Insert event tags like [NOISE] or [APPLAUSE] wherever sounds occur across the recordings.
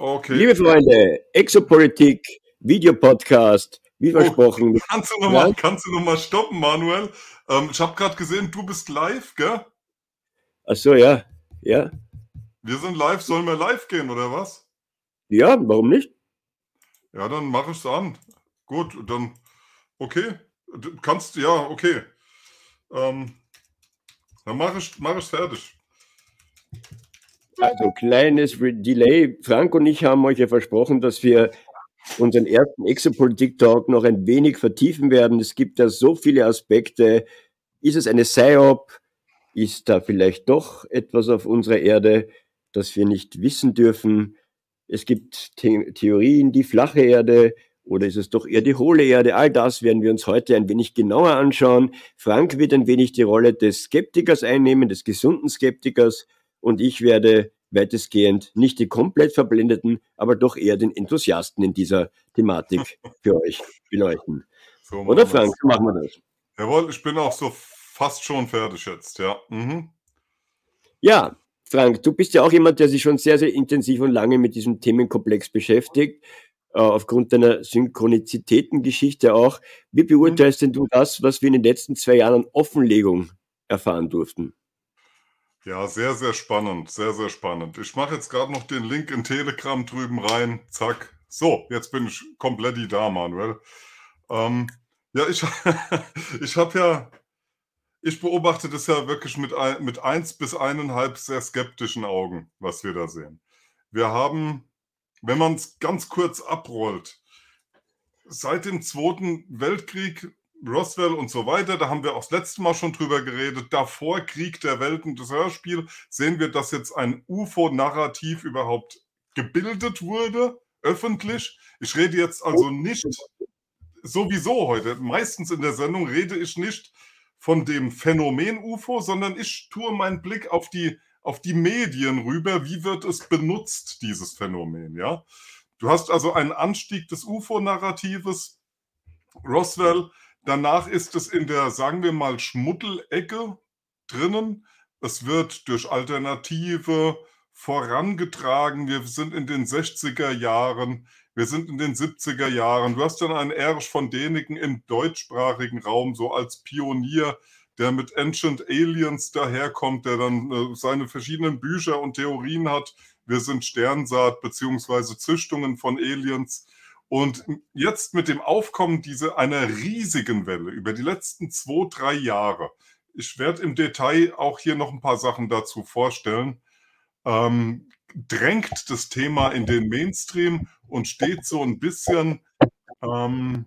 Okay. Liebe Freunde, Exopolitik, Videopodcast, wie Oh, versprochen. mit kannst du noch mal Frank. kannst du noch mal stoppen, Manuel? Ähm, ich habe gerade gesehen, du bist live, gell? Ach so, ja. Ja. Wir sind live. Sollen wir live gehen oder was? Ja, warum nicht? Ja, dann mache ich's an. Gut, dann okay. Du kannst ja, okay. Ähm, dann mache ich mache ich's fertig. Also, kleines Delay. Frank und ich haben euch ja versprochen, dass wir unseren ersten Exopolitik-Talk noch ein wenig vertiefen werden. Es gibt ja so viele Aspekte. Ist es eine PSYOP? Ist da vielleicht doch etwas auf unserer Erde, das wir nicht wissen dürfen? Es gibt The Theorien, die flache Erde oder ist es doch eher die hohle Erde? All das werden wir uns heute ein wenig genauer anschauen. Frank wird ein wenig die Rolle des Skeptikers einnehmen, des gesunden Skeptikers und ich werde weitestgehend nicht die komplett Verblendeten, aber doch eher den Enthusiasten in dieser Thematik [LAUGHS] für euch beleuchten. So Oder. Frank, so machen wir das. Jawohl, ich bin auch so fast schon fertig jetzt, ja. Mhm. Ja, Frank, du bist ja auch jemand, der sich schon sehr, sehr intensiv und lange mit diesem Themenkomplex beschäftigt, äh, aufgrund deiner Synchronizitätengeschichte auch. Wie Mhm. beurteilst denn du das, was wir in den letzten zwei Jahren an Offenlegung erfahren durften? Ja, sehr, sehr spannend, sehr, sehr spannend. Ich mache jetzt gerade noch den Link in Telegram drüben rein. Zack. So, jetzt bin ich komplett da, Manuel. Ähm, ja, ich, [LAUGHS] ich habe ja, ich beobachte das ja wirklich mit, ein, mit eins bis eineinhalb sehr skeptischen Augen, was wir da sehen. Wir haben, wenn man es ganz kurz abrollt, seit dem Zweiten Weltkrieg, Roswell und so weiter, da haben wir auch das letzte Mal schon drüber geredet, davor Krieg der Welten, das Hörspiel, sehen wir, dass jetzt ein UFO-Narrativ überhaupt gebildet wurde, öffentlich. Ich rede jetzt also nicht sowieso heute, meistens in der Sendung rede ich nicht von dem Phänomen UFO, sondern ich tue meinen Blick auf die, auf die Medien rüber. Wie wird es benutzt, dieses Phänomen? Ja? Du hast also einen Anstieg des UFO-Narratives, Roswell. Danach ist es in der, sagen wir mal, Schmuddelecke drinnen. Es wird durch Alternative vorangetragen. Wir sind in den 60er Jahren. Wir sind in den 70er Jahren. Du hast dann einen Erich von Däniken im deutschsprachigen Raum, so als Pionier, der mit Ancient Aliens daherkommt, der dann äh, seine verschiedenen Bücher und Theorien hat. Wir sind Sternsaat beziehungsweise Züchtungen von Aliens. Und jetzt mit dem Aufkommen dieser einer riesigen Welle über die letzten zwei, drei Jahre, ich werde im Detail auch hier noch ein paar Sachen dazu vorstellen, ähm, drängt das Thema in den Mainstream und steht so ein bisschen ähm,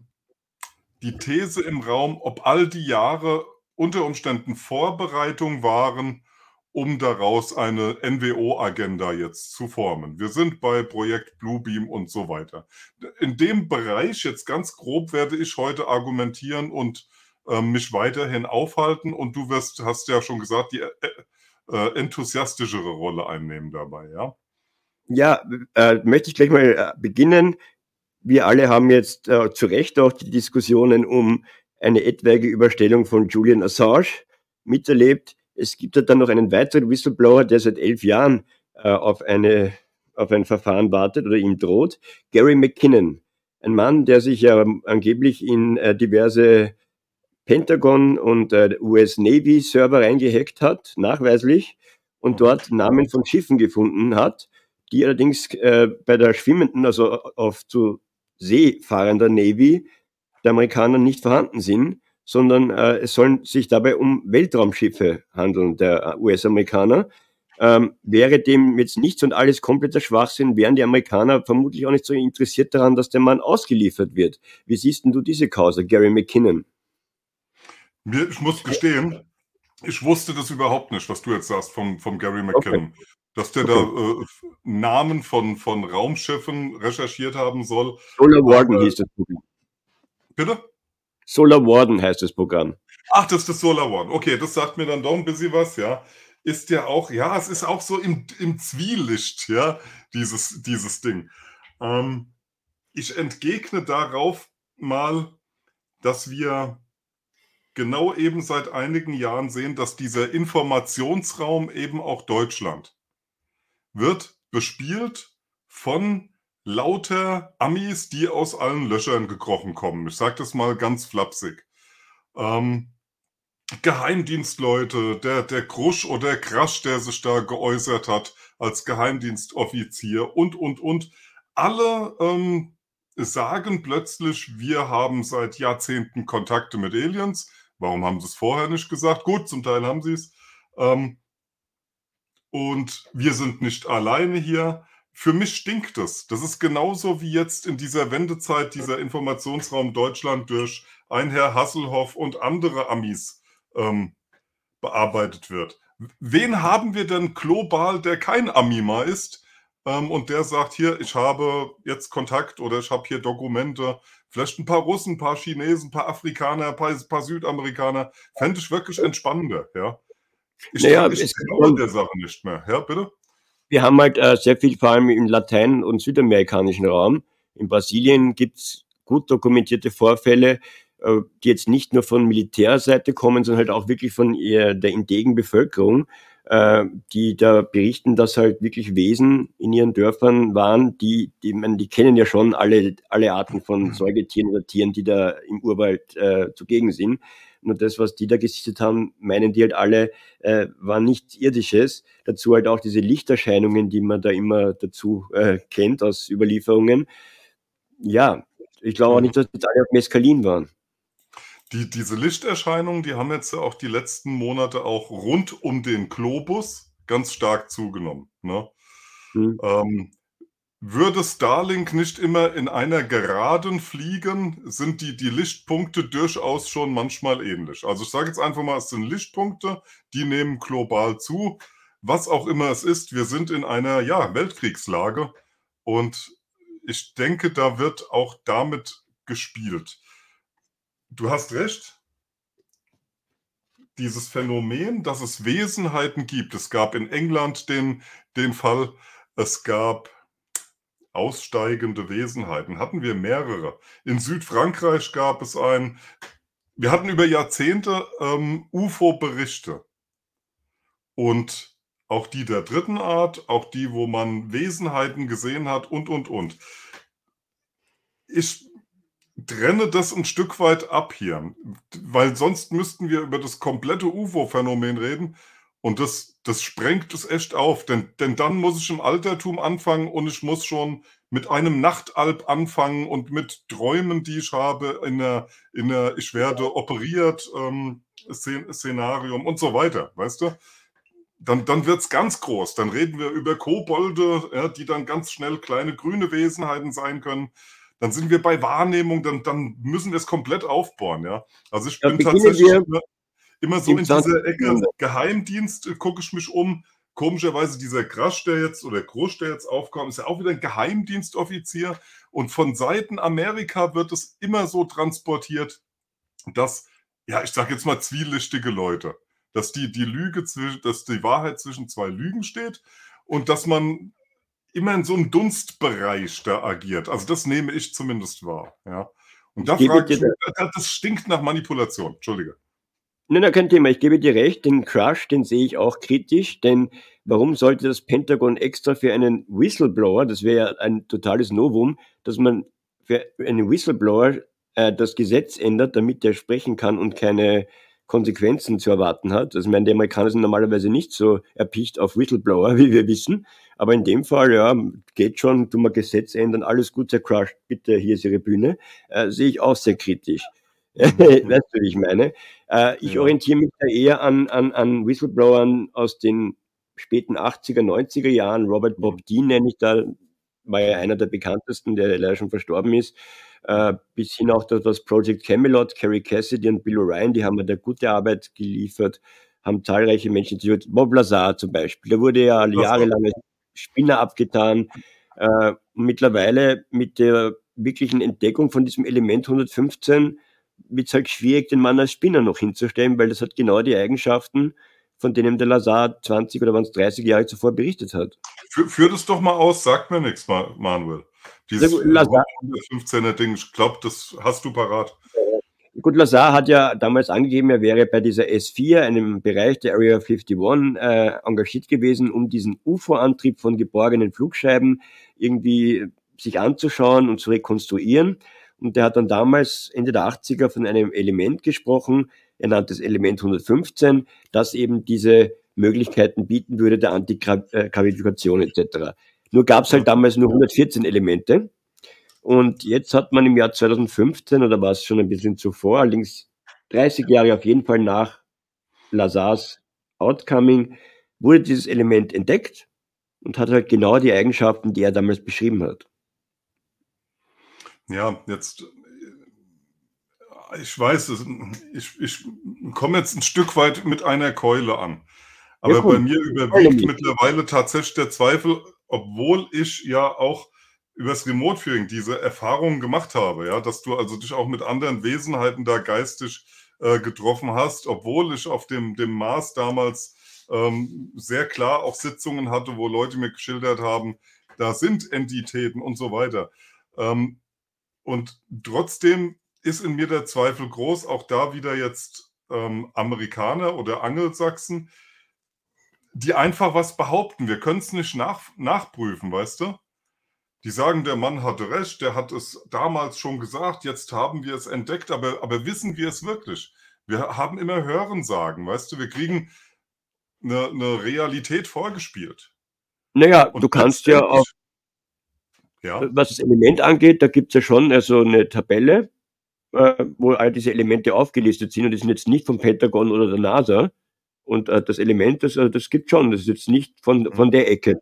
die These im Raum, ob all die Jahre unter Umständen Vorbereitung waren, um daraus eine NWO-Agenda jetzt zu formen. Wir sind bei Projekt Bluebeam und so weiter. In dem Bereich, jetzt ganz grob, werde ich heute argumentieren und äh, mich weiterhin aufhalten. Und du wirst, hast ja schon gesagt, die äh, äh, enthusiastischere Rolle einnehmen dabei, ja? Ja, äh, möchte ich gleich mal äh, beginnen. Wir alle haben jetzt äh, zu Recht auch die Diskussionen um eine etwaige Überstellung von Julian Assange miterlebt. Es gibt ja dann noch einen weiteren Whistleblower, der seit elf Jahren äh, auf, eine, auf ein Verfahren wartet oder ihm droht. Gary McKinnon, ein Mann, der sich ja angeblich in äh, diverse Pentagon und äh, US Navy Server reingehackt hat, nachweislich, und dort Namen von Schiffen gefunden hat, die allerdings äh, bei der schwimmenden, also auf zu See fahrender Navy der Amerikaner nicht vorhanden sind, sondern äh, es sollen sich dabei um Weltraumschiffe handeln der US-Amerikaner. Ähm, wäre dem jetzt nichts und alles kompletter Schwachsinn, wären die Amerikaner vermutlich auch nicht so interessiert daran, dass der Mann ausgeliefert wird. Wie siehst denn du diese Causa, Gary McKinnon? Mir, ich muss gestehen, ich wusste das überhaupt nicht, was du jetzt sagst vom, vom Gary McKinnon. Okay. Dass der okay. da äh, Namen von, von Raumschiffen recherchiert haben soll. Solar Warden Aber, hieß das. Bitte? Solar Warden heißt das Programm. Ach, das ist das Solar Warden. Okay, das sagt mir dann doch ein bisschen was, ja. Ist ja auch, ja, es ist auch so im, im Zwielicht, ja, dieses, dieses Ding. Ähm, ich entgegne darauf mal, dass wir genau eben seit einigen Jahren sehen, dass dieser Informationsraum eben auch Deutschland wird bespielt von lauter Amis, die aus allen Löchern gekrochen kommen. Ich sage das mal ganz flapsig. Ähm, Geheimdienstleute, der, der Krusch oder Krasch, der sich da geäußert hat als Geheimdienstoffizier und, und, und. Alle ähm, sagen plötzlich, wir haben seit Jahrzehnten Kontakte mit Aliens. Warum haben sie es vorher nicht gesagt? Gut, zum Teil haben sie es. Ähm, und wir sind nicht alleine hier. Für mich stinkt es. Das ist genauso wie jetzt in dieser Wendezeit dieser Informationsraum Deutschland durch ein Herr Hasselhoff und andere Amis ähm, bearbeitet wird. Wen haben wir denn global, der kein Amima ist ähm, und der sagt, hier, ich habe jetzt Kontakt oder ich habe hier Dokumente, vielleicht ein paar Russen, ein paar Chinesen, ein paar Afrikaner, ein paar, ein paar Südamerikaner, fände ich wirklich entspannender, ja. Ich, naja, ich glaube der Sache nicht mehr. Ja, bitte? Wir haben halt äh, sehr viel, vor allem im Latein- und südamerikanischen Raum. In Brasilien gibt es gut dokumentierte Vorfälle, äh, die jetzt nicht nur von Militärseite kommen, sondern halt auch wirklich von der indegen Bevölkerung, äh, die da berichten, dass halt wirklich Wesen in ihren Dörfern waren, die, die, man, die kennen ja schon alle, alle Arten von mhm. Säugetieren oder Tieren, die da im Urwald äh, zugegen sind. Nur das, was die da gesichtet haben, meinen die halt alle, äh, war nichts Irdisches. Dazu halt auch diese Lichterscheinungen, die man da immer dazu äh, kennt aus Überlieferungen. Ja, ich glaube auch nicht, dass jetzt alle auf Meskalin waren. Die, diese Lichterscheinungen, die haben jetzt ja auch die letzten Monate auch rund um den Globus ganz stark zugenommen. Ne? Hm. Ähm, würde Starlink nicht immer in einer Geraden fliegen, sind die, die Lichtpunkte durchaus schon manchmal ähnlich. Also ich sage jetzt einfach mal, es sind Lichtpunkte, die nehmen global zu. Was auch immer es ist, wir sind in einer ja, Weltkriegslage und ich denke, da wird auch damit gespielt du hast recht. Dieses Phänomen, dass es Wesenheiten gibt. Es gab in England den, den Fall, es gab aussteigende Wesenheiten. Hatten wir mehrere. In Südfrankreich gab es ein. Wir hatten über Jahrzehnte ähm, UFO-Berichte. Und auch die der dritten Art, auch die, wo man Wesenheiten gesehen hat und, und, und. Ich trenne das ein Stück weit ab hier, weil sonst müssten wir über das komplette UFO-Phänomen reden und das, das sprengt es echt auf, denn, denn dann muss ich im Altertum anfangen und ich muss schon mit einem Nachtalb anfangen und mit Träumen, die ich habe, in der, in der ich werde operiert, ähm, Szenarium und so weiter, weißt du? Dann, dann wird es ganz groß. Dann reden wir über Kobolde, ja, die dann ganz schnell kleine grüne Wesenheiten sein können dann sind wir bei Wahrnehmung, dann, dann müssen wir es komplett aufbauen, ja. Also ich ja, bin tatsächlich immer, immer, so in dieser Ecke Geheimdienst, äh, gucke ich mich um. Komischerweise dieser Krasch, der jetzt oder Krusch, der jetzt aufkommt, ist ja auch wieder ein Geheimdienstoffizier. Und von Seiten Amerika wird es immer so transportiert, dass, ja, ich sage jetzt mal zwielichtige Leute, dass die, die Lüge, dass die Wahrheit zwischen zwei Lügen steht und dass man immer in so einem Dunstbereich da agiert. Also das nehme ich zumindest wahr. Ja. Und da frage ich mich, das stinkt nach Manipulation. Entschuldige. Nein, nein, kein Thema. Ich gebe dir recht. Den Crush, den sehe ich auch kritisch, denn warum sollte das Pentagon extra für einen Whistleblower, das wäre ja ein totales Novum, dass man für einen Whistleblower äh, das Gesetz ändert, damit der sprechen kann und keine Konsequenzen zu erwarten hat. Also ich meine, die Amerikaner sind normalerweise nicht so erpicht auf Whistleblower, [LAUGHS] wie wir wissen. Aber in dem Fall, ja, geht schon, tun wir Gesetz ändern, alles gut, Herr Crush, bitte, hier ist Ihre Bühne, äh, sehe ich auch sehr kritisch. Mhm. [LAUGHS] weißt du, wie ich meine? Äh, ich ja. orientiere mich da eher an, an, an Whistleblowern aus den späten 80er, 90er Jahren. Robert Bob. Dean nenne ich da, war ja einer der bekanntesten, der leider schon verstorben ist. Äh, bis hin auch das Project Camelot, Carrie Cassidy und Bill O'Ryan, die haben mir da gute Arbeit geliefert, haben zahlreiche Menschen, Bob Lazar zum Beispiel, der wurde ja jahrelang als Spinner abgetan. Äh, mittlerweile mit der wirklichen Entdeckung von diesem Element 115 wird es halt schwierig, den Mann als Spinner noch hinzustellen, weil das hat genau die Eigenschaften, von denen der Lazar 20 oder waren es 30 Jahre zuvor berichtet hat. Führ, führ das doch mal aus, sagt mir nichts, Manuel. Dieses 115er Ding, ich glaube, das hast du parat. Gut, Lazar hat ja damals angegeben, er wäre bei dieser S4, einem Bereich der Area 51, äh, engagiert gewesen, um diesen UFO-Antrieb von geborgenen Flugscheiben irgendwie sich anzuschauen und zu rekonstruieren. Und der hat dann damals Ende der 80er von einem Element gesprochen, er nannte es Element 115, das eben diese Möglichkeiten bieten würde der Antigravifikation etc. Nur gab es halt damals nur 114 Elemente. Und jetzt hat man im Jahr 2015, oder war es schon ein bisschen zuvor, allerdings 30 Jahre auf jeden Fall nach Lazars Outcoming, wurde dieses Element entdeckt und hat halt genau die Eigenschaften, die er damals beschrieben hat. Ja, jetzt, ich weiß, ich, ich komme jetzt ein Stück weit mit einer Keule an. Aber ja, bei mir überwiegt mittlerweile tatsächlich der Zweifel, obwohl ich ja auch übers Remote Viewing diese Erfahrungen gemacht habe, ja, dass du also dich auch mit anderen Wesenheiten da geistig äh, getroffen hast, obwohl ich auf dem, dem Mars damals ähm, sehr klar auch Sitzungen hatte, wo Leute mir geschildert haben, da sind Entitäten und so weiter. Ähm, und trotzdem ist in mir der Zweifel groß, auch da wieder jetzt ähm, Amerikaner oder Angelsachsen, die einfach was behaupten. Wir können es nicht nach, nachprüfen, weißt du? Die sagen, der Mann hatte recht, der hat es damals schon gesagt, jetzt haben wir es entdeckt, aber, aber wissen wir es wirklich? Wir haben immer Hörensagen, weißt du, wir kriegen eine, eine Realität vorgespielt. Naja, Und du kannst ja auch, ja. was das Element angeht, da gibt es ja schon also eine Tabelle, äh, wo all diese Elemente aufgelistet sind und die sind jetzt nicht vom Pentagon oder der NASA. Und äh, das Element, das, äh, das gibt schon, das ist jetzt nicht von, von der Ecke.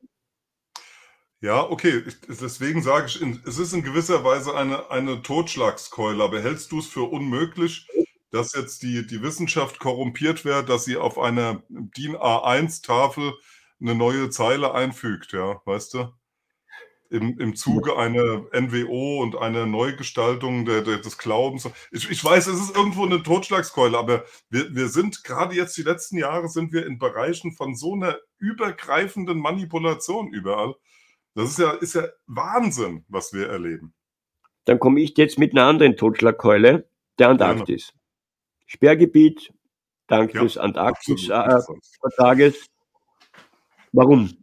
Ja, okay. Deswegen sage ich, es ist in gewisser Weise eine, eine Totschlagskeule. Aber hältst du es für unmöglich, dass jetzt die, die Wissenschaft korrumpiert wird, dass sie auf einer DIN A1-Tafel eine neue Zeile einfügt, ja, weißt du? Im, im Zuge einer NWO und einer Neugestaltung der, der, des Glaubens. Ich, ich weiß, es ist irgendwo eine Totschlagskeule, aber wir, wir sind gerade jetzt die letzten Jahre sind wir in Bereichen von so einer übergreifenden Manipulation überall. Das ist ja, ist ja Wahnsinn, was wir erleben. Dann komme ich jetzt mit einer anderen Totschlagkeule, der Antarktis. Gerne. Sperrgebiet dank ja, des Antarktis-Vertrages. Äh, Warum?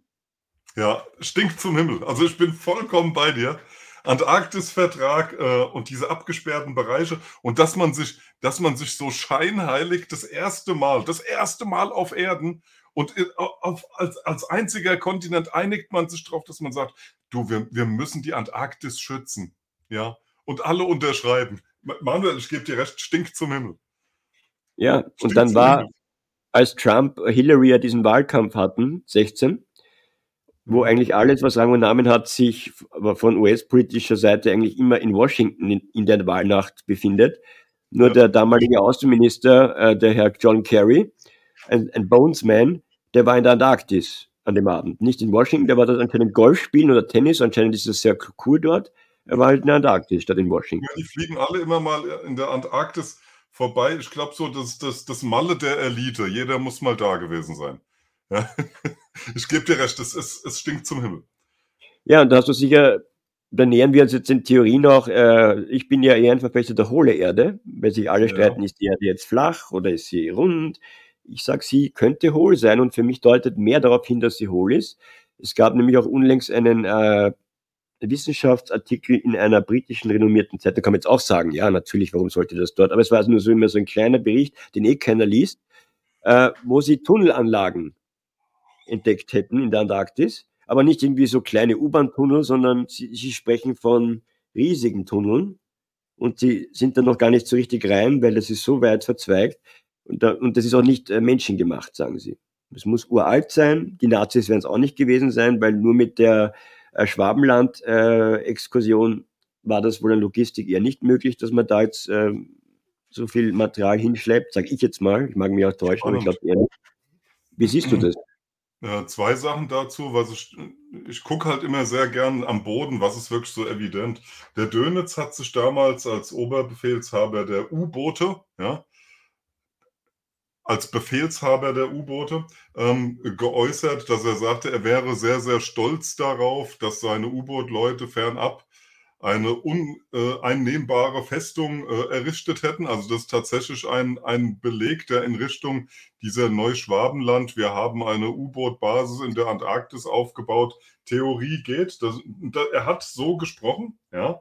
Ja, stinkt zum Himmel. Also ich bin vollkommen bei dir. Antarktis-Vertrag äh, und diese abgesperrten Bereiche und dass man sich, dass man sich so scheinheilig das erste Mal, das erste Mal auf Erden und auf, als, als einziger Kontinent einigt man sich darauf, dass man sagt, du, wir, wir müssen die Antarktis schützen. Ja, und alle unterschreiben. Manuel, ich gebe dir recht, stinkt zum Himmel. Ja, stinkt und dann war, Himmel. als Trump Hillary ja diesen Wahlkampf hatten, 16, wo eigentlich alles, was Rang und Namen hat, sich von US-politischer Seite eigentlich immer in Washington in, in der Wahlnacht befindet. Nur ja. der damalige Außenminister, äh, der Herr John Kerry, ein, ein Bonesman, der war in der Antarktis an dem Abend. Nicht in Washington, der war dort anscheinend Golf spielen oder Tennis, anscheinend ist das sehr cool dort. Er war halt in der Antarktis statt in Washington. Ja, die fliegen alle immer mal in der Antarktis vorbei. Ich glaube so, das, das, das Malle der Elite. Jeder muss mal da gewesen sein. Ja? [LAUGHS] Ich gebe dir recht, es, es, es stinkt zum Himmel. Ja, und da hast du sicher, da nähern wir uns jetzt in Theorie noch, äh, ich bin ja eher ein Verfechter der hohle Erde, weil sich alle ja. streiten, ist die Erde jetzt flach oder ist sie rund? Ich sage, sie könnte hohl sein und für mich deutet mehr darauf hin, dass sie hohl ist. Es gab nämlich auch unlängst einen äh, Wissenschaftsartikel in einer britischen renommierten Zeitung, kann man jetzt auch sagen, ja, natürlich, warum sollte das dort? Aber es war also nur so immer so ein kleiner Bericht, den eh keiner liest, äh, wo sie Tunnelanlagen entdeckt hätten in der Antarktis, aber nicht irgendwie so kleine U-Bahn-Tunnel, sondern sie, sie sprechen von riesigen Tunneln und sie sind dann noch gar nicht so richtig rein, weil das ist so weit verzweigt, und, da, und das ist auch nicht äh, menschengemacht, sagen sie. Es muss uralt sein. Die Nazis werden es auch nicht gewesen sein, weil nur mit der äh, Schwabenland-Exkursion äh, war das wohl in Logistik eher nicht möglich, dass man da jetzt äh, so viel Material hinschleppt, sage ich jetzt mal. Ich mag mich auch täuschen, aber ich glaube eher nicht. Wie siehst du das? Ja, zwei Sachen dazu, was ich, ich gucke halt immer sehr gern am Boden, was ist wirklich so evident. Der Dönitz hat sich damals als Oberbefehlshaber der U-Boote, ja, als Befehlshaber der U-Boote ähm, geäußert, dass er sagte, er wäre sehr, sehr stolz darauf, dass seine U-Boot-Leute fernab eine uneinnehmbare Festung äh, errichtet hätten. Also das ist tatsächlich ein, ein Beleg, der in Richtung dieser Neuschwabenland, wir haben eine U-Boot-Basis in der Antarktis aufgebaut, Theorie geht. Das, da, er hat so gesprochen, ja.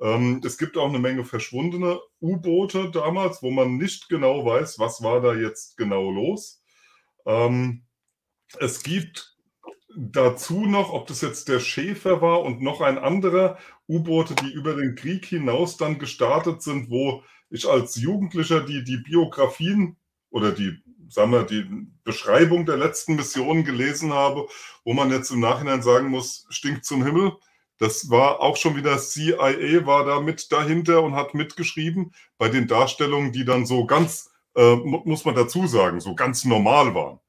Ähm, es gibt auch eine Menge verschwundene U-Boote damals, wo man nicht genau weiß, was war da jetzt genau los. Ähm, es gibt dazu noch, ob das jetzt der Schäfer war und noch ein anderer U-Boote, die über den Krieg hinaus dann gestartet sind, wo ich als Jugendlicher die, die Biografien oder die, sagen wir, die Beschreibung der letzten Missionen gelesen habe, wo man jetzt im Nachhinein sagen muss, stinkt zum Himmel. Das war auch schon wieder CIA war da mit dahinter und hat mitgeschrieben bei den Darstellungen, die dann so ganz, äh, muss man dazu sagen, so ganz normal waren.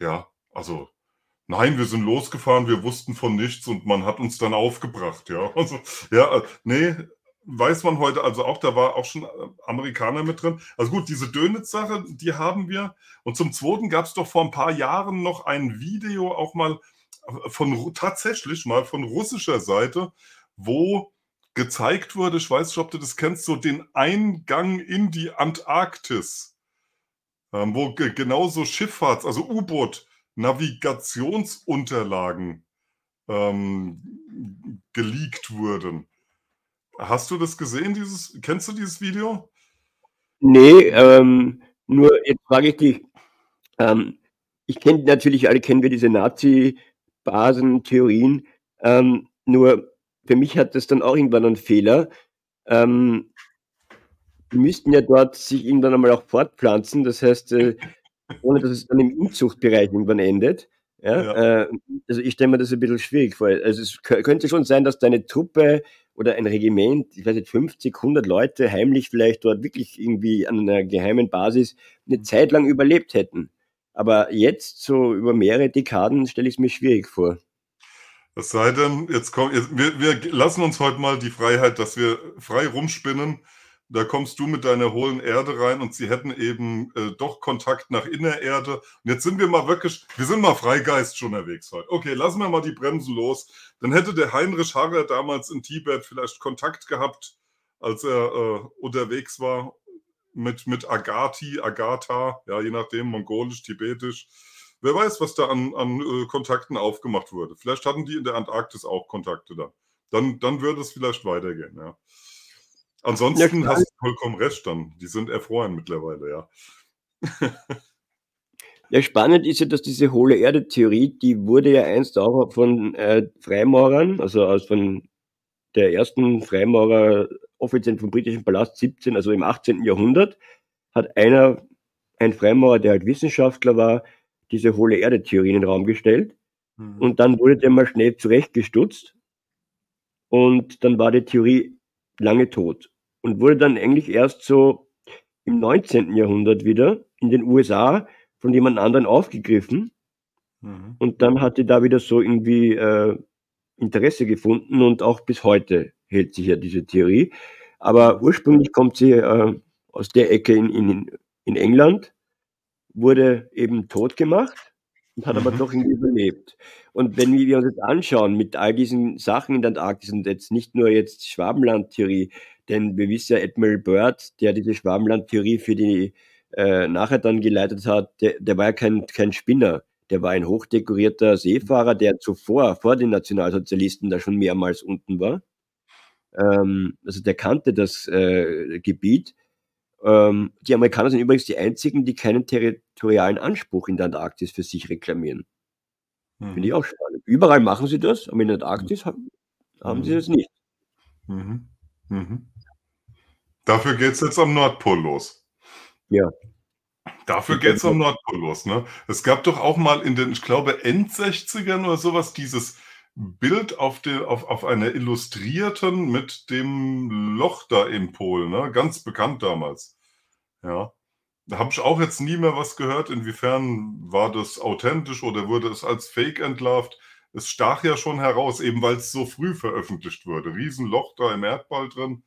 Ja, also Nein, wir sind losgefahren, wir wussten von nichts und man hat uns dann aufgebracht, ja. [LAUGHS] Also, ja, äh, nee, weiß man heute also auch, da war auch schon äh, Amerikaner mit drin. Also gut, diese Dönitz-Sache, die haben wir. Und zum Zweiten gab es doch vor ein paar Jahren noch ein Video auch mal äh, von tatsächlich mal von russischer Seite, wo gezeigt wurde, ich weiß nicht, ob du das kennst, so den Eingang in die Antarktis, ähm, wo genauso Schifffahrts-, also U-Boot- Navigationsunterlagen ähm, geleakt wurden. Hast du das gesehen, dieses, kennst du dieses Video? Nee, ähm, nur jetzt frage ich dich, ähm, ich kenne natürlich, alle kennen wir diese Nazi-Basen-Theorien, ähm, nur für mich hat das dann auch irgendwann einen Fehler. Ähm, die müssten ja dort sich irgendwann einmal auch fortpflanzen, das heißt, äh, ohne dass es dann im Inzuchtbereich irgendwann endet. Ja, ja. Äh, also ich stelle mir das ein bisschen schwierig vor. Also es könnte schon sein, dass deine Truppe oder ein Regiment, ich weiß nicht, 50, 100 Leute heimlich vielleicht dort wirklich irgendwie an einer geheimen Basis eine Zeit lang überlebt hätten. Aber jetzt, so über mehrere Dekaden, stelle ich es mir schwierig vor. Es sei denn, jetzt kommt, jetzt, wir, wir lassen uns heute mal die Freiheit, dass wir frei rumspinnen da kommst du mit deiner hohlen Erde rein und sie hätten eben äh, doch Kontakt nach Innererde. Und jetzt sind wir mal wirklich, wir sind mal Freigeist schon unterwegs heute. Okay, lassen wir mal die Bremsen los. Dann hätte der Heinrich Harrer damals in Tibet vielleicht Kontakt gehabt, als er äh, unterwegs war mit, mit Agati, Agatha, ja, je nachdem, mongolisch, tibetisch. Wer weiß, was da an, an äh, Kontakten aufgemacht wurde. Vielleicht hatten die in der Antarktis auch Kontakte da. Dann, dann würde es vielleicht weitergehen, ja. Ansonsten ja, hast du vollkommen recht dann. Die sind erfroren mittlerweile, ja. [LAUGHS] Ja, spannend ist ja, dass diese hohle Erde-Theorie, die wurde ja einst auch von äh, Freimaurern, also aus von der ersten Freimaurer offiziell vom britischen Palast 17, also im 18. Jahrhundert, hat einer, ein Freimaurer, der halt Wissenschaftler war, diese hohle Erde-Theorie in den Raum gestellt. Mhm. Und dann wurde der mal schnell zurechtgestutzt. Und dann war die Theorie lange tot und wurde dann eigentlich erst so im 19. Jahrhundert wieder in den USA von jemand anderen aufgegriffen. Mhm. Und dann hat die da wieder so irgendwie äh, Interesse gefunden und auch bis heute hält sich ja diese Theorie. Aber ursprünglich kommt sie äh, aus der Ecke in, in, in England, wurde eben tot gemacht hat aber mhm. doch irgendwie überlebt. Und wenn wir uns jetzt anschauen mit all diesen Sachen in der Antarktis und jetzt nicht nur jetzt Schwabenland-Theorie, denn wir wissen ja, Admiral Byrd, der diese Schwabenland-Theorie für die äh, nachher dann geleitet hat, der, der war ja kein, kein Spinner. Der war ein hochdekorierter Seefahrer, der zuvor, vor den Nationalsozialisten, da schon mehrmals unten war. Ähm, also der kannte das äh, Gebiet ähm, die Amerikaner sind übrigens die einzigen, die keinen territorialen Anspruch in der Antarktis für sich reklamieren. Mhm. Finde ich auch spannend. Überall machen sie das, aber in der Antarktis haben, haben sie mhm. das nicht. Mhm. Mhm. Dafür geht es jetzt am Nordpol los. Ja. Dafür geht es am Nordpol los. Ne? Es gab doch auch mal in den, ich glaube, End-60ern oder sowas dieses Bild auf, de, auf, auf einer Illustrierten mit dem Loch da im Pol, ne? ganz bekannt damals. Ja. Da habe ich auch jetzt nie mehr was gehört. Inwiefern war das authentisch oder wurde es als Fake entlarvt? Es stach ja schon heraus, eben weil es so früh veröffentlicht wurde. Riesenloch da im Erdball drin.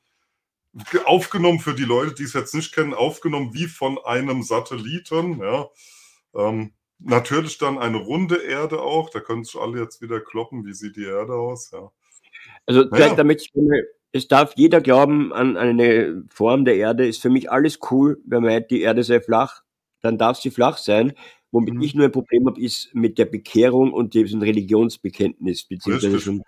Aufgenommen für die Leute, die es jetzt nicht kennen, aufgenommen wie von einem Satelliten. Ja. Ähm, Natürlich dann eine runde Erde auch. Da können sich alle jetzt wieder kloppen. Wie sieht die Erde aus? Ja. Also, naja. damit ich es darf jeder glauben an eine Form der Erde, ist für mich alles cool. Wer meint, die Erde sei flach, dann darf sie flach sein. Womit mhm. ich nur ein Problem habe, ist mit der Bekehrung und diesem Religionsbekenntnis, beziehungsweise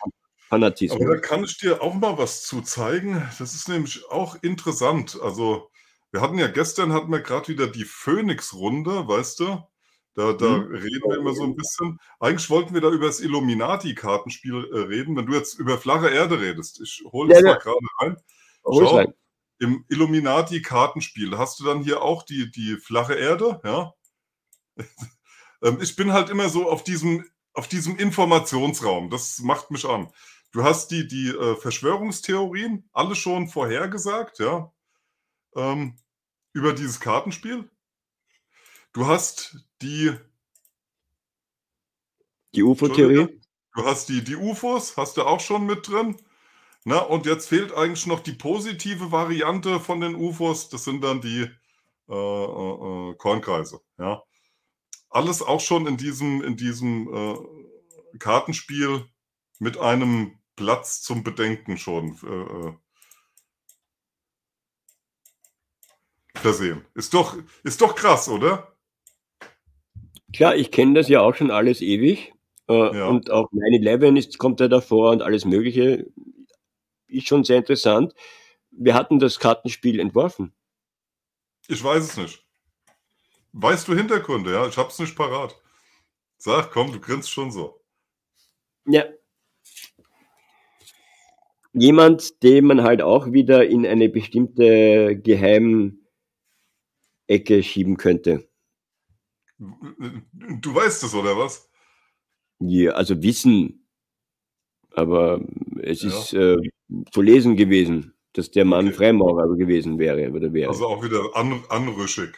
Fanatismus. Aber da kann ich dir auch mal was zu zeigen. Das ist nämlich auch interessant. Also, wir hatten ja gestern hatten wir gerade wieder die Phoenix-Runde, weißt du? Da, da hm. reden wir immer so ein bisschen. Eigentlich wollten wir da über das Illuminati-Kartenspiel äh, reden, wenn du jetzt über flache Erde redest. Ich hole es ja, mal ja. gerade rein. Schau, rein. im Illuminati-Kartenspiel hast du dann hier auch die, die flache Erde, ja? [LAUGHS] Ähm, ich bin halt immer so auf diesem, auf diesem Informationsraum. Das macht mich an. Du hast die, die äh, Verschwörungstheorien alle schon vorhergesagt, ja, ähm, über dieses Kartenspiel. Du hast die. Die UFO-Theorie? Du hast die, die UFOs, hast du auch schon mit drin. Na, und jetzt fehlt eigentlich noch die positive Variante von den UFOs. Das sind dann die äh, äh, äh, Kornkreise. Ja. Alles auch schon in diesem, in diesem äh, Kartenspiel mit einem Platz zum Bedenken schon äh, äh versehen. Ist doch, ist doch krass, oder? Klar, ich kenne das ja auch schon alles ewig. Äh, ja. Und auch 9-11 kommt ja davor und alles Mögliche. Ist schon sehr interessant. Wir hatten das Kartenspiel entworfen. Ich weiß es nicht. Weißt du Hintergründe, ja? Ich hab's nicht parat. Sag, komm, du grinst schon so. Ja. Jemand, den man halt auch wieder in eine bestimmte Geheimecke schieben könnte. Du weißt es, oder was? Ja, also Wissen. Aber es ja. ist äh, zu lesen gewesen, dass der Mann okay. Freimaurer gewesen wäre oder wäre. Also auch wieder an, anrüschig.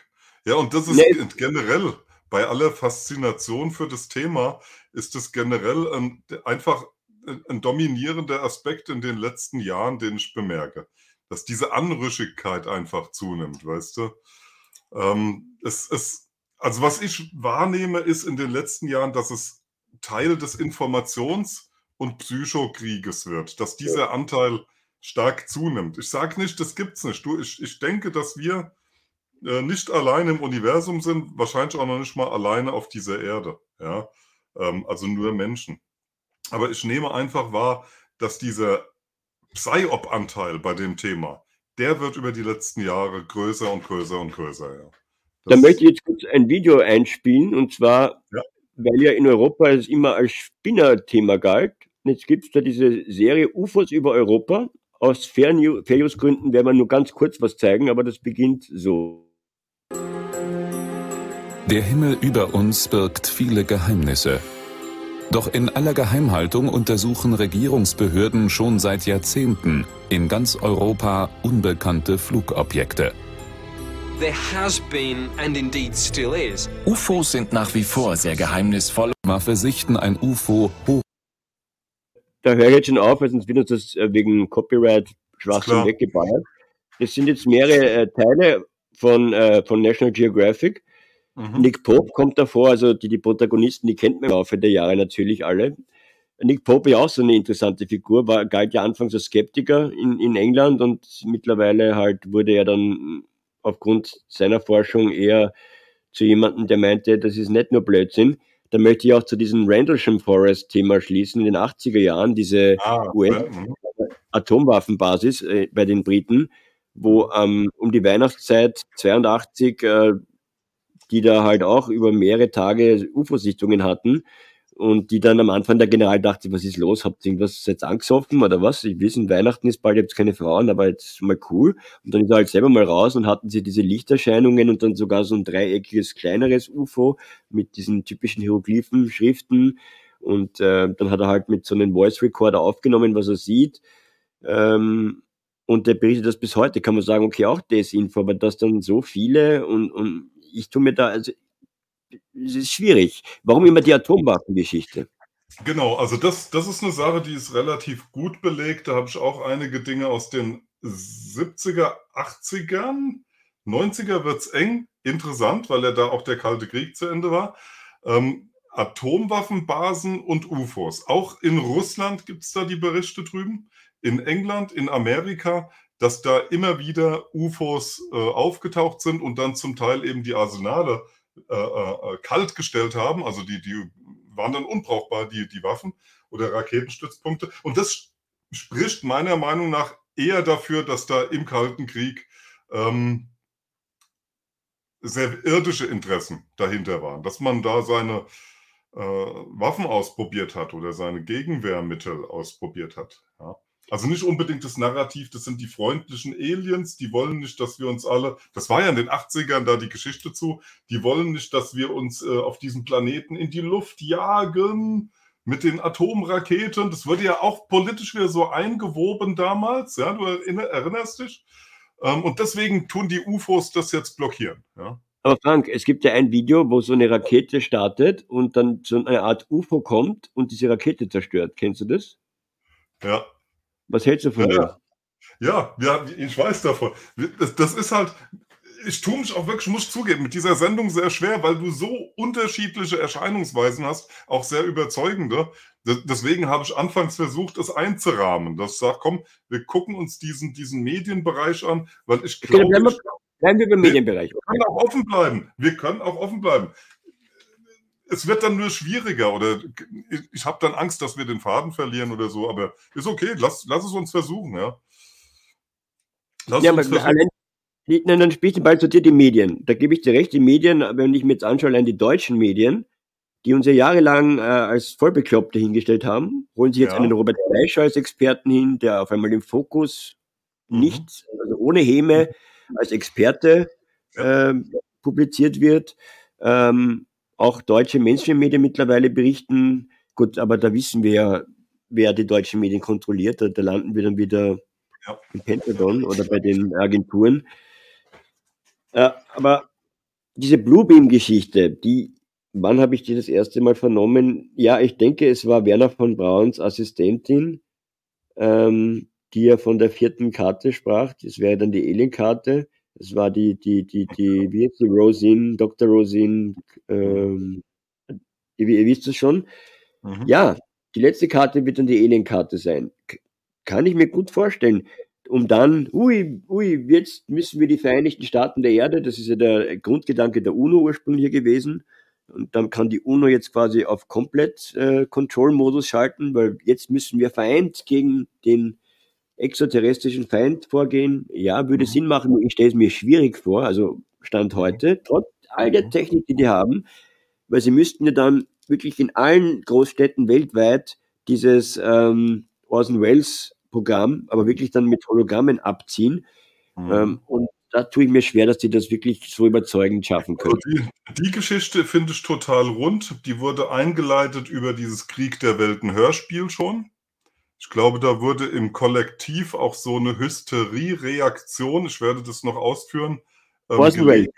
Ja, und das ist nee. generell bei aller Faszination für das Thema, ist es generell ein, einfach ein dominierender Aspekt in den letzten Jahren, den ich bemerke. Dass diese Anrüschigkeit einfach zunimmt, weißt du? Ähm, es, es, also was ich wahrnehme, ist in den letzten Jahren, dass es Teil des Informations- und Psychokrieges wird, dass dieser Anteil stark zunimmt. Ich sage nicht, das gibt es nicht. Du, ich, ich denke, dass wir äh, nicht alleine im Universum sind, wahrscheinlich auch noch nicht mal alleine auf dieser Erde. Ja? Ähm, also nur Menschen. Aber ich nehme einfach wahr, dass dieser Psyop-Anteil bei dem Thema, der wird über die letzten Jahre größer und größer und größer. Ja. Da möchte ich jetzt kurz ein Video einspielen, und zwar, ja. weil ja in Europa es immer als Spinner-Thema galt. Und jetzt gibt es da diese Serie UFOs über Europa. Aus Fair News-Gründen werden wir nur ganz kurz was zeigen, aber das beginnt so. Der Himmel über uns birgt viele Geheimnisse. Doch in aller Geheimhaltung untersuchen Regierungsbehörden schon seit Jahrzehnten in ganz Europa unbekannte Flugobjekte. UFOs sind nach wie vor sehr geheimnisvoll. Waffe sichten ein UFO hoch. Da höre ich jetzt schon auf, weil sonst wird uns das äh, wegen Copyright Schwachsinn weggeballert. Das sind jetzt mehrere äh, Teile von, äh, von National Geographic. Mhm. Nick Pope kommt davor, also die, die Protagonisten, die kennt man im Laufe der Jahre natürlich alle. Nick Pope ist auch so eine interessante Figur, war, galt ja anfangs als Skeptiker in, in England und mittlerweile halt wurde er dann aufgrund seiner Forschung eher zu jemandem, der meinte, das ist nicht nur Blödsinn. Da möchte ich auch zu diesem Randlesham Forest Thema schließen. In den 80er Jahren diese ah, US-Atomwaffenbasis äh, bei den Briten, wo ähm, um die Weihnachtszeit 82 äh, die da halt auch über mehrere Tage UFO-Sichtungen hatten und die dann am Anfang der General dachte, was ist los? Habt ihr irgendwas jetzt angesoffen oder was? Ich wissen, Weihnachten ist bald, ihr habt keine Frauen, aber jetzt mal cool. Und dann ist er halt selber mal raus und hatten sie diese Lichterscheinungen und dann sogar so ein dreieckiges, kleineres UFO mit diesen typischen Hieroglyphen, Schriften. Und äh, dann hat er halt mit so einem Voice Recorder aufgenommen, was er sieht. Ähm, und der berichtet das bis heute, kann man sagen, okay, auch Desinfo, aber dass dann so viele und, und ich tue mir da, also es ist schwierig. Warum immer die Atomwaffengeschichte? Genau, also das, das ist eine Sache, die ist relativ gut belegt. Da habe ich auch einige Dinge aus den 70er, 80ern. 90er wird es eng, interessant, weil ja da auch der Kalte Krieg zu Ende war. Ähm, Atomwaffenbasen und UFOs. Auch in Russland gibt es da die Berichte drüben, in England, in Amerika, dass da immer wieder UFOs äh, aufgetaucht sind und dann zum Teil eben die Arsenale äh, äh, kalt gestellt haben. Also die, die waren dann unbrauchbar, die, die Waffen oder Raketenstützpunkte. Und das spricht meiner Meinung nach eher dafür, dass da im Kalten Krieg ähm, sehr irdische Interessen dahinter waren, dass man da seine äh, Waffen ausprobiert hat oder seine Gegenwehrmittel ausprobiert hat. Ja. Also nicht unbedingt das Narrativ, das sind die freundlichen Aliens, die wollen nicht, dass wir uns alle, das war ja in den 80ern da die Geschichte zu, die wollen nicht, dass wir uns äh, auf diesem Planeten in die Luft jagen mit den Atomraketen. Das wurde ja auch politisch wieder so eingewoben damals, ja, du erinnerst dich. Ähm, und deswegen tun die UFOs das jetzt blockieren. Ja. Aber Frank, es gibt ja ein Video, wo so eine Rakete startet und dann so eine Art UFO kommt und diese Rakete zerstört. Kennst du das? Ja. Was hältst du von ja, ja. ja, ich weiß davon. Das, das ist halt, ich tue mich auch wirklich, muss zugeben, mit dieser Sendung sehr schwer, weil du so unterschiedliche Erscheinungsweisen hast, auch sehr überzeugende. Deswegen habe ich anfangs versucht, es einzurahmen. Das sagt, komm, wir gucken uns diesen, diesen Medienbereich an, weil ich glaube. Okay, bleiben, bleiben wir beim Medienbereich. Wir können auch offen bleiben. Wir können auch offen bleiben. Es wird dann nur schwieriger oder ich, ich habe dann Angst, dass wir den Faden verlieren oder so, aber ist okay, lass, lass es uns versuchen, ja. Lass ja, uns versuchen. Allein, nein, dann spielt den Ball zu dir die Medien. Da gebe ich dir recht, die Medien, wenn ich mir jetzt anschaue, allein die deutschen Medien, die uns ja jahrelang äh, als Vollbekloppte hingestellt haben, holen sich jetzt ja. einen Robert Fleischer als Experten hin, der auf einmal im Fokus mhm. nicht, also ohne Häme als Experte ja. äh, publiziert wird. Ähm, auch deutsche Mainstream-Medien mittlerweile berichten. Gut, aber da wissen wir ja, wer die deutschen Medien kontrolliert. Da, da landen wir dann wieder ja. im Pentagon oder bei den Agenturen. Äh, aber diese Bluebeam-Geschichte, die Wann habe ich die das erste Mal vernommen? Ja, ich denke, es war Werner von Brauns Assistentin, ähm, die ja von der vierten Karte sprach. Das wäre dann die Alien-Karte. Es war die, die, die, die, wie jetzt die Rosin, Dr. Rosin, ähm, ihr, ihr wisst es schon. Mhm. Ja, die letzte Karte wird dann die Alien-Karte sein. Kann ich mir gut vorstellen. Um dann, ui, ui, jetzt müssen wir die Vereinigten Staaten der Erde, das ist ja der Grundgedanke der UNO ursprünglich gewesen, und dann kann die UNO jetzt quasi auf komplett äh, Control-Modus schalten, weil jetzt müssen wir vereint gegen den extraterrestrischen Feind vorgehen. Ja, würde mhm. Sinn machen, ich stelle es mir schwierig vor, also Stand heute, trotz all der. Technik, die die haben, weil sie müssten ja dann wirklich in allen Großstädten weltweit dieses ähm, Orson Welles Programm, aber wirklich dann mit Hologrammen abziehen. Mhm. Ähm, und da tue ich mir schwer, dass die das wirklich so überzeugend schaffen können. Also die, die, Geschichte finde ich total rund. Die wurde eingeleitet über dieses Krieg der Welten Hörspiel schon. Ich glaube, da wurde im Kollektiv auch so eine Hysterie-Reaktion, ich werde das noch ausführen. Ähm, Orson Welles.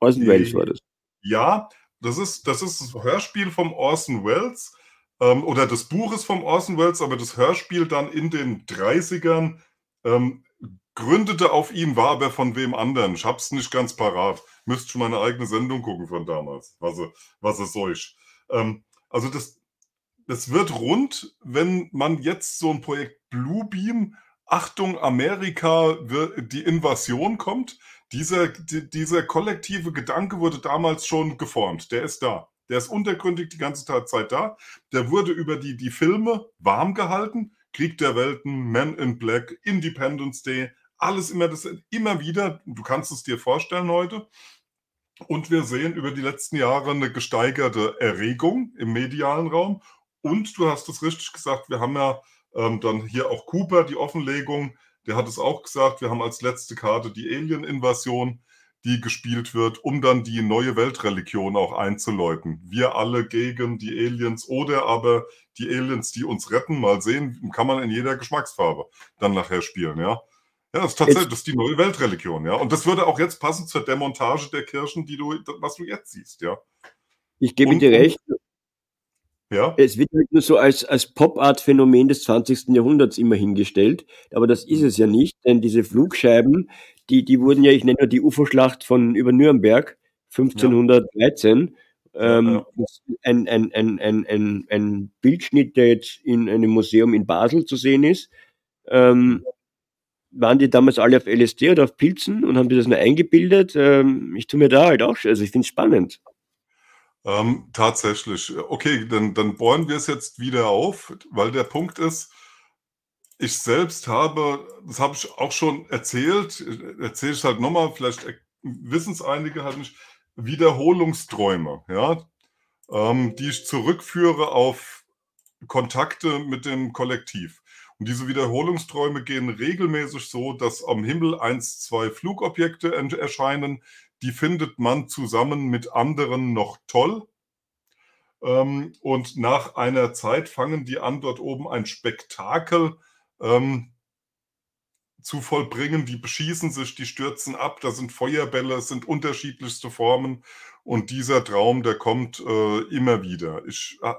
Orson Welles war das. Ja, das ist, das ist das Hörspiel vom Orson Welles ähm, oder des Buches vom Orson Welles, aber das Hörspiel dann in den 30ern ähm, gründete auf ihn, war aber von wem anderen. Ich hab's nicht ganz parat. Müsst schon meine eigene Sendung gucken von damals, was, was es euch. Ähm, also das, das wird rund, wenn man jetzt so ein Projekt Bluebeam, Achtung Amerika, die Invasion kommt. Dieser, die, dieser kollektive Gedanke wurde damals schon geformt. Der ist da. Der ist untergründig die ganze Zeit da. Der wurde über die, die Filme warm gehalten. Krieg der Welten, Men in Black, Independence Day, alles immer, das immer wieder, du kannst es dir vorstellen heute. Und wir sehen über die letzten Jahre eine gesteigerte Erregung im medialen Raum. Und du hast es richtig gesagt, wir haben ja ähm, dann hier auch Cooper, die Offenlegung, der hat es auch gesagt, wir haben als letzte Karte die Alien-Invasion, die gespielt wird, um dann die neue Weltreligion auch einzuläuten. Wir alle gegen die Aliens oder aber die Aliens, die uns retten. Mal sehen, kann man in jeder Geschmacksfarbe dann nachher spielen, ja. Ja, das ist tatsächlich das ist die neue Weltreligion, ja. Und das würde auch jetzt passen zur Demontage der Kirchen, die du, was du jetzt siehst, ja. Ich gebe und, dir recht. Ja. Es wird halt nur so als, als Pop-Art-Phänomen des 20. Jahrhunderts immer hingestellt, aber das ist es ja nicht, denn diese Flugscheiben, die, die wurden ja, ich nenne nur die UFO-Schlacht von über Nürnberg 1513, Ähm, ja, ja. Ein, ein, ein, ein, ein, ein Bildschnitt, der jetzt in einem Museum in Basel zu sehen ist. Ähm, waren die damals alle auf LSD oder auf Pilzen und haben die das nur eingebildet? Ähm, ich tue mir da halt auch, also ich finde es spannend. Ähm, tatsächlich. Okay, dann, dann bohren wir es jetzt wieder auf, weil der Punkt ist, ich selbst habe, das habe ich auch schon erzählt, erzähle ich halt nochmal, vielleicht wissen es einige halt nicht, Wiederholungsträume, ja, ähm, die ich zurückführe auf Kontakte mit dem Kollektiv. Und diese Wiederholungsträume gehen regelmäßig so, dass am Himmel eins, zwei Flugobjekte erscheinen, die findet man zusammen mit anderen noch toll. Ähm, und nach einer Zeit fangen die an, dort oben ein Spektakel ähm, zu vollbringen. Die beschießen sich, die stürzen ab, da sind Feuerbälle, es sind unterschiedlichste Formen. Und dieser Traum, der kommt äh, immer wieder. Ich äh,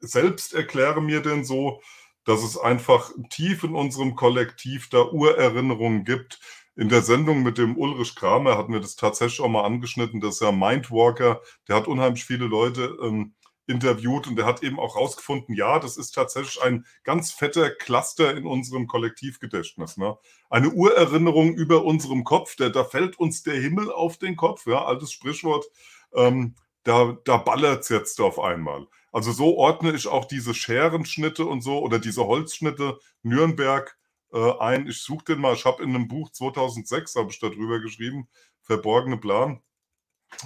selbst erkläre mir denn so, dass es einfach tief in unserem Kollektiv da Urerinnerungen gibt. In der Sendung mit dem Ulrich Kramer hatten wir das tatsächlich auch mal angeschnitten. Das ist ja Mindwalker, der hat unheimlich viele Leute ähm, interviewt und der hat eben auch rausgefunden, ja, das ist tatsächlich ein ganz fetter Cluster in unserem Kollektivgedächtnis. Ne? Eine Urerinnerung über unserem Kopf, der, da fällt uns der Himmel auf den Kopf, ja, altes Sprichwort, ähm, da, da ballert es jetzt auf einmal. Also so ordne ich auch diese Scherenschnitte und so oder diese Holzschnitte Nürnberg äh, ein. Ich suche den mal, ich habe in einem Buch 2006, habe ich darüber geschrieben, Verborgene Plan.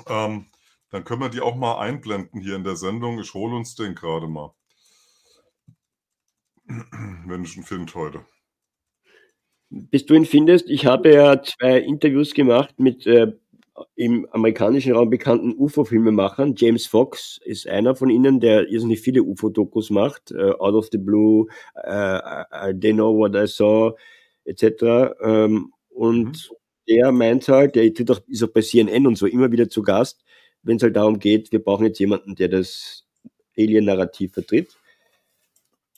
Ähm, dann können wir die auch mal einblenden hier in der Sendung. Ich hole uns den gerade mal. [CLEARS THROAT] Wenn ich ihn finde heute. Bis du ihn findest, ich habe ja zwei Interviews gemacht mit äh, im amerikanischen Raum bekannten UFO-Filmemachern. James Fox ist einer von ihnen, der irrsinnig viele UFO-Dokus macht. Uh, Out of the Blue, uh, They Know What I Saw, etc. Ähm, und mhm. der meint halt, der auch, ist auch bei CNN und so immer wieder zu Gast, wenn es halt darum geht, wir brauchen jetzt jemanden, der das Alien-Narrativ vertritt.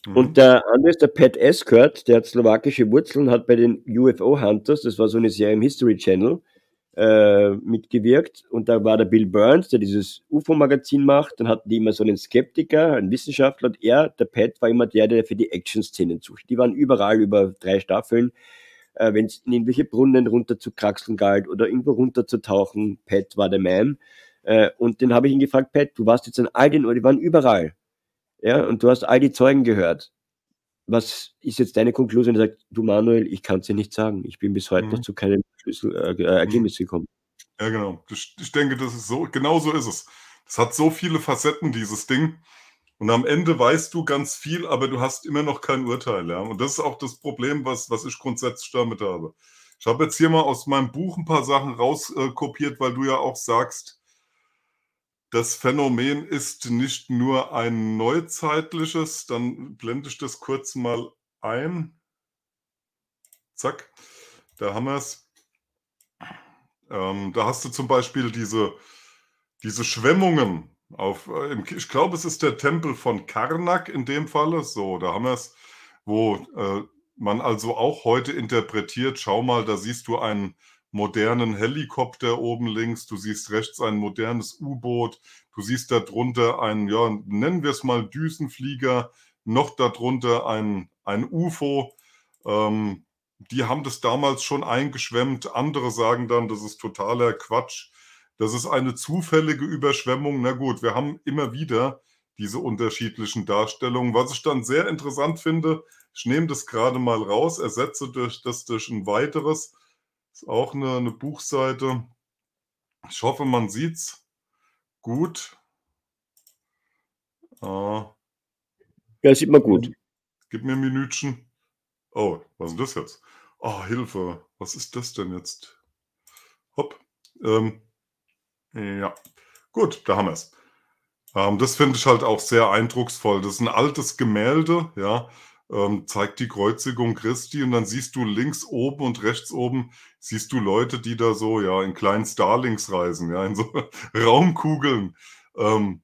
Mhm. Und der andere ist der Pat Eskert, der hat slowakische Wurzeln, hat bei den UFO Hunters, das war so eine Serie im History Channel, äh, mitgewirkt. Und da war der Bill Burns, der dieses UFO-Magazin macht. Dann hatten die immer so einen Skeptiker, einen Wissenschaftler. Und er, der Pat, war immer der, der für die Action-Szenen sucht. Die waren überall über drei Staffeln. Äh, Wenn es in irgendwelche Brunnen runter zu kraxeln galt oder irgendwo runter zu tauchen, Pat war der Man. Äh, und den habe ich ihn gefragt, Pat, du warst jetzt an all den, die waren überall. Ja, und du hast all die Zeugen gehört. Was ist jetzt deine Konklusion? Er sagt, du Manuel, ich kann es dir nicht sagen. Ich bin bis heute mhm. noch zu keinem Schlüssel, äh, äh, Ergebnis gekommen. Ja, genau. Ich, denke, das ist so, genau so ist es. Das hat so viele Facetten, dieses Ding. Und am Ende weißt du ganz viel, aber du hast immer noch kein Urteil. Ja? Und das ist auch das Problem, was, was ich grundsätzlich damit habe. Ich habe jetzt hier mal aus meinem Buch ein paar Sachen rauskopiert, äh, weil du ja auch sagst, das Phänomen ist nicht nur ein neuzeitliches, dann blende ich das kurz mal ein. Zack, da haben wir es. Ähm, da hast du zum Beispiel diese, diese Schwemmungen auf, äh, ich glaube, es ist der Tempel von Karnak in dem Falle. So, da haben wir es, wo äh, man also auch heute interpretiert, schau mal, da siehst du einen modernen Helikopter oben links, du siehst rechts ein modernes U-Boot, du siehst darunter einen, ja, nennen wir es mal Düsenflieger, noch darunter ein, ein UFO. Ähm, die haben das damals schon eingeschwemmt. Andere sagen dann, das ist totaler Quatsch. Das ist eine zufällige Überschwemmung. Na gut, wir haben immer wieder diese unterschiedlichen Darstellungen. Was ich dann sehr interessant finde, ich nehme das gerade mal raus, ersetze durch das durch ein weiteres ist auch eine, eine Buchseite. Ich hoffe, man sieht es gut. Ah. Ja, sieht man gut. Gib mir ein Minütchen. Oh, was ist das jetzt? Oh, Hilfe. Was ist das denn jetzt? Hopp. Ähm, ja. Gut, da haben wir es. Ähm, das finde ich halt auch sehr eindrucksvoll. Das ist ein altes Gemälde, ja ähm, zeigt die Kreuzigung Christi und dann siehst du links oben und rechts oben siehst du Leute, die da so ja in kleinen Starlings reisen, ja in so [LAUGHS] Raumkugeln ähm,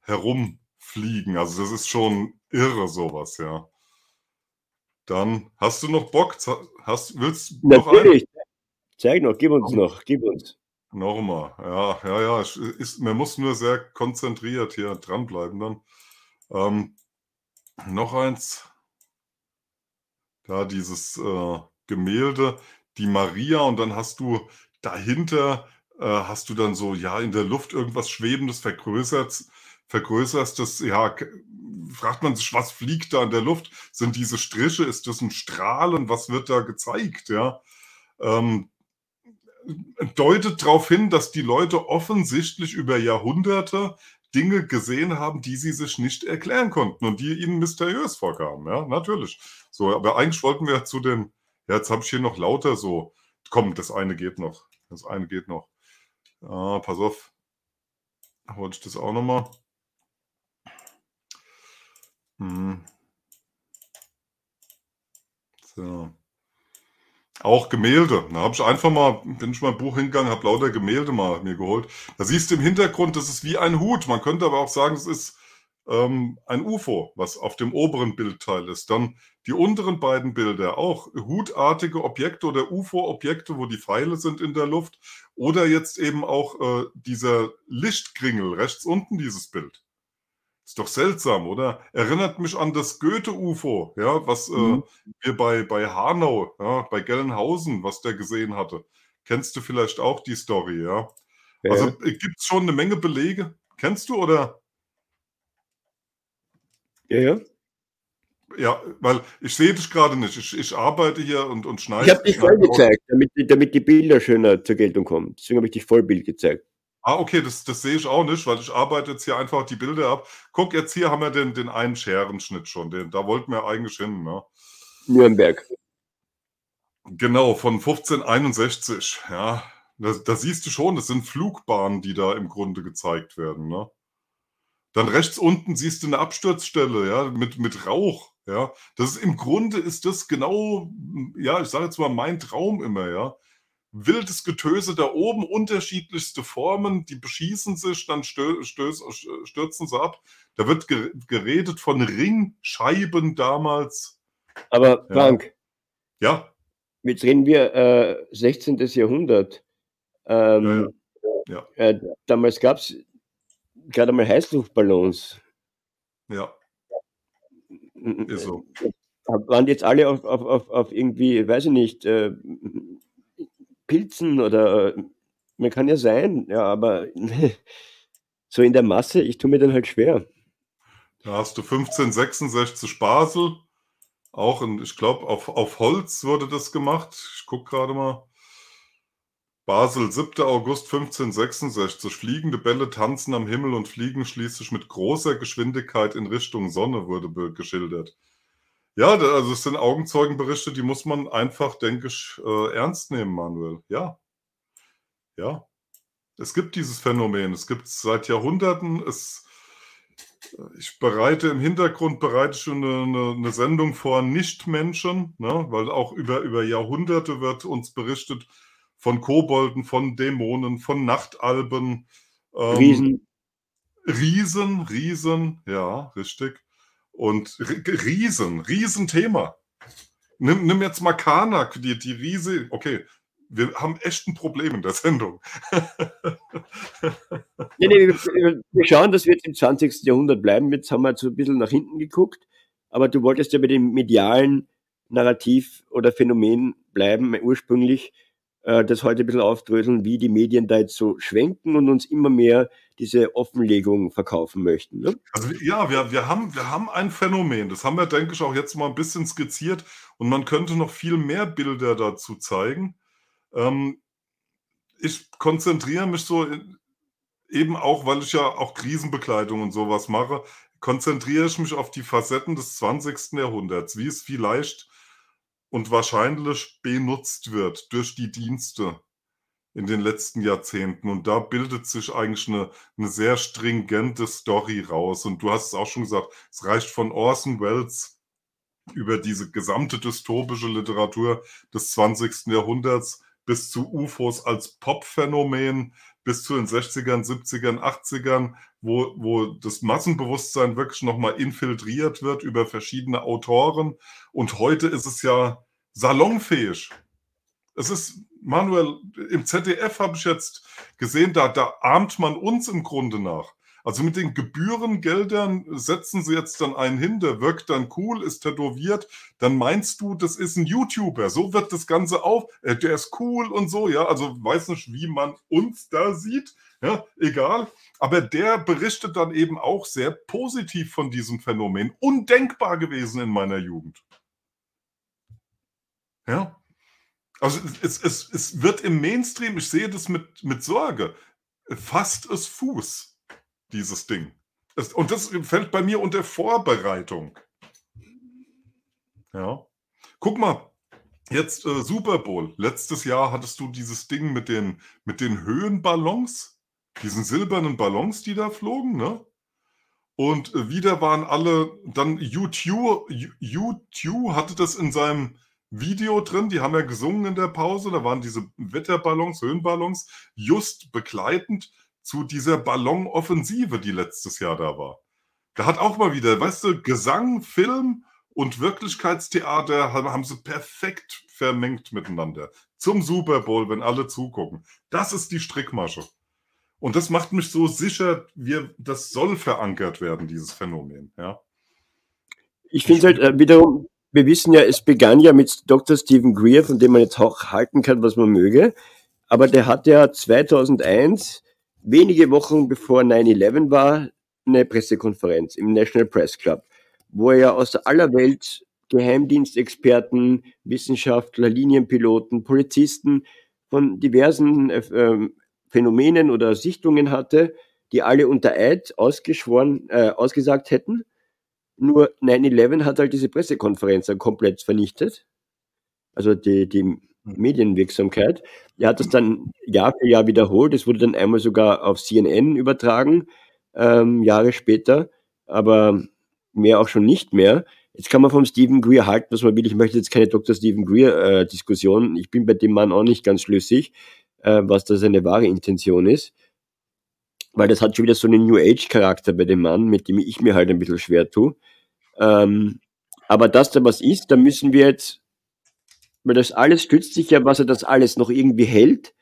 herumfliegen. Also das ist schon irre sowas, ja. Dann hast du noch Bock? Hast willst Natürlich. Noch Zeig noch, gib uns noch, gib uns. Nochmal. Ja, ja, ja. Ist, man muss nur sehr konzentriert hier dranbleiben dann. Ähm, noch eins. Da dieses äh, Gemälde, die Maria, und dann hast du dahinter, äh, hast du dann so, ja, in der Luft irgendwas Schwebendes vergrößert, vergrößerst das, ja, fragt man sich, was fliegt da in der Luft? Sind diese Striche, ist das ein Strahlen? Was wird da gezeigt? Ja, ähm, deutet darauf hin, dass die Leute offensichtlich über Jahrhunderte Dinge gesehen haben, die sie sich nicht erklären konnten und die ihnen mysteriös vorkamen. Ja, natürlich. So, aber eigentlich wollten wir zu den, ja, jetzt habe ich hier noch lauter so, komm, das eine geht noch. Das eine geht noch. Ah, pass auf. Wollte ich das auch nochmal? Mhm. So. Auch Gemälde. Da habe ich einfach mal, bin ich mal Buch hingegangen, habe lauter Gemälde mal mir geholt. Da siehst du im Hintergrund, das ist wie ein Hut. Man könnte aber auch sagen, es ist ähm, ein UFO, was auf dem oberen Bildteil ist. Dann die unteren beiden Bilder, auch hutartige Objekte oder UFO-Objekte, wo die Pfeile sind in der Luft. Oder jetzt eben auch äh, dieser Lichtkringel rechts unten, dieses Bild. Ist doch seltsam, oder? Erinnert mich an das Goethe-UFO, ja, was äh, mhm. wir bei, bei Hanau, ja, bei Gelnhausen, was der gesehen hatte. Kennst du vielleicht auch die Story, ja? ja. Also äh, gibt es schon eine Menge Belege. Kennst du oder? Ja, ja. Ja, weil ich sehe dich gerade nicht. Ich, ich arbeite hier und, und schneide. Ich habe dich voll gezeigt, damit, damit die Bilder schöner zur Geltung kommen. Deswegen habe ich dich Vollbild gezeigt. Ah, okay, das, das sehe ich auch nicht, weil ich arbeite jetzt hier einfach die Bilder ab. Guck, jetzt hier haben wir den, den einen Scherenschnitt schon. Den, da wollten wir eigentlich hin. Ne? Nürnberg. Genau, von 1561. Ja, da, da, siehst du schon, das sind Flugbahnen, die da im Grunde gezeigt werden. Ne? Dann rechts unten siehst du eine Absturzstelle, ja, mit, mit Rauch. Ja, das ist im Grunde ist das genau, ja, ich sage jetzt mal mein Traum immer, ja wildes Getöse da oben, unterschiedlichste Formen, die beschießen sich, dann stö stöß, stürzen sie ab. Da wird geredet von Ringscheiben damals. Aber Frank, ja. jetzt reden wir äh, 16. Jahrhundert. Ähm, ja, ja. Äh, damals gab es gerade mal Heißluftballons. Ja. Ist so. Waren jetzt alle auf, auf, auf, auf irgendwie, weiß ich nicht, äh, Pilzen oder man kann ja sein, ja, aber [LAUGHS] so in der Masse, ich tue mir dann halt schwer. Da hast du 1566 Basel, auch in, ich glaube, auf, auf Holz wurde das gemacht. Ich gucke gerade mal. Basel, 7. August 1566. Fliegende Bälle tanzen am Himmel und fliegen schließlich mit großer Geschwindigkeit in Richtung Sonne, wurde geschildert. Ja, also es sind Augenzeugenberichte, die muss man einfach, denke ich, äh, ernst nehmen, Manuel. Ja. Ja. Es gibt dieses Phänomen. Es gibt es seit Jahrhunderten. Es, ich bereite im Hintergrund bereite schon eine, eine, eine Sendung vor Nichtmenschen, ne? weil auch über, über Jahrhunderte wird uns berichtet von Kobolden, von Dämonen, von Nachtalben. Ähm, Riesen. Riesen, Riesen, ja, richtig. Und Riesen, Riesenthema. Nimm, nimm jetzt mal Karnak, die, die Riese. Okay, wir haben echt ein Problem in der Sendung. [LAUGHS] nee, nee, wir, wir, schauen, dass wir jetzt im 20. Jahrhundert bleiben. Jetzt haben wir so ein bisschen nach hinten geguckt. Aber du wolltest ja bei dem medialen Narrativ oder Phänomen bleiben, ursprünglich äh, das heute ein bisschen aufdröseln, wie die Medien da jetzt so schwenken und uns immer mehr diese Offenlegung verkaufen möchten. Ne? Also ja, wir, wir, haben, wir haben ein Phänomen, das haben wir, denke ich, auch jetzt mal ein bisschen skizziert und man könnte noch viel mehr Bilder dazu zeigen. Ähm, ich konzentriere mich so eben auch, weil ich ja auch Krisenbekleidung und sowas mache, konzentriere ich mich auf die Facetten des 20. Jahrhunderts, wie es vielleicht und wahrscheinlich benutzt wird durch die Dienste in den letzten Jahrzehnten. Und da bildet sich eigentlich eine, eine sehr stringente Story raus. Und du hast es auch schon gesagt, es reicht von Orson Welles über diese gesamte dystopische Literatur des 20. Jahrhunderts bis zu UFOs als Pop-Phänomen, bis zu den 60ern, 70ern, 80ern, wo, wo das Massenbewusstsein wirklich nochmal infiltriert wird über verschiedene Autoren. Und heute ist es ja salonfähig. Es ist Manuel, im ZDF habe ich jetzt gesehen, da, da ahmt man uns im Grunde nach. Also mit den Gebührengeldern setzen sie jetzt dann einen hin, der wirkt dann cool, ist tätowiert, dann meinst du, das ist ein YouTuber. So wird das Ganze auf, äh, der ist cool und so, ja. Also weiß nicht, wie man uns da sieht, ja, egal. Aber der berichtet dann eben auch sehr positiv von diesem Phänomen. Undenkbar gewesen in meiner Jugend. Ja. Also es, es, es wird im Mainstream, ich sehe das mit, mit Sorge, fasst es Fuß dieses Ding. Und das fällt bei mir unter Vorbereitung. Ja. Guck mal, jetzt äh, Super Bowl. Letztes Jahr hattest du dieses Ding mit den, mit den Höhenballons, diesen silbernen Ballons, die da flogen, ne? Und äh, wieder waren alle, dann YouTube, YouTube hatte das in seinem Video drin, die haben ja gesungen in der Pause, da waren diese Wetterballons, Höhenballons, just begleitend zu dieser Ballonoffensive, die letztes Jahr da war. Da hat auch mal wieder, weißt du, Gesang, Film und Wirklichkeitstheater haben sie perfekt vermengt miteinander. Zum Super Bowl, wenn alle zugucken. Das ist die Strickmasche. Und das macht mich so sicher, wir, das soll verankert werden, dieses Phänomen. Ja. Ich finde halt äh, wiederum, wir wissen ja, es begann ja mit Dr. Stephen Greer, von dem man jetzt auch halten kann, was man möge. Aber der hat ja 2001 wenige Wochen bevor 9-11 war, eine Pressekonferenz im National Press Club, wo er aus aller Welt Geheimdienstexperten, Wissenschaftler, Linienpiloten, Polizisten von diversen äh, ähm, Phänomenen oder Sichtungen hatte, die alle unter Eid ausgeschworen, äh, ausgesagt hätten. Nur 9-11 hat halt diese Pressekonferenz dann komplett vernichtet. Also die, die Medienwirksamkeit. Er hat das dann Jahr für Jahr wiederholt. Es wurde dann einmal sogar auf CNN übertragen, ähm, Jahre später, aber mehr auch schon nicht mehr. Jetzt kann man vom Stephen Greer halten, was man will. Ich möchte jetzt keine Dr. Stephen Greer-Diskussion. Äh, ich bin bei dem Mann auch nicht ganz schlüssig, äh, was da seine wahre Intention ist. Weil das hat schon wieder so einen New Age-Charakter bei dem Mann, mit dem ich mir halt ein bisschen schwer tue. Ähm, aber dass da was ist, da müssen wir jetzt weil das alles stützt sich ja, was er das alles noch irgendwie hält,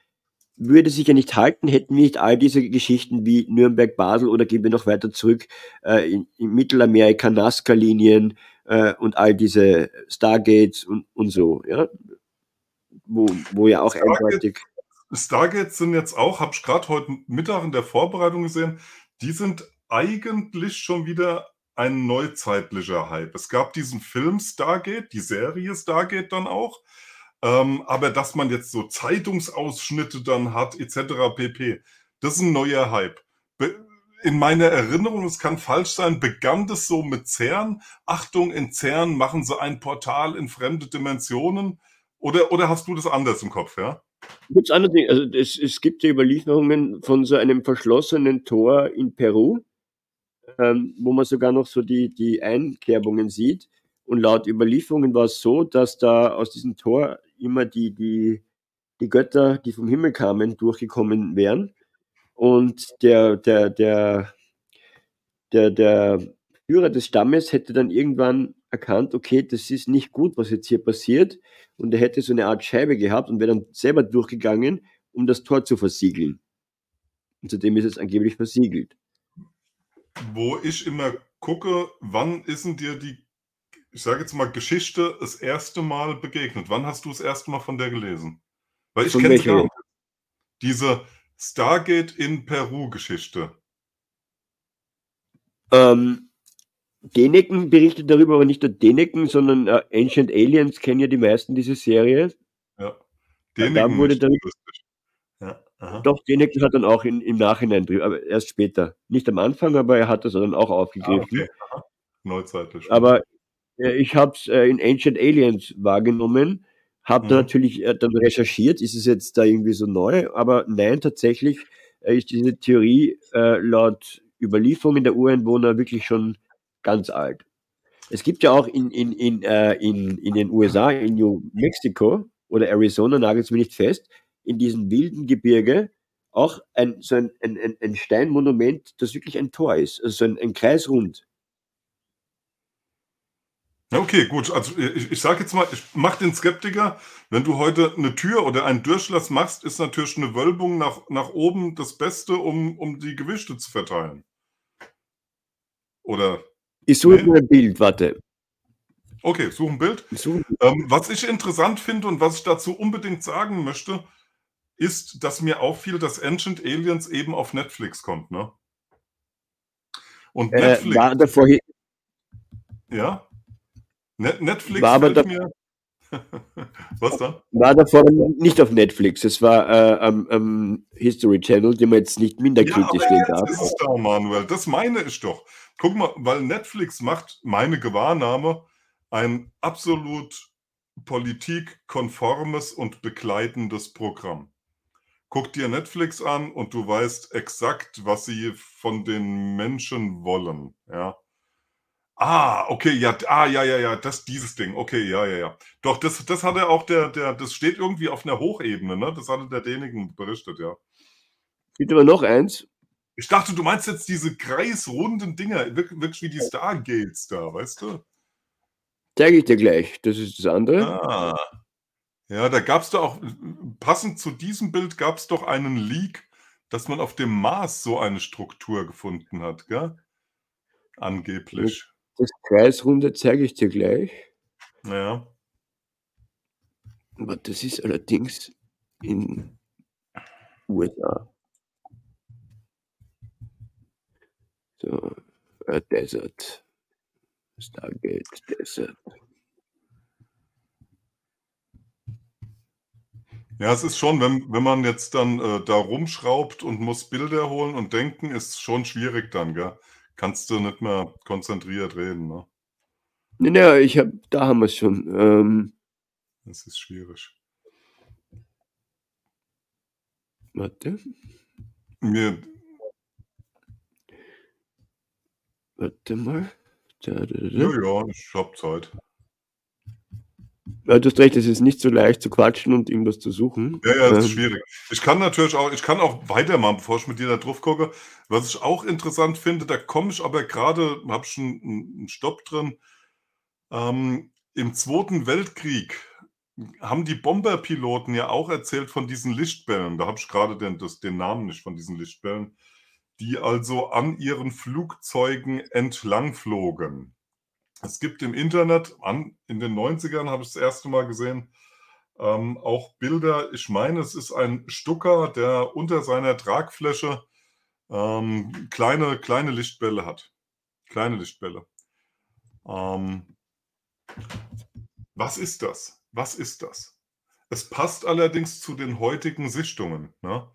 würde sich ja nicht halten, hätten wir nicht all diese Geschichten wie Nürnberg, Basel oder gehen wir noch weiter zurück äh, in, in, Mittelamerika, Nazca-Linien äh, und all diese Stargates und, und so, ja, wo, wo ja auch Stargate, eindeutig. Stargates sind jetzt auch, habe ich gerade heute Mittag in der Vorbereitung gesehen, die sind eigentlich schon wieder ein neuzeitlicher Hype. Es gab diesen Film Stargate, die Serie Stargate dann auch, ähm, aber dass man jetzt so Zeitungsausschnitte dann hat, etc. pp. Das ist ein neuer Hype. Be in meiner Erinnerung, es kann falsch sein, begann das so mit CERN. Achtung, in CERN machen sie ein Portal in fremde Dimensionen. Oder, oder hast du das anders im Kopf, ja? Gibt's andere Dinge. Also es, es gibt ja Überlieferungen von so einem verschlossenen Tor in Peru, ähm, wo man sogar noch so die, die Einkerbungen sieht. Und laut Überlieferungen war es so, dass da aus diesem Tor immer die, die, die Götter, die vom Himmel kamen, durchgekommen wären. Und der, der, der, der, der Führer des Stammes hätte dann irgendwann erkannt, okay, das ist nicht gut, was jetzt hier passiert. Und er hätte so eine Art Scheibe gehabt und wäre dann selber durchgegangen, um das Tor zu versiegeln. Und zudem ist es angeblich versiegelt wo ich immer gucke, wann ist denn dir die, ich sage jetzt mal, Geschichte das erste Mal begegnet? Wann hast du das erste Mal von der gelesen? Weil ich kenne gar nicht. Diese Stargate in Peru-Geschichte. Ähm, Deneken berichtet darüber, aber nicht nur Deneken, sondern äh, Ancient Aliens kennen ja die meisten diese Serie. Ja. Deneken da wurde darüber, ja. Aha. Doch, Deneken hat dann auch in, im Nachhinein aber erst später. Nicht am Anfang, aber er hat das dann auch aufgegriffen. Ah, okay. Neuzeitlich. Aber äh, ich habe es äh, in Ancient Aliens wahrgenommen, habe mhm. natürlich äh, dann recherchiert, ist es jetzt da irgendwie so neu, aber nein, tatsächlich äh, ist diese Theorie äh, laut Überlieferungen der Ureinwohner wirklich schon ganz alt. Es gibt ja auch in, in, in, äh, in, in den USA, in New Mexico oder Arizona, nagelt es mir nicht fest, in diesem wilden Gebirge auch ein, so ein, ein, ein Steinmonument, das wirklich ein Tor ist, also so ein, ein Kreisrund. Okay, gut. Also ich, ich sage jetzt mal, ich mach den Skeptiker. Wenn du heute eine Tür oder einen Durchlass machst, ist natürlich eine Wölbung nach, nach oben das Beste, um, um die Gewichte zu verteilen. Oder? Ich suche nee? ein Bild, warte. Okay, such ein Bild. Such ähm, was ich interessant finde und was ich dazu unbedingt sagen möchte, ist, dass mir auffiel, dass Ancient Aliens eben auf Netflix kommt, ne? Und äh, Netflix. War davor ja? Net Netflix war aber da, mir. [LAUGHS] Was da? War davor nicht auf Netflix. Es war äh, am, am, History Channel, den man jetzt nicht minder kritisch ja, sehen darf. Das ist da, Manuel. Das meine ich doch. Guck mal, weil Netflix macht meine Gewahrnahme ein absolut politikkonformes und begleitendes Programm. Guck dir Netflix an und du weißt exakt, was sie von den Menschen wollen. Ja. Ah, okay, ja, ah, ja, ja, ja, das, dieses Ding, okay, ja, ja, ja. Doch, das, das hat er auch der, der, das steht irgendwie auf einer Hochebene, ne? Das hatte der Dänigen berichtet, ja. Gibt aber noch eins. Ich dachte, du meinst jetzt diese kreisrunden Dinger, wirklich wie die Stargates da, weißt du? Zeige ich dir gleich. Das ist das andere. Ah. Ja, da gab es doch auch, passend zu diesem Bild gab es doch einen Leak, dass man auf dem Mars so eine Struktur gefunden hat, gell? Angeblich. Das Kreisrunde zeige ich dir gleich. Ja. Aber das ist allerdings in USA. So, a Desert. Stargate Desert. Ja, es ist schon, wenn, wenn man jetzt dann äh, da rumschraubt und muss Bilder holen und denken, ist schon schwierig dann, gell? Kannst du nicht mehr konzentriert reden, ne? Ja, ich hab, da haben wir es schon. Ähm, das ist schwierig. Warte. Mir. Warte mal. Ja, ja, ich hab Zeit. Ja, du hast recht, es ist nicht so leicht zu quatschen und irgendwas zu suchen. Ja, ja, das ist ähm, schwierig. Ich kann natürlich auch, ich kann auch weitermachen, bevor ich mit dir da drauf gucke. Was ich auch interessant finde, da komme ich aber gerade, habe schon einen Stopp drin. Ähm, Im Zweiten Weltkrieg haben die Bomberpiloten ja auch erzählt von diesen Lichtbällen. Da habe ich gerade den, den Namen nicht von diesen Lichtbällen die also an ihren Flugzeugen entlang flogen. Es gibt im Internet, an, in den 90ern habe ich das erste Mal gesehen, ähm, auch Bilder. Ich meine, es ist ein Stucker, der unter seiner Tragfläche ähm, kleine, kleine Lichtbälle hat. Kleine Lichtbälle. Ähm, was ist das? Was ist das? Es passt allerdings zu den heutigen Sichtungen. Ne?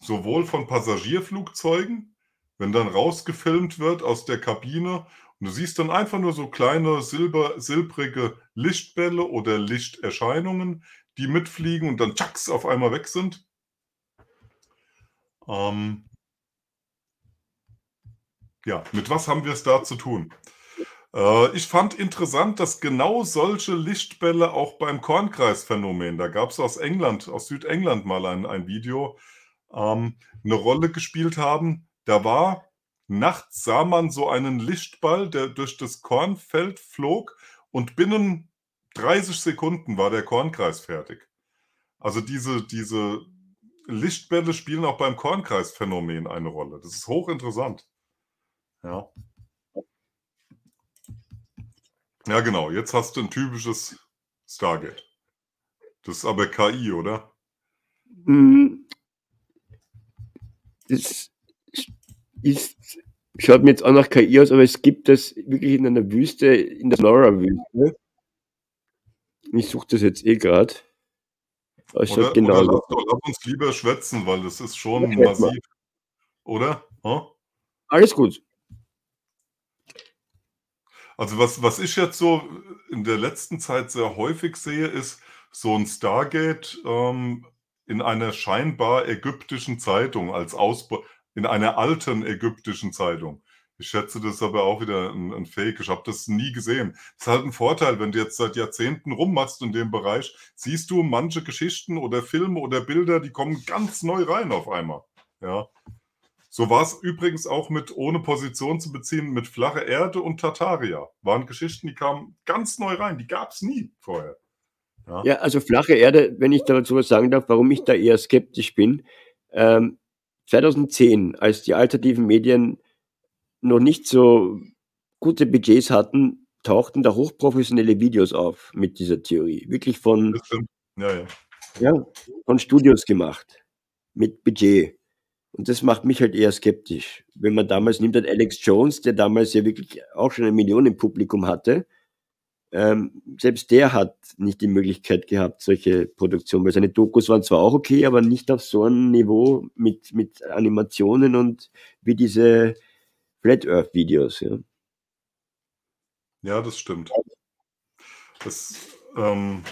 sowohl von Passagierflugzeugen, wenn dann rausgefilmt wird aus der Kabine und du siehst dann einfach nur so kleine silber, silbrige Lichtbälle oder Lichterscheinungen, die mitfliegen und dann tschaks auf einmal weg sind. Ähm ja, mit was haben wir es da zu tun? Äh, ich fand interessant, dass genau solche Lichtbälle auch beim Kornkreisphänomen, da gab es aus England, aus Südengland mal ein, ein Video, ähm, 'ne Rolle gespielt haben. Da war nachts sah man so einen Lichtball, der durch das Kornfeld flog und binnen 30 Sekunden war der Kornkreis fertig. Also diese diese Lichtbälle spielen auch beim Kornkreisphänomen eine Rolle. Das ist hochinteressant. Ja. Ja, genau. Jetzt hast du ein typisches Stargate. Das ist aber KI, oder? Mhm das ist, schaut mir jetzt auch nach KI aus, aber es gibt das wirklich in einer Wüste, in der Nora-Wüste. Ich suche das jetzt eh gerade. Oder, genau oder lass, lass, uns lieber schwätzen, weil das ist schon ja, massiv. Oder? Huh? Alles gut. Also was, was ich jetzt so in der letzten Zeit sehr häufig sehe, ist so ein Stargate ähm, in einer scheinbar ägyptischen Zeitung als Ausbau, in einer alten ägyptischen Zeitung. Ich schätze, das ist aber auch wieder ein, ein Fake. Ich habe das nie gesehen. Das ist halt ein Vorteil, wenn du jetzt seit Jahrzehnten rummachst in dem Bereich, siehst du manche Geschichten oder Filme oder Bilder, die kommen ganz neu rein auf einmal. Ja. So war es übrigens auch mit ohne Position zu beziehen mit flache Erde und Tartaria. Waren Geschichten, die kamen ganz neu rein. Die gab es nie vorher. Ja. ja. also flache Erde, wenn ich dazu was sagen darf, warum ich da eher skeptisch bin. Ähm, 2010, als die alternativen Medien noch nicht so gute Budgets hatten, tauchten da hochprofessionelle Videos auf mit dieser Theorie. Wirklich von, ja, ja. Ja, von Studios gemacht. Mit Budget. Und das macht mich halt eher skeptisch. Wenn man damals nimmt, hat Alex Jones, der damals ja wirklich auch schon ein Millionenpublikum hatte, ähm, selbst der hat nicht die Möglichkeit gehabt, solche Produktionen, weil seine Dokus waren zwar auch okay, aber nicht auf so einem Niveau mit, mit Animationen und wie diese Flat Earth Videos. Ja, ja das stimmt. Das ähm,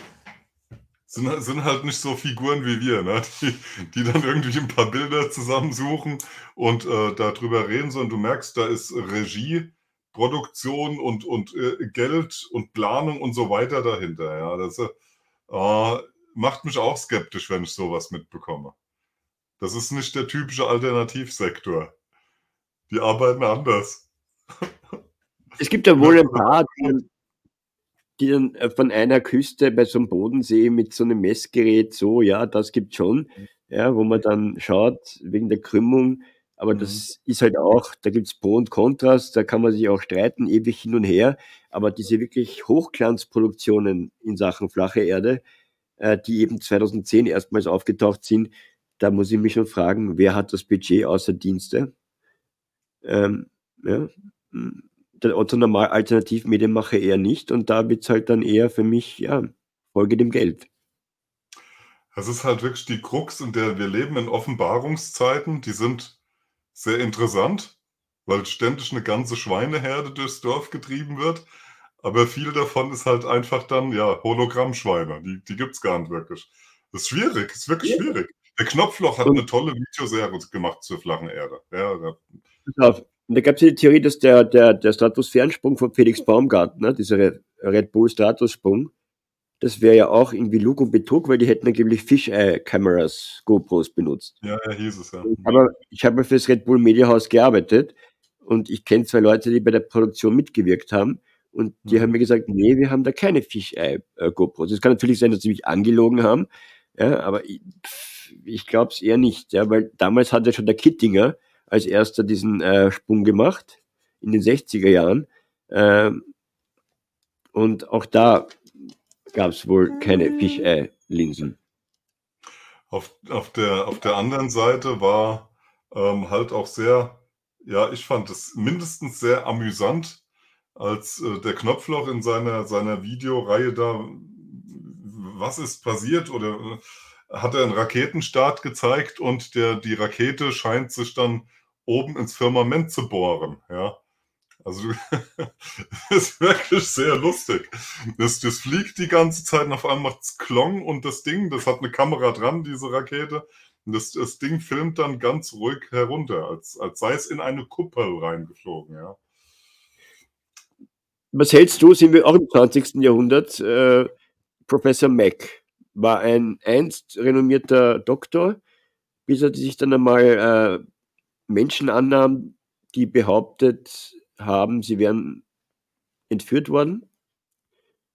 sind, sind halt nicht so Figuren wie wir, ne? die, die dann irgendwie ein paar Bilder zusammensuchen und äh, darüber reden, sondern du merkst, da ist Regie Produktion und, und äh, Geld und Planung und so weiter dahinter. Ja, das äh, macht mich auch skeptisch, wenn ich sowas mitbekomme. Das ist nicht der typische Alternativsektor. Die arbeiten anders. [LAUGHS] Es gibt ja wohl ein paar, die, die dann äh, von einer Küste bei so einem Bodensee mit so einem Messgerät so, ja, das gibt schon, ja, wo man dann schaut, wegen der Krümmung, aber mhm. das ist halt auch, da gibt's Pro und Kontras, da kann man sich auch streiten, ewig hin und her. Aber diese wirklich Hochglanzproduktionen in Sachen flache Erde, äh, die eben 2010 erstmals aufgetaucht sind, da muss ich mich schon fragen, wer hat das Budget außer Dienste? Ähm, ja, hm, der Otto Normal Alternativmedienmacher eher nicht und da wird's halt dann eher für mich, ja, Folge dem Geld. Es ist halt wirklich die Krux, in der wir leben in Offenbarungszeiten, die sind sehr interessant, weil ständig eine ganze Schweineherde durchs Dorf getrieben wird. Aber viel davon ist halt einfach dann, ja, Hologrammschweine. Die, die gibt es gar nicht wirklich. Das ist schwierig, das ist wirklich ja. schwierig. Der Knopfloch hat eine tolle Videoserie gemacht zur flachen Erde. Ja. Und da gab es ja die Theorie, dass der, der, der Stratosphärensprung von Felix Baumgarten, ne, dieser Red Bull Stratossprung, das wäre ja auch irgendwie Lug und Betrug, weil die hätten angeblich Fisheye-Cameras, GoPros benutzt. Ja, ja, hieß es ja. Aber ich habe für das Red Bull Media House gearbeitet und ich kenne zwei Leute, die bei der Produktion mitgewirkt haben und die mhm. haben mir gesagt, nee, wir haben da keine Fisheye-GoPros. Es kann natürlich sein, dass sie mich angelogen haben, ja, aber ich, ich glaube es eher nicht, ja, weil damals hat ja schon der Kittinger als erster diesen äh, Sprung gemacht in den 60er Jahren. Ähm, und auch da gab es wohl keine Fischei-Linsen. Auf, auf, der, auf der anderen Seite war ähm, halt auch sehr, ja, ich fand es mindestens sehr amüsant, als äh, der Knopfloch in seiner, seiner Videoreihe da, was ist passiert oder äh, hat er einen Raketenstart gezeigt und der, die Rakete scheint sich dann oben ins Firmament zu bohren, ja. Also [LAUGHS] das ist wirklich sehr lustig. Das, das fliegt die ganze Zeit und auf einmal macht's Klong und das Ding, das hat eine Kamera dran, diese Rakete. Und das, das Ding filmt dann ganz ruhig herunter, als, als sei es in eine Kuppel reingeflogen, ja. Was hältst du, sind wir auch im 20. Jahrhundert, äh, Professor Mack war ein einst renommierter Doktor, bis er sich dann einmal äh, Menschen annahm, die behauptet haben, sie wären entführt worden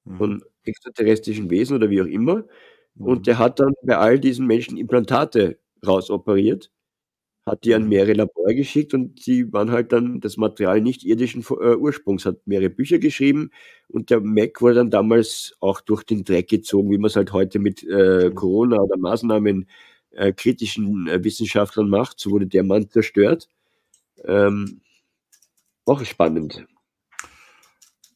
mhm. von extraterrestrischen Wesen oder wie auch immer. Mhm. Und der hat dann bei all diesen Menschen Implantate rausoperiert, hat die an mhm. mehrere Labore geschickt und die waren halt dann das Material nicht irdischen äh, Ursprungs, hat mehrere Bücher geschrieben und der Mac wurde dann damals auch durch den Dreck gezogen, wie man es halt heute mit äh. Corona oder Maßnahmen äh, kritischen äh, Wissenschaftlern macht. So wurde der Mann zerstört. Ähm, auch spannend.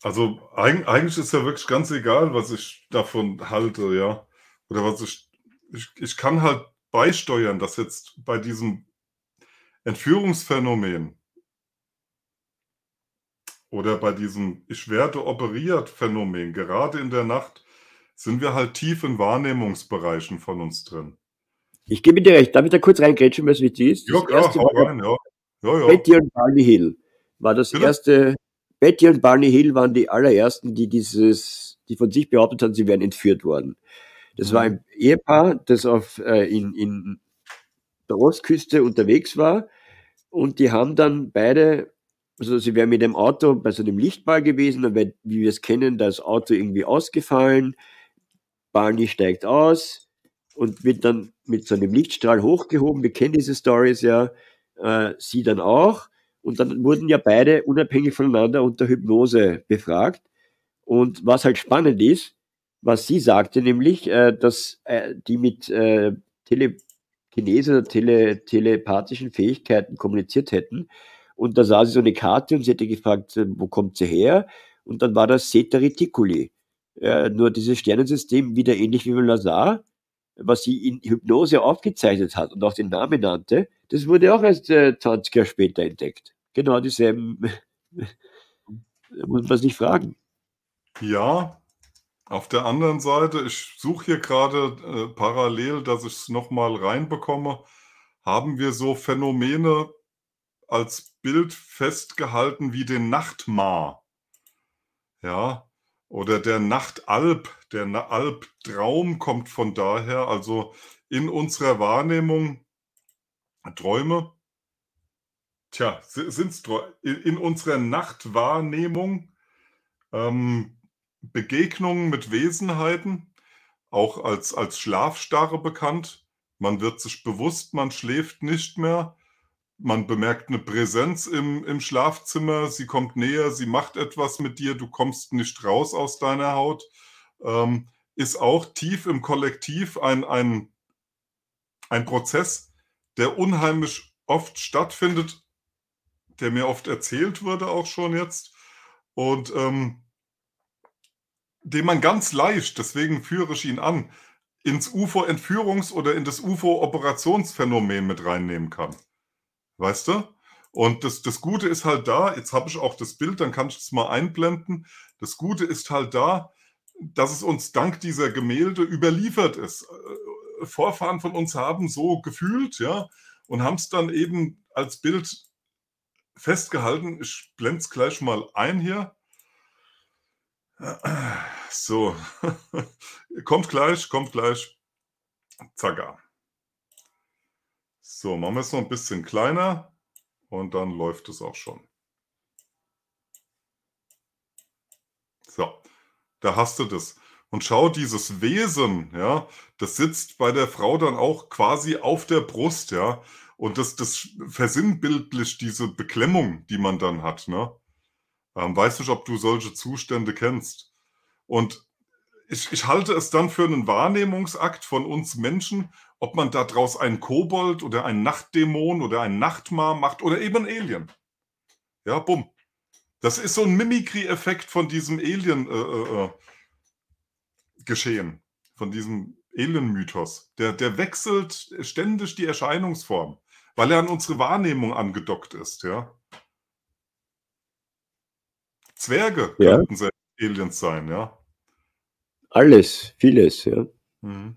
Also eigentlich ist ja wirklich ganz egal, was ich davon halte, ja. Oder was ich, ich, ich kann halt beisteuern, dass jetzt bei diesem Entführungsphänomen oder bei diesem Ich werde operiert Phänomen, gerade in der Nacht, sind wir halt tief in Wahrnehmungsbereichen von uns drin. Ich gebe dir recht. Darf ich da kurz reingrätschen, was wichtig ist? Ja, klar, hau rein, ja. ja, ja. Betty und Barney Hill war das Bitte? erste. Betty und Barney Hill waren die allerersten, die dieses, die von sich behauptet haben, sie wären entführt worden. Das mhm. war ein Ehepaar, das auf, äh, in, in der Ostküste unterwegs war Und die haben dann beide, also sie wären mit dem Auto bei so einem Lichtball gewesen, dann wird, wie wir es kennen, das Auto irgendwie ausgefallen, Barney steigt aus und wird dann mit so einem Lichtstrahl hochgehoben. Wir kennen diese Stories ja, äh, sie dann auch. Und dann wurden ja beide unabhängig voneinander unter Hypnose befragt. Und was halt spannend ist, was sie sagte, nämlich, äh, dass äh, die mit äh, Telekinese oder tele, telepathischen Fähigkeiten kommuniziert hätten. Und da sah sie so eine Karte und sie hätte gefragt, äh, wo kommt sie her? Und dann war das Seta Reticuli. Äh, nur dieses Sternensystem wieder ähnlich wie Lazar, was sie in Hypnose aufgezeichnet hat und auch den Namen nannte, das wurde auch erst äh, 20 Jahre später entdeckt. Genau dieselben, muss man sich fragen. Ja, auf der anderen Seite, ich suche hier gerade äh, parallel, dass ich es nochmal reinbekomme, haben wir so Phänomene als Bild festgehalten wie den Nachtmar. Ja, oder der Nachtalb, der Na Albtraum kommt von daher, also in unserer Wahrnehmung Träume. Tja, sind in, in unserer Nachtwahrnehmung ähm, Begegnungen mit Wesenheiten, auch als, als Schlafstarre bekannt. Man wird sich bewusst, man schläft nicht mehr. Man bemerkt eine Präsenz im, im Schlafzimmer, sie kommt näher, sie macht etwas mit dir, du kommst nicht raus aus deiner Haut. Ähm, ist auch tief im Kollektiv ein, ein, ein Prozess, der unheimlich oft stattfindet, der mir oft erzählt wurde, auch schon jetzt. Und ähm, den man ganz leicht, deswegen führe ich ihn an, ins UFO-Entführungs- oder in das UFO-Operationsphänomen mit reinnehmen kann. Weißt du? Und das, das Gute ist halt da, jetzt habe ich auch das Bild, dann kann ich es mal einblenden. Das Gute ist halt da, dass es uns dank dieser Gemälde überliefert ist. Vorfahren von uns haben so gefühlt, ja, und haben es dann eben als Bild festgehalten. Ich blende es gleich mal ein hier. So, [LAUGHS] kommt gleich, kommt gleich. Zaga. So, machen wir es noch ein bisschen kleiner und dann läuft es auch schon. So, da hast du das. Und schau, dieses Wesen, ja, das sitzt bei der Frau dann auch quasi auf der Brust, ja. Und das, das versinnbildlich diese Beklemmung, die man dann hat, ne? Ähm, weißt du, ob du solche Zustände kennst? Und ich, ich halte es dann für einen Wahrnehmungsakt von uns Menschen, ob man daraus einen Kobold oder einen Nachtdämon oder einen Nachtmar macht oder eben ein Alien. Ja, bumm. Das ist so ein Mimikry-Effekt von diesem Alien-Geschehen, äh, äh, von diesem Alien-Mythos. Der, der wechselt ständig die Erscheinungsform, weil er an unsere Wahrnehmung angedockt ist. Ja. Zwerge Ja. könnten selbst Aliens sein, ja. Alles, vieles, ja. Mhm.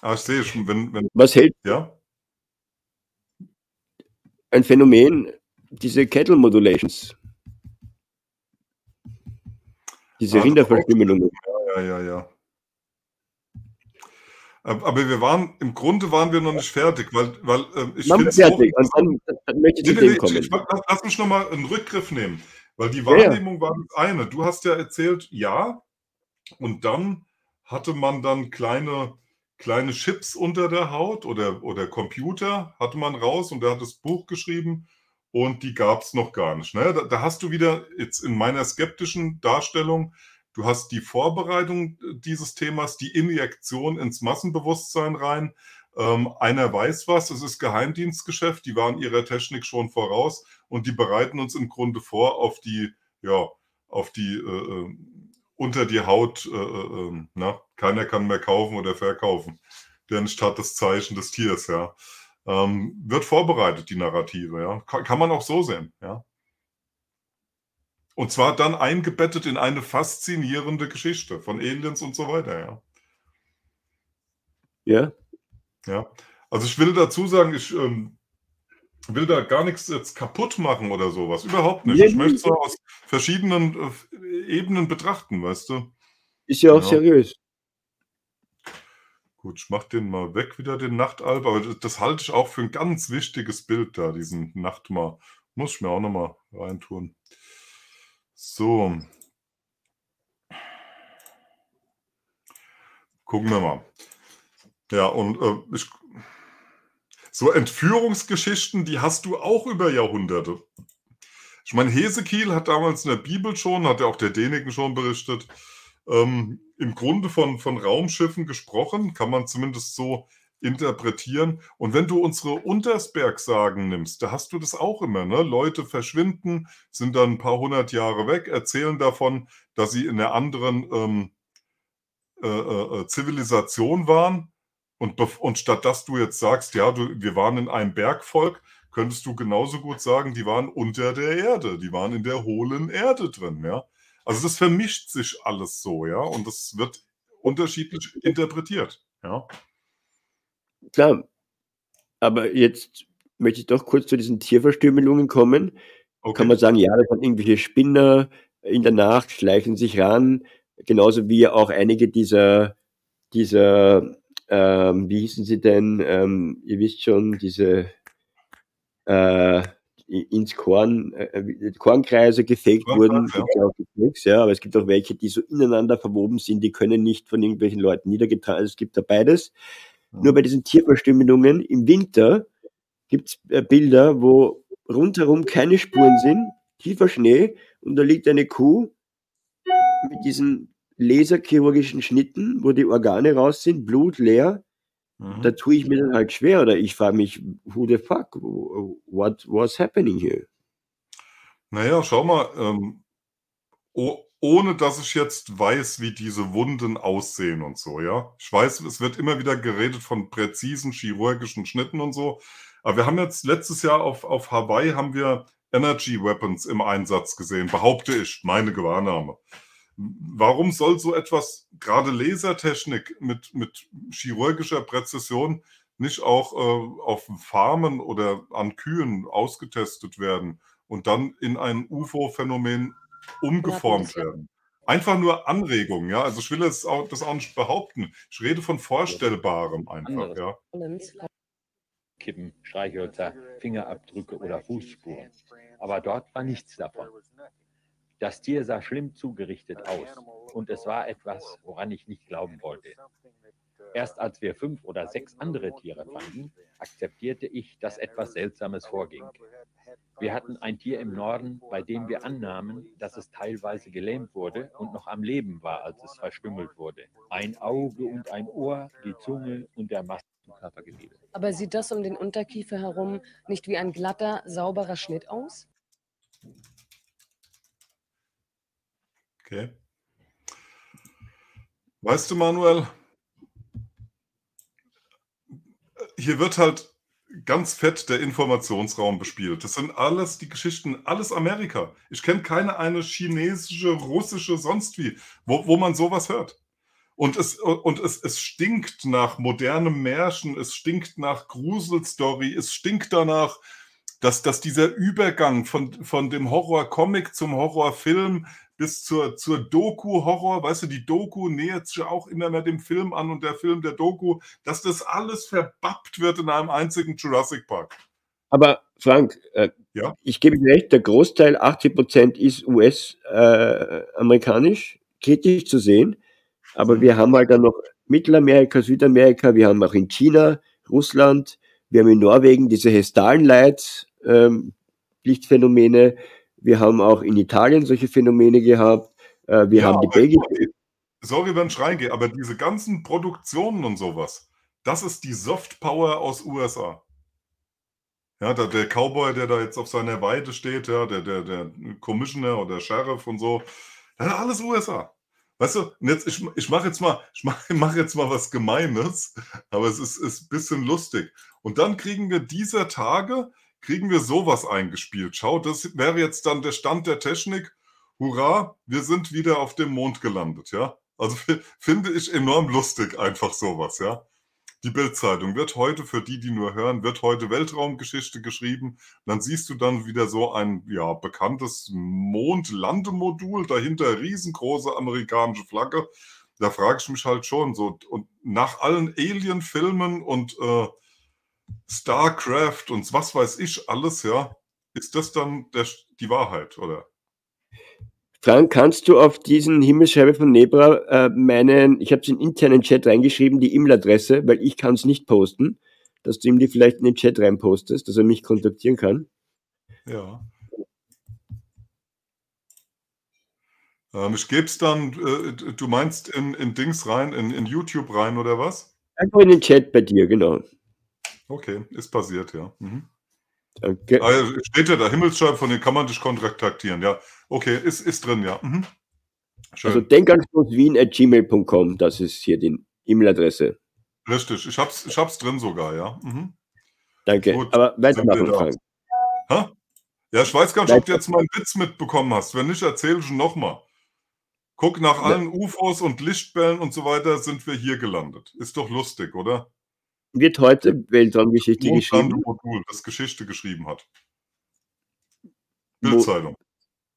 Ah, ich sehe schon, wenn, wenn, Was hält ja, ein Phänomen, diese Kettle Modulations? Diese Ah, Rinderverstümmelungen. ja, ja, ja. Aber wir waren, im Grunde waren wir noch nicht fertig, weil, weil ähm, ich finde fertig. Und dann, dann möchte ich Nee, nee, kommen. ich, lass, lass mich nochmal einen Rückgriff nehmen, weil die Ja, ja. Wahrnehmung war das eine. Du hast ja erzählt, ja, und dann hatte man dann kleine, kleine Chips unter der Haut oder, oder Computer hatte man raus und der hat das Buch geschrieben und die gab es noch gar nicht. Ne? Da, da hast du wieder jetzt in meiner skeptischen Darstellung, du hast die Vorbereitung dieses Themas, die Injektion ins Massenbewusstsein rein. Ähm, einer weiß was, es ist Geheimdienstgeschäft, die waren ihrer Technik schon voraus und die bereiten uns im Grunde vor auf die, ja, auf die äh, äh, unter die Haut, äh, äh, ähm, na, keiner kann mehr kaufen oder verkaufen. Der nicht hat das Zeichen des Tiers, ja. Ähm, wird vorbereitet, die Narrative, ja. Kann, kann man auch so sehen, ja. Und zwar dann eingebettet in eine faszinierende Geschichte von Aliens und so weiter, ja. Ja, Ja, also ich will dazu sagen, ich ähm, will da gar nichts jetzt kaputt machen oder sowas. Überhaupt nicht. Ich möchte es so aus verschiedenen äh, Ebenen betrachten, weißt du? ist ja auch Ja. seriös. Gut, ich mache den mal weg wieder, den Nachtalb, aber das, das halte ich auch für ein ganz wichtiges Bild da, diesen Nachtmar. Muss ich mir auch nochmal reintun. So. Gucken wir mal. Ja, und äh, ich, so Entführungsgeschichten, die hast du auch über Jahrhunderte. Ich meine, Hesekiel hat damals in der Bibel schon, hat ja auch der Däniken schon berichtet, ähm, im Grunde von, von Raumschiffen gesprochen, kann man zumindest so interpretieren. Und wenn du unsere Untersberg-Sagen nimmst, da hast du das auch immer. Ne? Leute verschwinden, sind dann ein paar hundert Jahre weg, erzählen davon, dass sie in einer anderen ähm, äh, äh, äh Zivilisation waren. Und, und statt dass du jetzt sagst, ja, du, wir waren in einem Bergvolk, könntest du genauso gut sagen, die waren unter der Erde, die waren in der hohlen Erde drin, ja. Also das vermischt sich alles so, ja, und das wird unterschiedlich interpretiert, ja. Klar, aber jetzt möchte ich doch kurz zu diesen Tierverstümmelungen kommen. Okay. Kann man sagen, ja, das sind irgendwelche Spinner in der Nacht, schleichen sich ran, genauso wie auch einige dieser, dieser ähm, wie hießen sie denn, ähm, ihr wisst schon, diese äh, ins Korn, äh, äh Kornkreise gefegt wurden. Ja. Nichts, ja, aber es gibt auch welche, die so ineinander verwoben sind, die können nicht von irgendwelchen Leuten niedergetragen. Also es gibt da beides. Nur bei diesen Tierverstümmelungen im Winter gibt es äh, Bilder, wo rundherum keine Spuren sind, tiefer Schnee und da liegt eine Kuh mit diesen laserchirurgischen Schnitten, wo die Organe raus sind, Blut leer Mhm. Da tue ich mir dann halt schwer oder ich frage mich, who the fuck, what was happening here? Naja, schau mal, ähm, oh, ohne dass ich jetzt weiß, wie diese Wunden aussehen und so, ja. Ich weiß, es wird immer wieder geredet von präzisen chirurgischen Schnitten und so. Aber wir haben jetzt letztes Jahr auf, auf Hawaii haben wir Energy Weapons im Einsatz gesehen, behaupte ich, meine Gewahrnahme. Warum soll so etwas, gerade Lasertechnik mit, mit chirurgischer Präzision, nicht auch äh, auf Farmen oder an Kühen ausgetestet werden und dann in ein UFO-Phänomen umgeformt werden? Einfach nur Anregungen, ja. Also ich will das auch, das auch nicht behaupten. Ich rede von Vorstellbarem einfach, ja. Kippen, Streichhölzer, Fingerabdrücke oder Fußspuren. Aber dort war nichts davon. Das Tier sah schlimm zugerichtet aus und es war etwas, woran ich nicht glauben wollte. Erst als wir fünf oder sechs andere Tiere fanden, akzeptierte ich, dass etwas Seltsames vorging. Wir hatten ein Tier im Norden, bei dem wir annahmen, dass es teilweise gelähmt wurde und noch am Leben war, als es verstümmelt wurde. Ein Auge und ein Ohr, die Zunge und der Massenkörpergewebe. Aber sieht das um den Unterkiefer herum nicht wie ein glatter, sauberer Schnitt aus? Okay. Weißt du, Manuel, hier wird halt ganz fett der Informationsraum bespielt. Das sind alles die Geschichten, alles Amerika. Ich kenne keine eine chinesische, russische, sonst wie, wo, wo man sowas hört. Und es, und es, es stinkt nach modernem Märchen, es stinkt nach Gruselstory, es stinkt danach, dass, dass dieser Übergang von, von dem Horrorcomic zum Horrorfilm bis zur, zur Doku-Horror, weißt du, die Doku nähert sich auch immer mehr dem Film an und der Film der Doku, dass das alles verbappt wird in einem einzigen Jurassic Park. Aber Frank, äh, ja? ich gebe dir recht, der Großteil, 80 Prozent, ist US-amerikanisch, äh, kritisch zu sehen. Aber wir haben halt dann noch Mittelamerika, Südamerika, wir haben auch in China, Russland, wir haben in Norwegen diese Hestalenleit, ähm, Lichtphänomene, wir haben auch in Italien solche Phänomene gehabt. Äh, wir ja, haben die belgische. Sorry, wenn ich reingehe, aber diese ganzen Produktionen und sowas, das ist die Softpower aus USA. Ja, der, der, Cowboy, der da jetzt auf seiner Weide steht, ja, der, der, der Commissioner oder Sheriff und so, das ist alles USA. Weißt du, jetzt, ich, ich mache jetzt mal, ich mache [LAUGHS] mach jetzt mal was Gemeines, aber es ist, ist ein bisschen lustig. Und dann kriegen wir dieser Tage kriegen wir sowas eingespielt. Schau, das wäre jetzt dann der Stand der Technik. Hurra, wir sind wieder auf dem Mond gelandet, ja. Also finde ich enorm lustig, einfach sowas, ja. Die Bildzeitung wird heute, für die, die nur hören, wird heute Weltraumgeschichte geschrieben. dann siehst du dann wieder so ein ja, bekanntes Mondlandemodul, dahinter riesengroße amerikanische Flagge. Da frage ich mich halt schon so, und nach allen Alien-Filmen und äh, StarCraft und was weiß ich alles, ja, ist das dann der, die Wahrheit, oder? Frank, kannst du auf diesen Himmelsscheibe von Nebra äh, meinen, ich habe es in den internen Chat reingeschrieben, die E-Mail-Adresse, weil ich kann es nicht posten, dass du ihm die vielleicht in den Chat reinpostest, dass er mich kontaktieren kann. Ja. Ähm, ich gebe es dann, äh, du meinst in, in Dings rein, in, in YouTube rein oder was? Einfach in den Chat bei dir, genau. Okay, ist passiert, ja. Mhm. Danke. Ah, ja, steht ja da, Himmelsscheibe, von denen kann man dich kontaktieren, ja. Okay, ist, ist drin, ja. Mhm. Also denkanstoßwien.gmail.com, das ist hier die E-Mail-Adresse. Richtig, ich hab's, ich hab's drin sogar, ja. Mhm. Danke, Gut, aber weitermachen. Frank. Ha? Ja, ich weiß gar nicht, ob du jetzt meinen Witz mitbekommen hast. Wenn nicht, erzähl ich ihn nochmal. Guck, nach allen UFOs und Lichtbällen und so weiter sind wir hier gelandet. Ist doch lustig, oder? Wird heute Weltraumgeschichte geschrieben. Mondlandemodul, das Geschichte geschrieben hat. Bildzeitung.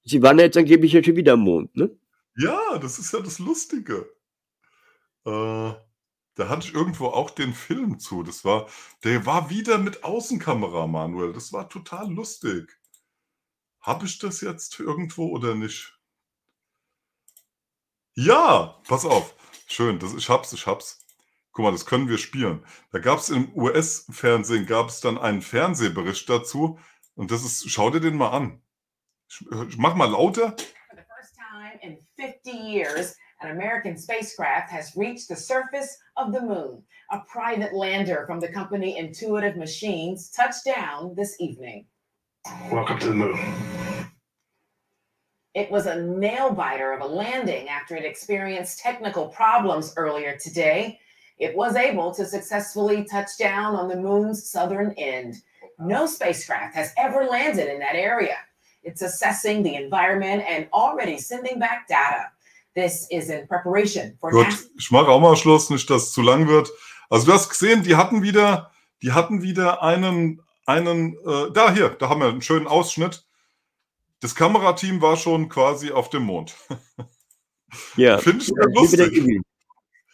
Sie waren jetzt angeblich ja schon wieder am Mond, ne? Ja, das ist ja das Lustige. Äh, da hatte ich irgendwo auch den Film zu. Das war, der war wieder mit Außenkamera, Manuel. Das war total lustig. Habe ich das jetzt irgendwo oder nicht? Ja, pass auf. Schön, das, ich hab's, ich hab's. Guck mal, das können wir spielen. Da gab es im US-Fernsehen, gab es dann einen Fernsehbericht dazu. Und das ist, schau dir den mal an. Ich, ich äh, mach mal lauter. For the first time in 50 years, an American spacecraft has reached the surface of the moon. A private lander from the company Intuitive Machines touched down this evening. Welcome to the moon. It was a nail biter of a landing after it experienced technical problems earlier today. It was able to successfully touch down on the moon's southern end. No spacecraft has ever landed in that area. It's assessing the environment and already sending back data. This is in preparation for Gut, NASA. ich mache auch mal Schluss, nicht, dass es zu lang wird. Also du hast gesehen, die hatten wieder, die hatten wieder einen, einen, äh, da hier, da haben wir einen schönen Ausschnitt. Das Kamerateam war schon quasi auf dem Mond. [LAUGHS] Ja. Finde ich Ja, ja wie lustig.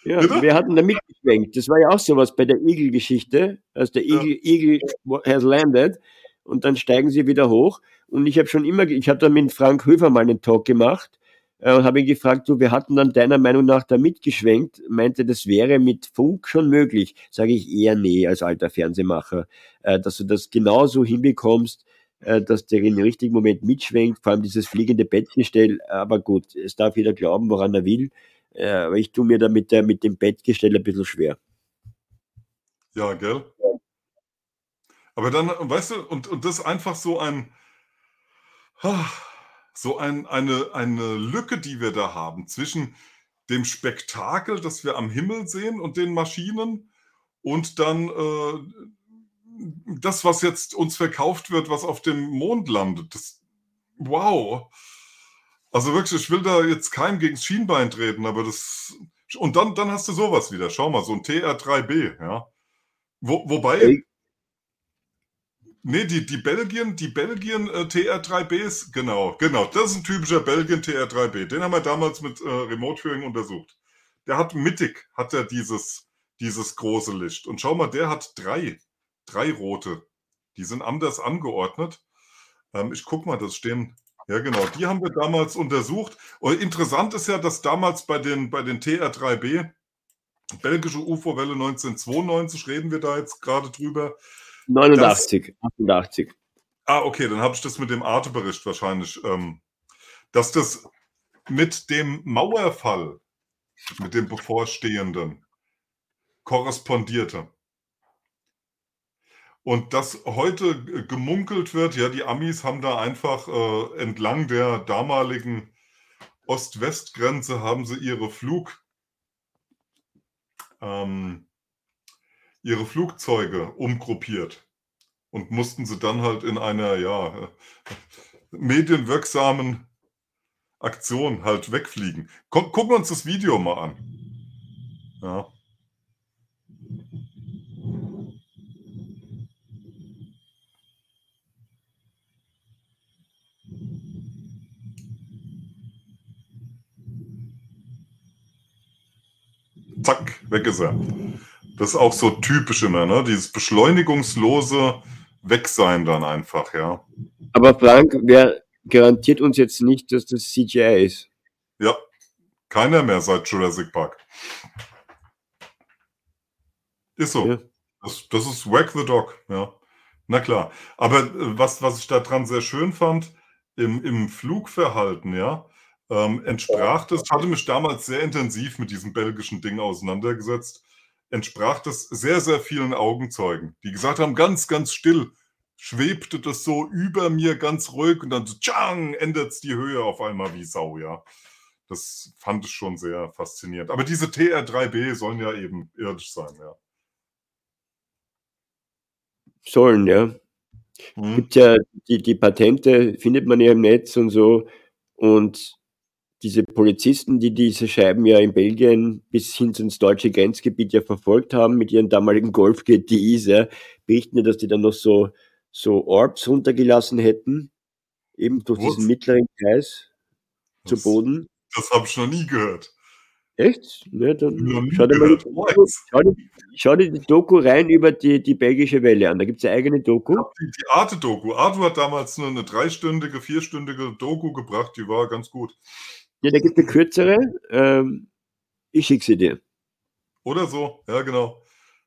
Igel. Ja, Bitte? wir hatten da mitgeschwenkt. Das war ja auch sowas bei der Igel-Geschichte, als der Ja. Igel, Igel has landed und dann steigen sie wieder hoch. Und ich habe schon immer, ich habe da mit Frank Höfer mal einen Talk gemacht äh, und habe ihn gefragt, du, wir hatten dann deiner Meinung nach da mitgeschwenkt, meinte, das wäre mit Funk schon möglich. Sage ich eher nee als alter Fernsehmacher, äh, dass du das genauso hinbekommst, äh, dass der in den richtigen Moment mitschwenkt, vor allem dieses fliegende Bettgestell. Aber gut, es darf jeder glauben, woran er will. Äh, aber ich tue mir da mit, mit dem Bettgestell ein bisschen schwer. Ja, gell? Aber dann, weißt du, und, und das ist einfach so ein, ah, so ein, eine, eine Lücke, die wir da haben zwischen dem Spektakel, das wir am Himmel sehen und den Maschinen und dann äh, das, was jetzt uns verkauft wird, was auf dem Mond landet. Das, wow. Also wirklich, ich will da jetzt keinem gegen das Schienbein treten, aber das. Und dann, dann hast du sowas wieder. Schau mal, so ein TR3B, ja. Wo, wobei. Ey. Nee, die, die Belgien, die Belgien äh, TR3Bs, genau, genau, das ist ein typischer Belgien TR3B. Den haben wir damals mit äh, Remote Viewing untersucht. Der hat mittig, hat er dieses, dieses große Licht. Und schau mal, der hat drei, drei rote. Die sind anders angeordnet. Ähm, ich guck mal, das stehen, ja genau, die haben wir damals untersucht. Und interessant ist ja, dass damals bei den, bei den TR3B, belgische UFO-Welle 1992, reden wir da jetzt gerade drüber, 89, 88. Ah, okay, dann habe ich das mit dem Arte-Bericht wahrscheinlich, ähm, dass das mit dem Mauerfall, mit dem bevorstehenden, korrespondierte. Und dass heute gemunkelt wird, ja, die Amis haben da einfach äh, entlang der damaligen Ost-West-Grenze haben sie ihre Flug, ähm, ihre Flugzeuge umgruppiert und mussten sie dann halt in einer ja, [LAUGHS] medienwirksamen Aktion halt wegfliegen. Guck, gucken wir uns das Video mal an. Ja. Zack, weg ist er. Das ist auch so typisch immer, ne? Dieses beschleunigungslose Wegsein dann einfach, ja. Aber Frank, wer garantiert uns jetzt nicht, dass das CGI ist? Ja, keiner mehr seit Jurassic Park. Ist so. Ja. Das, das ist Whack the Dog, ja. Na klar. Aber äh, was, was ich daran sehr schön fand, im, im Flugverhalten, ja, ähm, entsprach das, ich hatte mich damals sehr intensiv mit diesem belgischen Ding auseinandergesetzt, entsprach das sehr, sehr vielen Augenzeugen, die gesagt haben, ganz, ganz still schwebte das so über mir ganz ruhig und dann so, tschang, ändert es die Höhe auf einmal wie Sau, ja. Das fand ich schon sehr faszinierend. Aber diese TR3B sollen ja eben irdisch sein, ja. Sollen, ja. Mhm. Gibt ja die, die Patente, findet man ja im Netz und so. Und diese Polizisten, die diese Scheiben ja in Belgien bis hin ins deutsche Grenzgebiet ja verfolgt haben mit ihren damaligen Golf GTIs, ja, berichten ja, dass die dann noch so, so Orbs runtergelassen hätten, eben durch Was? diesen mittleren Kreis zu Boden. Das habe ich noch nie gehört. Echt? Ja, dann schau dir, mal die, What? schau, dir, schau dir die Doku rein über die, die belgische Welle an. Da gibt es eine eigene Doku. Die, die Arte-Doku. Arte hat damals nur eine dreistündige, vierstündige Doku gebracht, die war ganz gut. Ja, da gibt es eine kürzere. Ähm, ich schicke sie dir. Oder so, ja, genau.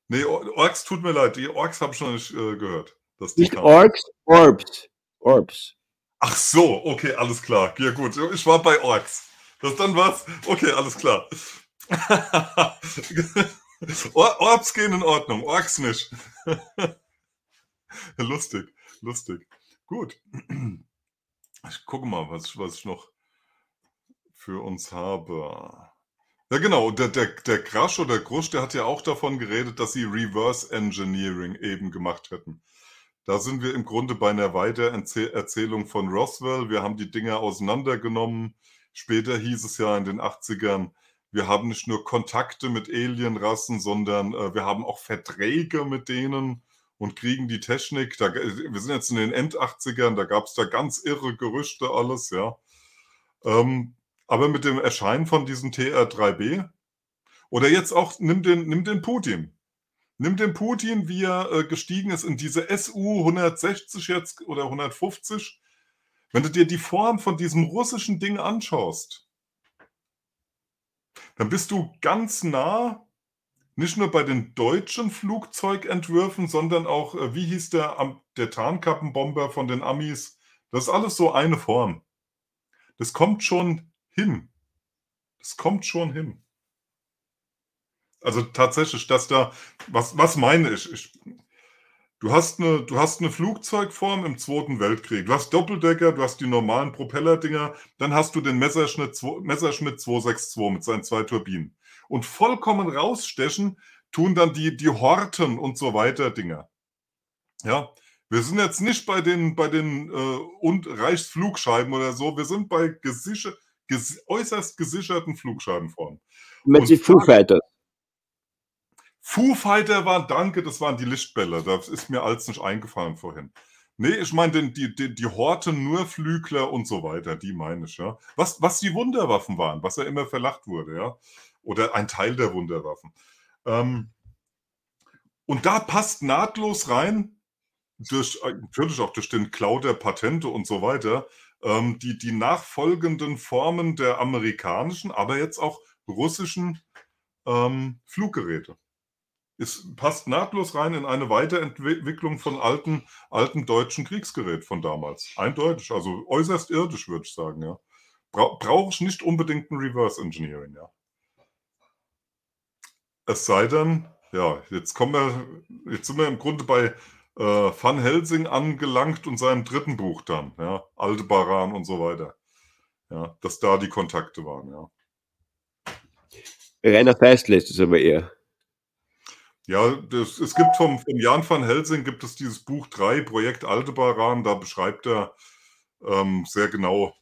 Nee, Or- Orks tut mir leid, die Orks habe ich noch nicht äh, gehört. Nicht kamen. Orks, Orbs. Orbs. Ach so, okay, alles klar. Ja, gut, ich war bei Orks. Das dann was? Okay, alles klar. [LAUGHS] Or Orbs gehen in Ordnung, Orks nicht. [LAUGHS] lustig, lustig. Gut. [CLEARS THROAT] Ich gucke mal, was, was ich noch für uns habe. Ja, genau. Der, der, der Crash oder Grusch, der hat ja auch davon geredet, dass sie Reverse Engineering eben gemacht hätten. Da sind wir im Grunde bei einer Weitererzählung von Roswell. Wir haben die Dinge auseinandergenommen. Später hieß es ja in den 80ern, wir haben nicht nur Kontakte mit Alienrassen, sondern äh, wir haben auch Verträge mit denen und kriegen die Technik. Da, wir sind jetzt in den End-80ern, da gab es da ganz irre Gerüchte alles, ja. Ähm, aber mit dem Erscheinen von diesem TR3B oder jetzt auch, nimm den, nimm den Putin. Nimm den Putin, wie er äh, gestiegen ist in diese SU 160 jetzt oder 150. Wenn du dir die Form von diesem russischen Ding anschaust, dann bist du ganz nah, nicht nur bei den deutschen Flugzeugentwürfen, sondern auch, äh, wie hieß der, der Tarnkappenbomber von den Amis? Das ist alles so eine Form. Das kommt schon hin. Das kommt schon hin. Also tatsächlich, dass da, was, was meine ich? ich du, hast eine, du hast eine Flugzeugform im Zweiten Weltkrieg. Du hast Doppeldecker, du hast die normalen Propellerdinger, dann hast du den Messerschmitt, zwo- Messerschmitt 262 mit seinen zwei Turbinen. Und vollkommen rausstechen tun dann die, die Horten und so weiter Dinger. Ja, wir sind jetzt nicht bei den, bei den äh, und Reichsflugscheiben oder so, wir sind bei gesicher, ges, äußerst gesicherten Flugscheibenformen. Du meinst Und die Foo Fighters? Foo Fighter waren, danke, das waren die Lichtbälle. Das ist mir alles nicht eingefallen vorhin. Nee, ich meine die, die, die Horten, nur Flügler und so weiter, die meine ich, ja. Was, was die Wunderwaffen waren, was ja immer verlacht wurde, ja. Oder ein Teil der Wunderwaffen. Ähm, und da passt nahtlos rein, durch, äh, natürlich auch durch den Klau der Patente und so weiter, ähm, die, die nachfolgenden Formen der amerikanischen, aber jetzt auch russischen ähm, Fluggeräte. Es passt nahtlos rein in eine Weiterentwicklung von alten, alten deutschen Kriegsgerät von damals. Eindeutig, also äußerst irdisch, würde ich sagen, ja. Bra Brauche ich nicht unbedingt ein Reverse Engineering, ja. Es sei denn, ja, jetzt kommen wir, jetzt sind wir im Grunde bei äh, Van Helsing angelangt und seinem dritten Buch dann, ja, Aldebaran und so weiter. Ja, dass da die Kontakte waren, ja. Rainer Feistl ist es aber eher. Ja, das, es gibt vom, vom Jan van Helsing gibt es dieses Buch 3, Projekt Aldebaran, da beschreibt er ähm, sehr genau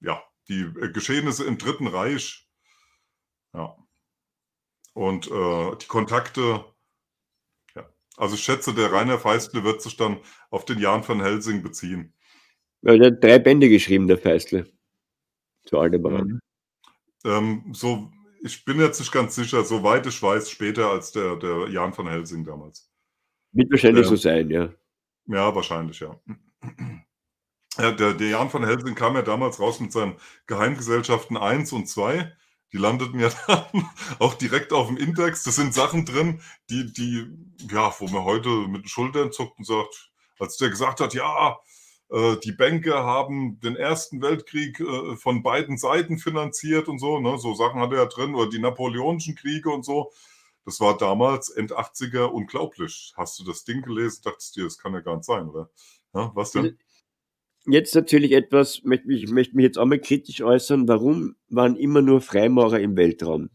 ja, die äh, Geschehnisse im Dritten Reich. Ja. Und äh, die Kontakte. Also ich schätze, der Rainer Feistle wird sich dann auf den Jan van Helsing beziehen. Ja, der hat drei Bände geschrieben, der Feistl. Zu Aldebaran. Ähm, so, ich bin jetzt nicht ganz sicher, soweit ich weiß, später als der, der Jan von Helsing damals. Wird wahrscheinlich Ja. so sein, ja. Ja, wahrscheinlich, ja. ja der, der Jan von Helsing kam ja damals raus mit seinen Geheimgesellschaften 1 und 2. Die landeten ja [LAUGHS] dann auch direkt auf dem Index. Das sind Sachen drin, die, die, ja, wo man heute mit den Schultern zuckt und sagt, als der gesagt hat, ja, äh, die Bänke haben den Ersten Weltkrieg äh, von beiden Seiten finanziert und so, ne? So Sachen hat er ja drin, oder die Napoleonischen Kriege und so. Das war damals End 80er unglaublich. Hast du das Ding gelesen? Dachtest du dir, das kann ja gar nicht sein, oder? Ja, was denn? Jetzt natürlich etwas, möchte mich, möchte mich jetzt auch mal kritisch äußern. Warum waren immer nur Freimaurer im Weltraum?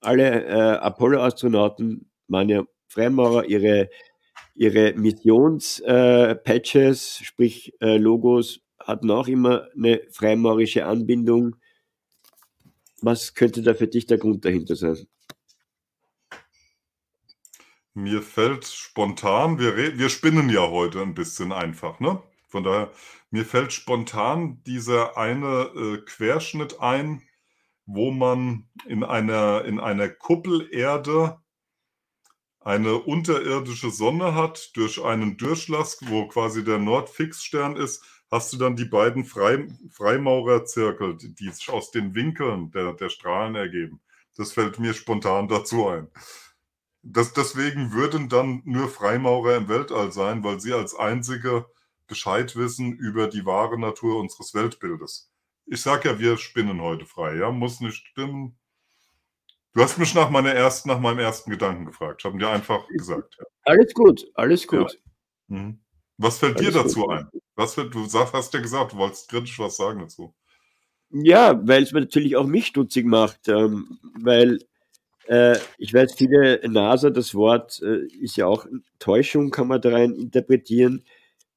Alle äh, Apollo-Astronauten waren ja Freimaurer, ihre, ihre Missions-Patches, sprich äh, Logos, hatten auch immer eine freimaurische Anbindung. Was könnte da für dich der Grund dahinter sein? Mir fällt spontan, wir, wir spinnen ja heute ein bisschen einfach, ne? Von daher, mir fällt spontan dieser eine äh, Querschnitt ein, wo man in einer, in einer Kuppelerde eine unterirdissche Sonne hat, durch einen Durchlass, wo quasi der Nordfixstern ist, hast du dann die beiden Frei, Freimaurerzirkel, die, die sich aus den Winkeln der, der Strahlen ergeben. Das fällt mir spontan dazu ein. Das, deswegen würden dann nur Freimaurer im Weltall sein, weil sie als einzige Bescheid wissen über die wahre Natur unseres Weltbildes. Ich sag ja, wir spinnen heute frei, ja, muss nicht stimmen. Du hast mich nach, meiner ersten, nach meinem ersten Gedanken gefragt. Ich habe dir einfach gesagt. Ja. Alles gut, alles gut. Mhm. Was fällt dir Alles dazu gut. ein? Was fällt, du sag, hast ja gesagt, du wolltest kritisch was sagen dazu. Ja, weil es mir natürlich auch mich stutzig macht, ähm, weil äh, ich weiß, viele NASA, das Wort äh, ist ja auch Täuschung, kann man da rein interpretieren,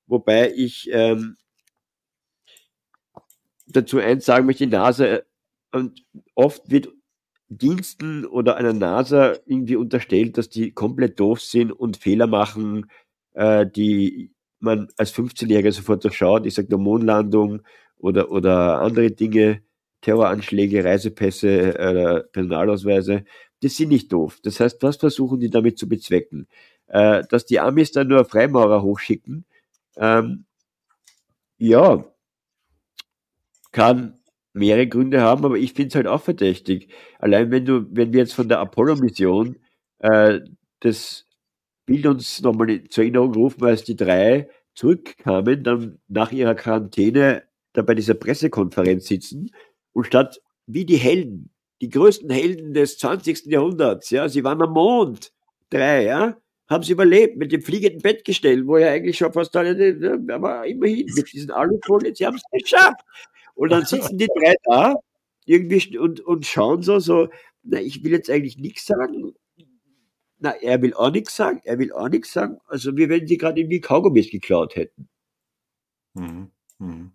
wobei ich ähm, dazu eins sagen möchte, die NASA, äh, und oft wird Diensten oder einer NASA irgendwie unterstellt, dass die komplett doof sind und Fehler machen, äh, die man als 15-Jähriger sofort durchschaut. Ich sage nur Mondlandung oder, oder andere Dinge, Terroranschläge, Reisepässe oder Personalausweise. Das sind nicht doof. Das heißt, was versuchen die damit zu bezwecken? Äh, dass die Amis dann nur Freimaurer hochschicken, ähm, ja, kann mehrere Gründe haben, aber ich finde es halt auch verdächtig. Allein wenn du, wenn wir jetzt von der Apollo-Mission äh, das Bild uns nochmal zur Erinnerung rufen, als die drei zurückkamen, dann nach ihrer Quarantäne da bei dieser Pressekonferenz sitzen und statt wie die Helden, die größten Helden des 20. Jahrhunderts, ja, sie waren am Mond, drei, ja, haben sie überlebt mit dem fliegenden Bettgestell, wo ja eigentlich schon fast alle, aber immerhin mit diesen Alufolien, sie haben es geschafft. Und dann sitzen die drei da irgendwie und, und schauen so, so, na, ich will jetzt eigentlich nichts sagen. Na, er will auch nichts sagen, er will auch nichts sagen. Also wie wenn sie gerade irgendwie Kaugummis geklaut hätten, Mhm. Mhm.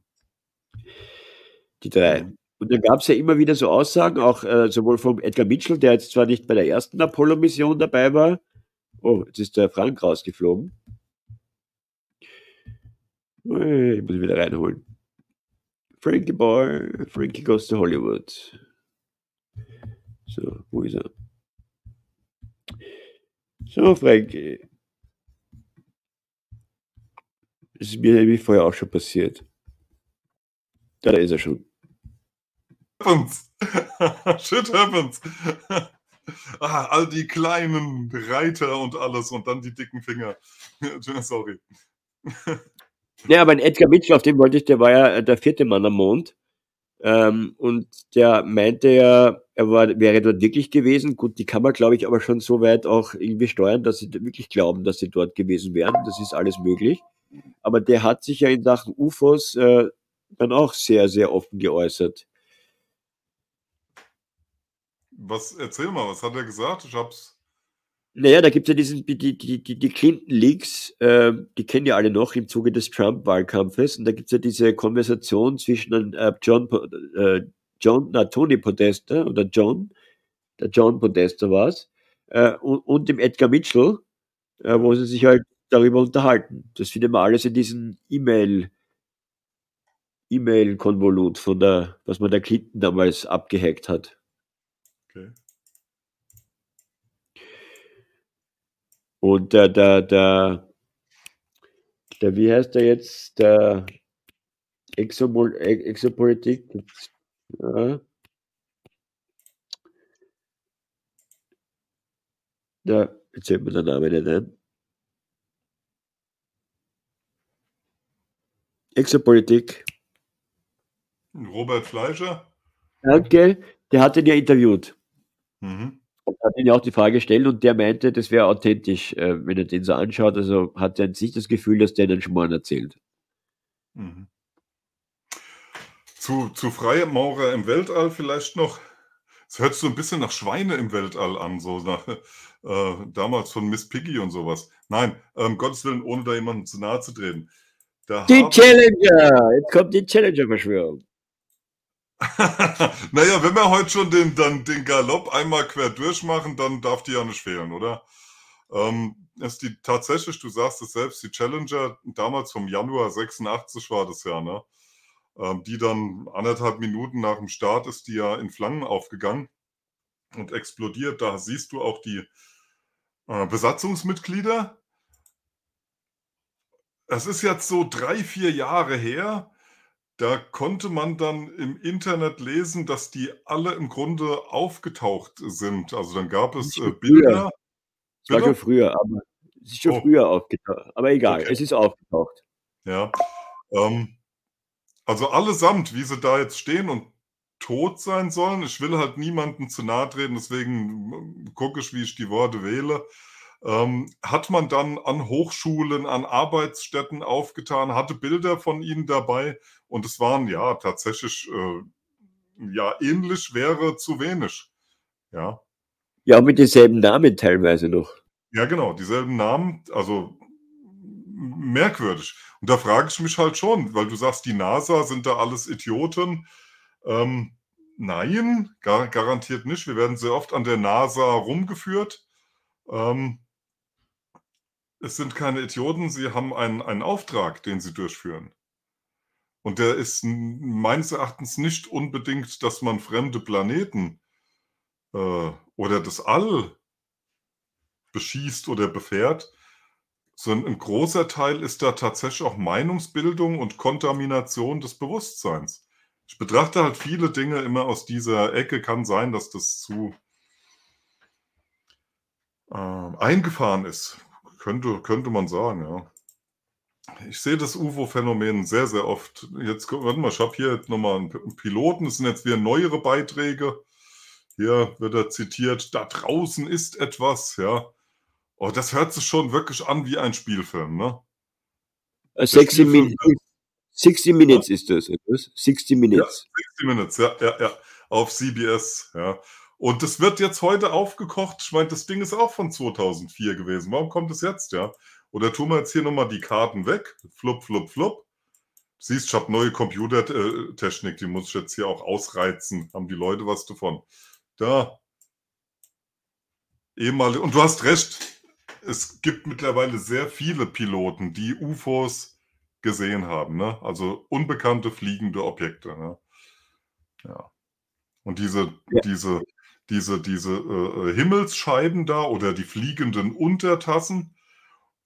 die drei. Mhm. Und dann gab es ja immer wieder so Aussagen, auch äh, sowohl vom Edgar Mitchell, der jetzt zwar nicht bei der ersten Apollo-Mission dabei war. Oh, jetzt ist der Frank rausgeflogen. Ich muss ihn wieder reinholen. Frankie Boy, Frankie goes to Hollywood. So, wo ist er? So, Frankie. Das ist mir nämlich vorher auch schon passiert. Da ist er schon. happens. [LAUGHS] Shit happens. [LAUGHS] ah, all die kleinen Reiter und alles und dann die dicken Finger. [LAUGHS] Sorry. Ja, aber ein Edgar Mitchell, auf den wollte ich, der war ja äh, der vierte Mann am Mond. Ähm, und der meinte ja, er war, wäre dort wirklich gewesen. Gut, die kann man, glaube ich, aber schon so weit auch irgendwie steuern, dass sie wirklich glauben, dass sie dort gewesen wären. Das ist alles möglich. Aber der hat sich ja in Sachen UFOs äh, dann auch sehr, sehr offen geäußert. Was, erzähl mal, was hat er gesagt? Ich hab's. Naja, da gibt es ja diesen, die, die, die, die Clinton-Leaks, äh, die kennen ja alle noch im Zuge des Trump-Wahlkampfes. Und da gibt es ja diese Konversation zwischen äh, John, äh, John, na, Tony Podesta oder John, der John Podesta war es, äh, und, und dem Edgar Mitchell, äh, wo sie sich halt darüber unterhalten. Das findet man alles in diesem E-Mail, E-Mail-Konvolut von der, was man der Clinton damals abgehackt hat. Okay. Und da, da, da, der, wie heißt der jetzt? Der Exopolitik. Ja. Der, jetzt fällt mir der Name nicht ein. Exopolitik. Robert Fleischer. Danke, der hat ihn ja interviewt. Mhm. Und hat ihn ja auch die Frage gestellt und der meinte, das wäre authentisch, äh, wenn er den so anschaut. Also hat er nicht das Gefühl, dass der einen Schmarrn erzählt. Mhm. Zu, zu Freimaurer im Weltall vielleicht noch. Es hört sich so ein bisschen nach Schweine im Weltall an, so nach, äh, damals von Miss Piggy und sowas. Nein, ähm, Gottes Willen, ohne da jemandem zu nahe zu treten. Da Die Challenger! Jetzt kommt die Challenger-Verschwörung. [LAUGHS] naja, wenn wir heute schon den, dann den Galopp einmal quer durchmachen, dann darf die ja nicht fehlen, oder? Ähm, ist die tatsächlich, du sagst es selbst, die Challenger, damals vom Januar 86 war das ja, ne? Ähm, die dann anderthalb Minuten nach dem Start ist die ja in Flammen aufgegangen und explodiert. Da siehst du auch die äh, Besatzungsmitglieder. Es ist jetzt so drei, vier Jahre her. Da konnte man dann im Internet lesen, dass die alle im Grunde aufgetaucht sind. Also dann gab es äh, Bilder. Es war schon früher, aber es ist schon Oh. früher aufgetaucht. Aber egal, Okay. es ist aufgetaucht. Ja. Ähm, also allesamt, wie sie da jetzt stehen und tot sein sollen. Ich will halt niemandem zu nahe treten, deswegen gucke ich, wie ich die Worte wähle. Ähm, hat man dann an Hochschulen, an Arbeitsstätten aufgetan, hatte Bilder von ihnen dabei und es waren ja tatsächlich, äh, ja, ähnlich wäre zu wenig. Ja. Ja, mit denselben Namen teilweise noch. Ja, genau, dieselben Namen, also merkwürdig. Und da frage ich mich halt schon, weil du sagst, die NASA sind da alles Idioten. Ähm, nein, gar, garantiert nicht. Wir werden sehr oft an der NASA rumgeführt. Ähm, es sind keine Idioten, sie haben einen, einen Auftrag, den sie durchführen. Und der ist meines Erachtens nicht unbedingt, dass man fremde Planeten äh, oder das All beschießt oder befährt, sondern ein großer Teil ist da tatsächlich auch Meinungsbildung und Kontamination des Bewusstseins. Ich betrachte halt viele Dinge immer aus dieser Ecke. Kann sein, dass das zu äh, eingefahren ist. Könnte, könnte man sagen, ja. Ich sehe das UFO-Phänomen sehr, sehr oft. Jetzt, warte mal, ich habe hier nochmal einen Piloten. Das sind jetzt wieder neuere Beiträge. Hier wird er zitiert, da draußen ist etwas, ja. Oh, das hört sich schon wirklich an wie ein Spielfilm, ne? Äh, 60, Spielfilm Min 60 Minutes ist das, etwas? 60 Minutes. 60 Minutes, ja, ja, ja. Auf CBS, ja. Und das wird jetzt heute aufgekocht. Ich meine, das Ding ist auch von 2004 gewesen. Warum kommt es jetzt, ja? Oder tun wir jetzt hier nochmal die Karten weg? Flup, flup, flup. Siehst, ich habe neue Computertechnik, die muss ich jetzt hier auch ausreizen. Haben die Leute was davon? Da. Ehemalige, und du hast recht, es gibt mittlerweile sehr viele Piloten, die UFOs gesehen haben, ne? Also unbekannte fliegende Objekte, ne? Ja. Und diese, Ja. diese, diese, diese äh, Himmelsscheiben da oder die fliegenden Untertassen,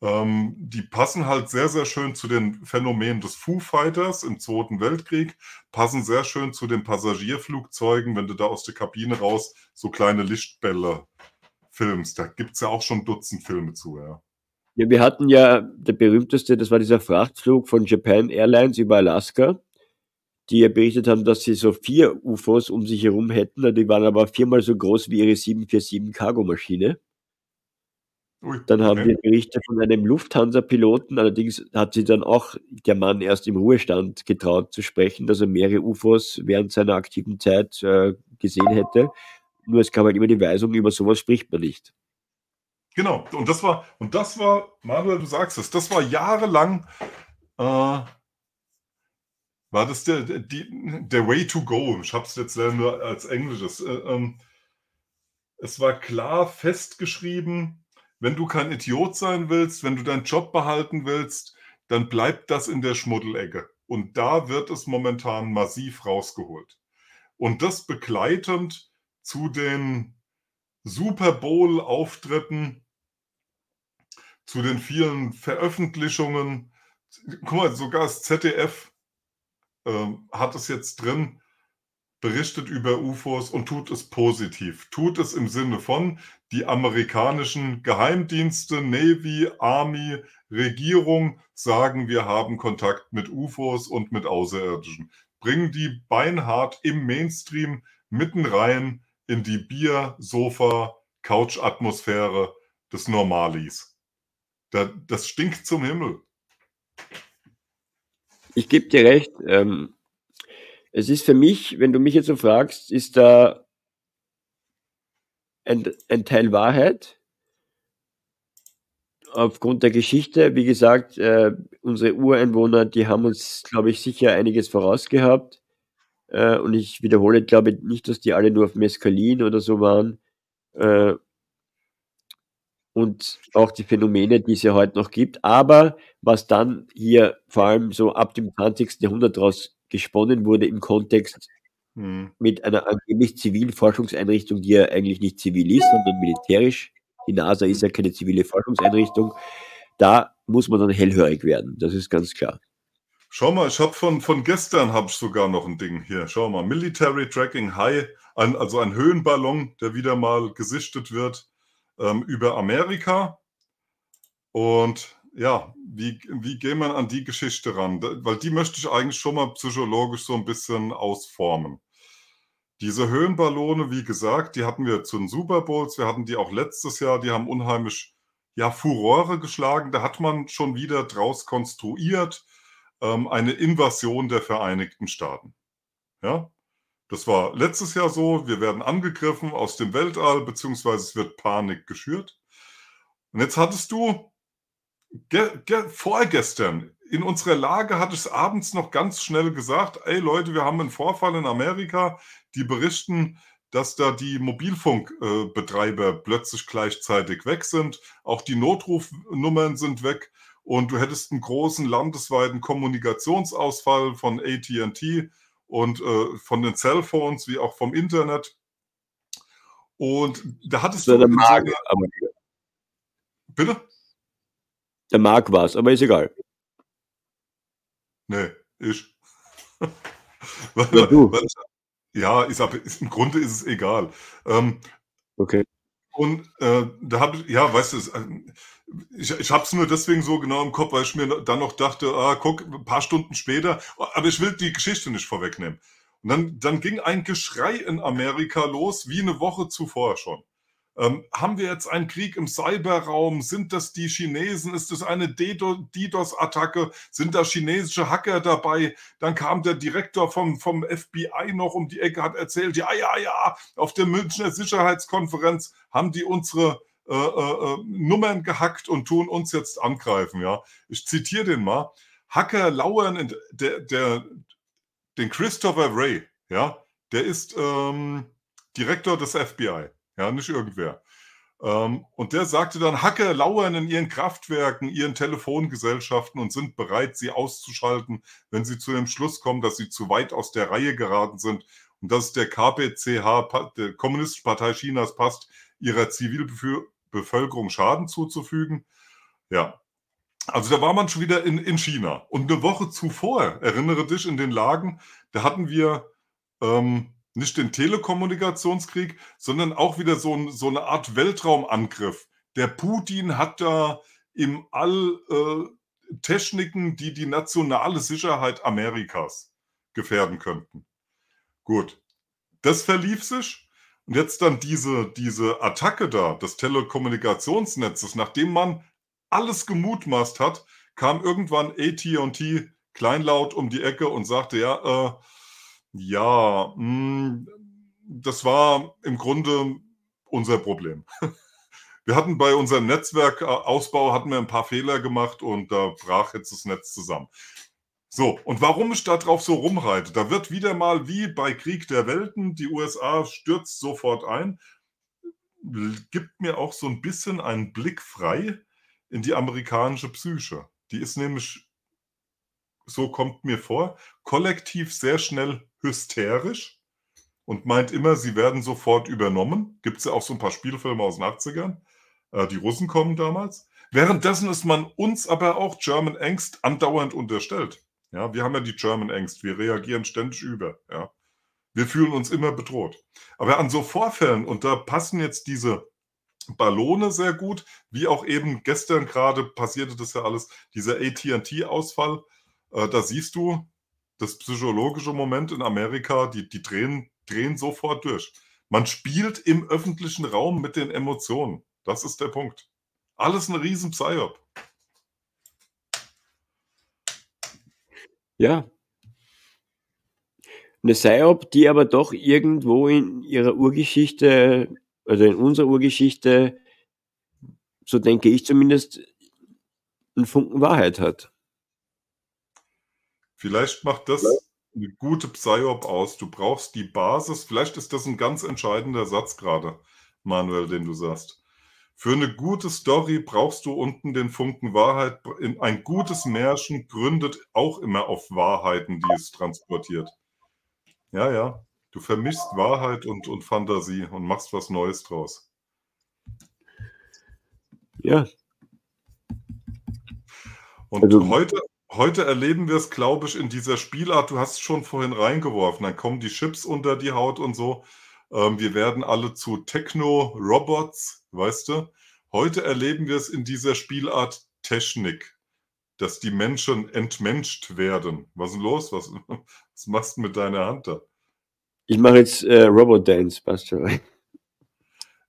ähm, die passen halt sehr, sehr schön zu den Phänomenen des Foo Fighters im Zweiten Weltkrieg, passen sehr schön zu den Passagierflugzeugen, wenn du da aus der Kabine raus so kleine Lichtbälle filmst. Da gibt es ja auch schon Dutzend Filme zu, ja. Ja, wir hatten ja der berühmteste, das war dieser Frachtflug von Japan Airlines über Alaska, die ja berichtet haben, dass sie so vier UFOs um sich herum hätten. Die waren aber viermal so groß wie ihre 747 Cargomaschine. Ui, Dann haben okay. wir Berichte von einem Lufthansa-Piloten, allerdings hat sich dann auch der Mann erst im Ruhestand getraut zu sprechen, dass er mehrere UFOs während seiner aktiven Zeit äh, gesehen hätte. Nur es gab halt immer die Weisung, über sowas spricht man nicht. Genau, und das war, und das war, Manuel, du sagst es, das war jahrelang, äh, war das der, der, die, der Way to go. Ich habe es jetzt leider nur als Englisches. Äh, ähm, es war klar festgeschrieben, wenn du kein Idiot sein willst, wenn du deinen Job behalten willst, dann bleibt das in der Schmuddelecke. Und da wird es momentan massiv rausgeholt. Und das begleitend zu den Super Bowl-Auftritten zu den vielen Veröffentlichungen. Guck mal, sogar das ZDF ähm, hat es jetzt drin, berichtet über UFOs und tut es positiv. Tut es im Sinne von, die amerikanischen Geheimdienste, Navy, Army, Regierung sagen, wir haben Kontakt mit UFOs und mit Außerirdischen. Bringen die beinhart im Mainstream mitten rein in die Bier-, Sofa-, Couch-Atmosphäre des Normalis. Da, das stinkt zum Himmel. Ich gebe dir recht. Ähm, es ist für mich, wenn du mich jetzt so fragst, ist da ein, ein Teil Wahrheit aufgrund der Geschichte. Wie gesagt, äh, unsere Ureinwohner, die haben uns, glaube ich, sicher einiges vorausgehabt. Äh, und ich wiederhole, glaube ich, nicht, dass die alle nur auf Mescalin oder so waren. Äh, und auch die Phänomene, die es ja heute noch gibt. Aber was dann hier vor allem so ab dem 20. Jahrhundert daraus gesponnen wurde im Kontext Hm. mit einer angeblich zivilen Forschungseinrichtung, die ja eigentlich nicht zivil ist, sondern militärisch. Die NASA ist ja keine zivile Forschungseinrichtung. Da muss man dann hellhörig werden. Das ist ganz klar. Schau mal, ich habe von, von gestern habe ich sogar noch ein Ding hier. Schau mal, Military Tracking High, ein, also ein Höhenballon, der wieder mal gesichtet wird ähm, über Amerika. Und ja, wie, wie gehen wir an die Geschichte ran? Weil die möchte ich eigentlich schon mal psychologisch so ein bisschen ausformen. Diese Höhenballone, wie gesagt, die hatten wir zu den Super Bowls, wir hatten die auch letztes Jahr, die haben unheimlich ja, Furore geschlagen. Da hat man schon wieder draus konstruiert ähm, eine Invasion der Vereinigten Staaten. Ja, das war letztes Jahr so. Wir werden angegriffen aus dem Weltall, beziehungsweise es wird Panik geschürt. Und jetzt hattest du ge ge vorgestern in unserer Lage hatte ich es abends noch ganz schnell gesagt, ey Leute, wir haben einen Vorfall in Amerika, die berichten, dass da die Mobilfunkbetreiber plötzlich gleichzeitig weg sind. Auch die Notrufnummern sind weg und du hättest einen großen landesweiten Kommunikationsausfall von AT&T und äh, von den Cellphones wie auch vom Internet. Und da hattest du bitte? Der Mark war es, aber ist egal. Nee, ich. weil, [LAUGHS] Ja, du. weil ja, ist, ist, im Grunde ist es egal. Ähm, Okay. und äh, da habe ich, ja, weißt du, äh, ich, ich habe es nur deswegen so genau im Kopf, weil ich mir dann noch dachte, ah, guck, ein paar Stunden später, aber ich will die Geschichte nicht vorwegnehmen. Und dann, dann ging ein Geschrei in Amerika los, wie eine Woche zuvor schon. Ähm, haben wir jetzt einen Krieg im Cyberraum? Sind das die Chinesen? Ist das eine DDo- DDoS-Attacke? Sind da chinesische Hacker dabei? Dann kam der Direktor vom, vom FBI noch um die Ecke, hat erzählt, ja, ja, ja, auf der Münchner Sicherheitskonferenz haben die unsere äh, äh, äh, Nummern gehackt und tun uns jetzt angreifen. Ja, ich zitiere den mal. Hacker lauern in der, der, den Christopher Ray, ja, der ist ähm, Direktor des FBI, ja, nicht irgendwer. Ähm, und der sagte dann, Hacker lauern in ihren Kraftwerken, ihren Telefongesellschaften und sind bereit, sie auszuschalten, wenn sie zu dem Schluss kommen, dass sie zu weit aus der Reihe geraten sind und dass der KPCH, der Kommunistischen Partei Chinas, passt, ihrer Zivilbevölkerung Schaden zuzufügen. Ja, also da war man schon wieder in, in China. Und eine Woche zuvor, erinnere dich, in den Lagen, da hatten wir ähm, nicht den Telekommunikationskrieg, sondern auch wieder so, ein, so eine Art Weltraumangriff. Der Putin hat da im All äh, Techniken, die die nationale Sicherheit Amerikas gefährden könnten. Gut, das verlief sich. Und jetzt dann diese, diese Attacke da des Telekommunikationsnetzes, nachdem man alles gemutmaßt hat, kam irgendwann AT&T kleinlaut um die Ecke und sagte, ja, äh, ja, mh, das war im Grunde unser Problem. [LAUGHS] Wir hatten bei unserem Netzwerkausbau hatten wir ein paar Fehler gemacht und da brach jetzt das Netz zusammen. So, und warum ich da drauf so rumreite? Da wird wieder mal wie bei Krieg der Welten, die USA stürzt sofort ein, gibt mir auch so ein bisschen einen Blick frei in die amerikanische Psyche. Die ist nämlich, so kommt mir vor, kollektiv sehr schnell hysterisch und meint immer, sie werden sofort übernommen. Gibt es ja auch so ein paar Spielfilme aus den 80ern. Äh, die Russen kommen damals. Währenddessen ist man uns aber auch German Angst andauernd unterstellt. Ja, wir haben ja die German Angst, wir reagieren ständig über. Ja. Wir fühlen uns immer bedroht. Aber an so Vorfällen, und da passen jetzt diese Ballone sehr gut, wie auch eben gestern gerade passierte das ja alles, dieser AT&T-Ausfall, äh, da siehst du das psychologische Moment in Amerika, die, die drehen, drehen sofort durch. Man spielt im öffentlichen Raum mit den Emotionen. Das ist der Punkt. Alles ein riesen Psyop. Ja. Eine Psyop, die aber doch irgendwo in ihrer Urgeschichte, also in unserer Urgeschichte, so denke ich zumindest, einen Funken Wahrheit hat. Vielleicht macht das eine gute Psyop aus. Du brauchst die Basis. Vielleicht ist das ein ganz entscheidender Satz gerade, Manuel, den du sagst. Für eine gute Story brauchst du unten den Funken Wahrheit. Ein gutes Märchen gründet auch immer auf Wahrheiten, die es transportiert. Ja, ja. Du vermischst Wahrheit und, und Fantasie und machst was Neues draus. Ja. Und also, heute, heute erleben wir es, glaube ich, in dieser Spielart. Du hast es schon vorhin reingeworfen. Dann kommen die Chips unter die Haut und so. Ähm, wir werden alle zu Techno-Robots, weißt du? Heute erleben wir es in dieser Spielart Technik, dass die Menschen entmenscht werden. Was ist denn los? Was, [LAUGHS] was machst du mit deiner Hand da? Ich mache jetzt äh, Robot Dance, schon. [LAUGHS]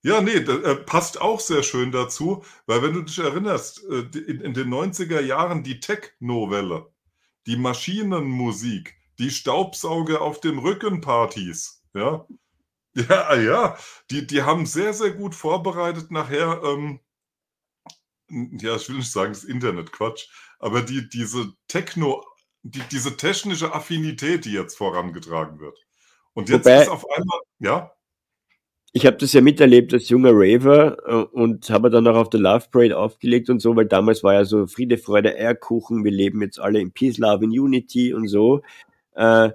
Ja, nee, das, äh, passt auch sehr schön dazu, weil wenn du dich erinnerst, äh, in, in, den 90er Jahren die Tech-Novelle, die Maschinenmusik, die Staubsauger auf den Rückenpartys, ja, [LAUGHS] ja, ah, ja, die, die haben sehr, sehr gut vorbereitet nachher, ähm, ja, ich will nicht sagen, das Internet, Quatsch, aber die, diese Techno, die, diese technische Affinität, die jetzt vorangetragen wird. Und jetzt Wobei, ist auf einmal, ja? Ich habe das ja miterlebt als junger Raver äh, und habe dann auch auf der Love Parade aufgelegt und so, weil damals war ja so Friede, Freude, Eierkuchen, wir leben jetzt alle in Peace, Love, in Unity und so. Äh,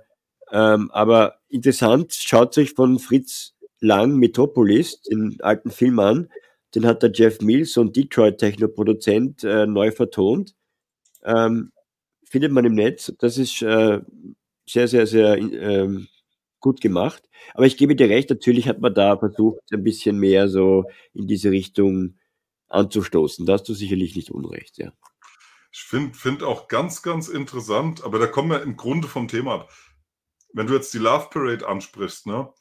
ähm, aber interessant, schaut euch von Fritz Lang Metropolis, den alten Film an. Den hat der Jeff Mills, so ein Detroit-Techno-Produzent, äh, neu vertont. Ähm, findet man im Netz. Das ist äh, sehr, sehr, sehr ähm, gut gemacht. Aber ich gebe dir recht, natürlich hat man da versucht, ein bisschen mehr so in diese Richtung anzustoßen. Da hast du sicherlich nicht unrecht, ja. Ich finde find auch ganz, ganz interessant, aber da kommen wir im Grunde vom Thema ab wenn du jetzt die Love Parade ansprichst, ne?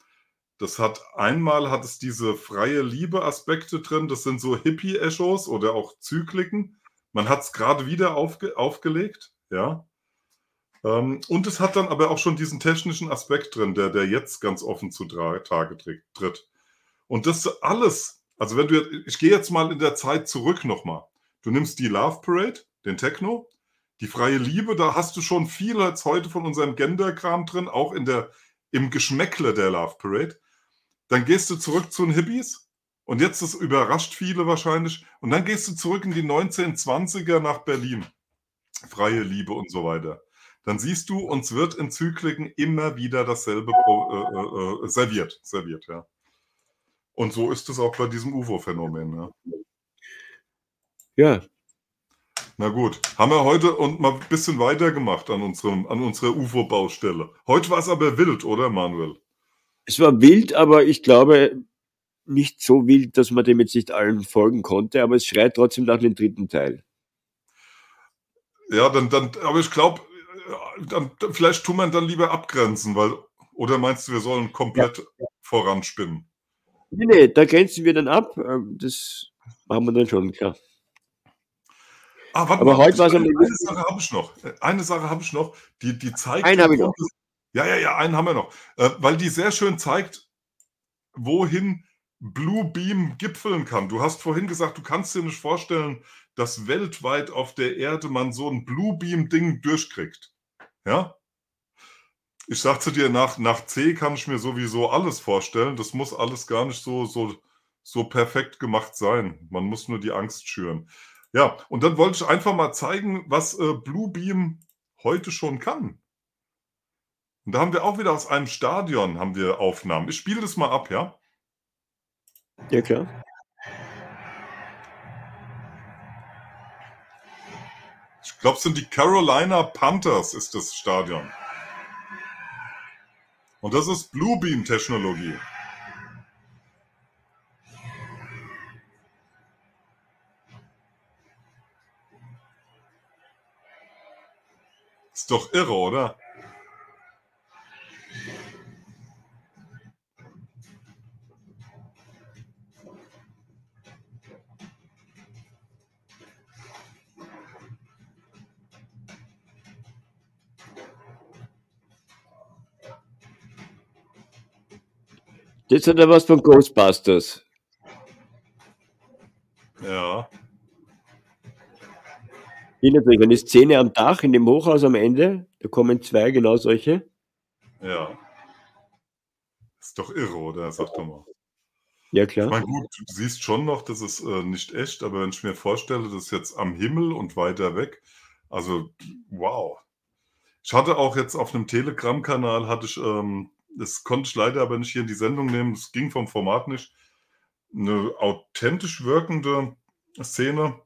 Das hat einmal hat es diese freie Liebe-Aspekte drin, das sind so Hippie-Echos oder auch Zykliken. Man hat es gerade wieder aufge aufgelegt, ja. Ähm, und es hat dann aber auch schon diesen technischen Aspekt drin, der, der jetzt ganz offen zu Tage tritt. Und das alles, also wenn du, ich gehe jetzt mal in der Zeit zurück nochmal. Du nimmst die Love Parade, den Techno, die freie Liebe, da hast du schon viel als heute von unserem Gender-Kram drin, auch in der, im Geschmäckle der Love Parade. Dann gehst du zurück zu den Hippies und jetzt das überrascht viele wahrscheinlich. Und dann gehst du zurück in die 1920er nach Berlin. Freie Liebe und so weiter. Dann siehst du, uns wird in Zykliken immer wieder dasselbe äh, äh, äh, serviert. Serviert, ja. Und so ist es auch bei diesem UFO-Phänomen. Ja. ja, na gut, haben wir heute und mal ein bisschen weitergemacht an, unserem, an unserer UFO-Baustelle. Heute war es aber wild, oder Manuel? Es war wild, aber ich glaube nicht so wild, dass man dem jetzt nicht allen folgen konnte, aber es schreit trotzdem nach dem dritten Teil. Ja, dann, dann aber ich glaube, dann, vielleicht tun wir dann lieber abgrenzen, weil, oder meinst du, wir sollen komplett ja. voranspinnen? Nee, nee, da grenzen wir dann ab. Ähm, das machen wir dann schon, klar. Ah, warte Aber mal, heute war es eine, eine Sache habe ich noch. Eine Sache habe ich noch, die, die zeigt. Einen habe ich noch. Ja, ja, ja, einen haben wir noch. Äh, weil die sehr schön zeigt, wohin Blue Beam gipfeln kann. Du hast vorhin gesagt, du kannst dir nicht vorstellen, dass weltweit auf der Erde man so ein Blue Beam-Ding durchkriegt. Ja? Ich sagte dir, nach, nach C kann ich mir sowieso alles vorstellen. Das muss alles gar nicht so, so, so perfekt gemacht sein. Man muss nur die Angst schüren. Ja, und dann wollte ich einfach mal zeigen, was äh, Bluebeam heute schon kann. Und da haben wir auch wieder aus einem Stadion haben wir Aufnahmen. Ich spiele das mal ab, ja? Ja, klar. Glaube, es sind die Carolina Panthers, ist das Stadion. Und das ist Bluebeam-Technologie. Ist doch irre, oder? Das hat ja was von Ghostbusters. Ja. Erinnert euch die Szene am Dach in dem Hochhaus am Ende? Da kommen zwei genau solche. Ja. Ist doch irre, oder? Sag doch mal. Ja, Ich klar. meine, gut, du siehst schon noch, das ist äh, nicht echt, aber wenn ich mir vorstelle, das ist jetzt am Himmel und weiter weg, also wow. Ich hatte auch jetzt auf einem Telegram-Kanal, hatte ich, ähm, das konnte ich leider aber nicht hier in die Sendung nehmen, das ging vom Format nicht, eine authentisch wirkende Szene,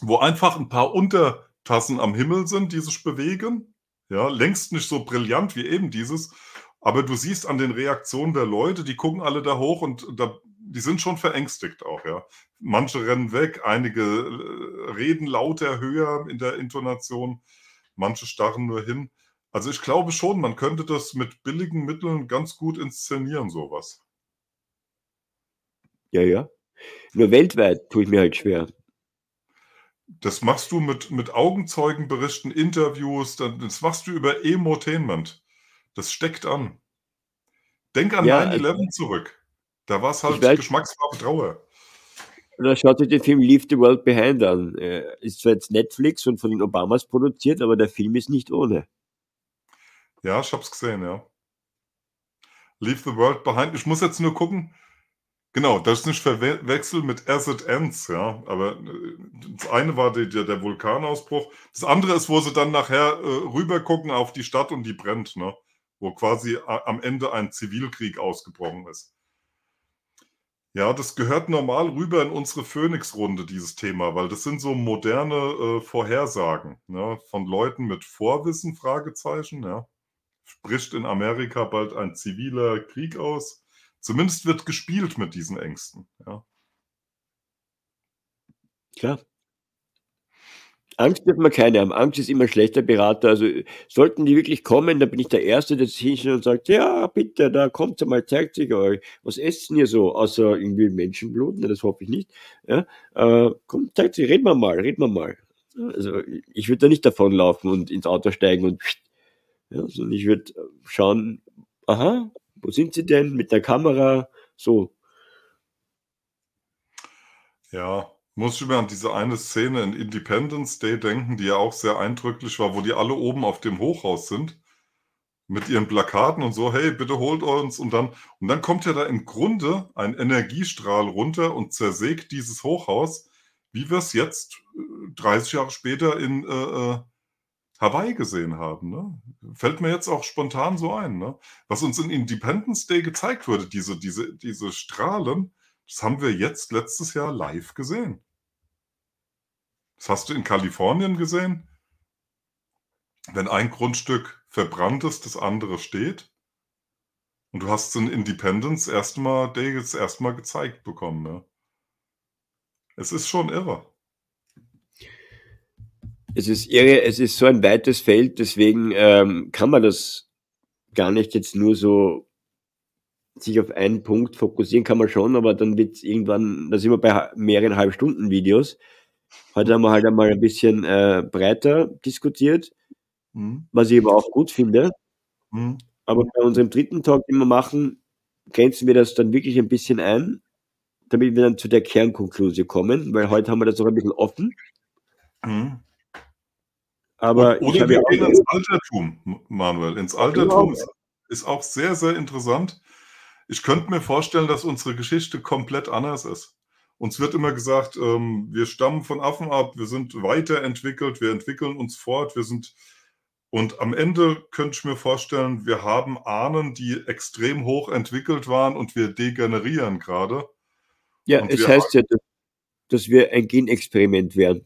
wo einfach ein paar Untertassen am Himmel sind, die sich bewegen. Ja, längst nicht so brillant wie eben dieses, aber du siehst an den Reaktionen der Leute, die gucken alle da hoch und da, die sind schon verängstigt auch, ja. Manche rennen weg, einige äh, reden lauter, höher in der Intonation, manche starren nur hin. Also ich glaube schon, man könnte das mit billigen Mitteln ganz gut inszenieren, sowas. Ja, ja. Nur weltweit tue ich mir halt schwer. Das machst du mit, mit Augenzeugenberichten, Interviews, dann, das machst du über Emotainment. Das steckt an. Denk an Ja, 9-11 zurück. Da war es halt weiß- Geschmacksfarbe Trauer. Oder schaut euch den Film Leave the World Behind an. Äh, Ist zwar jetzt Netflix und von den Obamas produziert, aber der Film ist nicht ohne. Ja, ich hab's gesehen, ja. Leave the World Behind. Ich muss jetzt nur gucken. Genau, das ist nicht verwechseln mit As It Ends, ja. Aber äh, das eine war die, der, der Vulkanausbruch. Das andere ist, wo sie dann nachher äh, rüber gucken auf die Stadt und die brennt, ne? Wo quasi a- am Ende ein Zivilkrieg ausgebrochen ist. Ja, das gehört normal rüber in unsere Phoenix-Runde, dieses Thema, weil das sind so moderne äh, Vorhersagen ne? von Leuten mit Vorwissen, Fragezeichen, ja bricht in Amerika bald ein ziviler Krieg aus. Zumindest wird gespielt mit diesen Ängsten. Ja. Klar. Angst dürfen wir keine haben. Angst ist immer schlechter Berater. Also sollten die wirklich kommen, dann bin ich der Erste, der sich hinstellt und sagt, ja, bitte, da kommt mal, zeigt sich euch. Was essen ihr so? Außer irgendwie Menschenblut? Ne, das hoffe ich nicht. Ja, äh, kommt, zeigt sich, reden wir mal, reden wir mal. Also ich würde da nicht davonlaufen und ins Auto steigen und ja, sondern ich würde schauen, aha, wo sind sie denn mit der Kamera? So, ja, muss ich immer an diese eine Szene in Independence Day denken, die ja auch sehr eindrücklich war, wo die alle oben auf dem Hochhaus sind mit ihren Plakaten und so, hey, bitte holt uns und dann und dann kommt ja da im Grunde ein Energiestrahl runter und zersägt dieses Hochhaus, wie wir es jetzt äh, 30 Jahre später in äh, äh, Hawaii gesehen haben. Ne? Fällt mir jetzt auch spontan so ein. Ne? Was uns in Independence Day gezeigt wurde, diese, diese, diese Strahlen, das haben wir jetzt letztes Jahr live gesehen. Das hast du in Kalifornien gesehen. Wenn ein Grundstück verbrannt ist, das andere steht. Und du hast es in Independence erstmal Day jetzt erstmal gezeigt bekommen. Ne? Es ist schon irre. Es ist irre, es ist so ein weites Feld, deswegen ähm, kann man das gar nicht jetzt nur so sich auf einen Punkt fokussieren, kann man schon, aber dann wird es irgendwann, da sind wir bei mehreren halbstunden Videos. Heute haben wir halt einmal ein bisschen äh, breiter diskutiert, Mhm. was ich aber auch gut finde. Mhm. Aber bei unserem dritten Talk, den wir machen, grenzen wir das dann wirklich ein bisschen ein, damit wir dann zu der Kernkonklusion kommen, weil heute haben wir das noch ein bisschen offen. Mhm. Aber ich oder habe wir gehen ins Altertum, Manuel. Ins Altertum ist, ist auch sehr, sehr interessant. Ich könnte mir vorstellen, dass unsere Geschichte komplett anders ist. Uns wird immer gesagt, ähm, wir stammen von Affen ab, wir sind weiterentwickelt, wir entwickeln uns fort, wir sind. Und am Ende könnte ich mir vorstellen, wir haben Ahnen, die extrem hoch entwickelt waren und wir degenerieren gerade. ja, und es heißt ja, dass, dass wir ein Genexperiment wären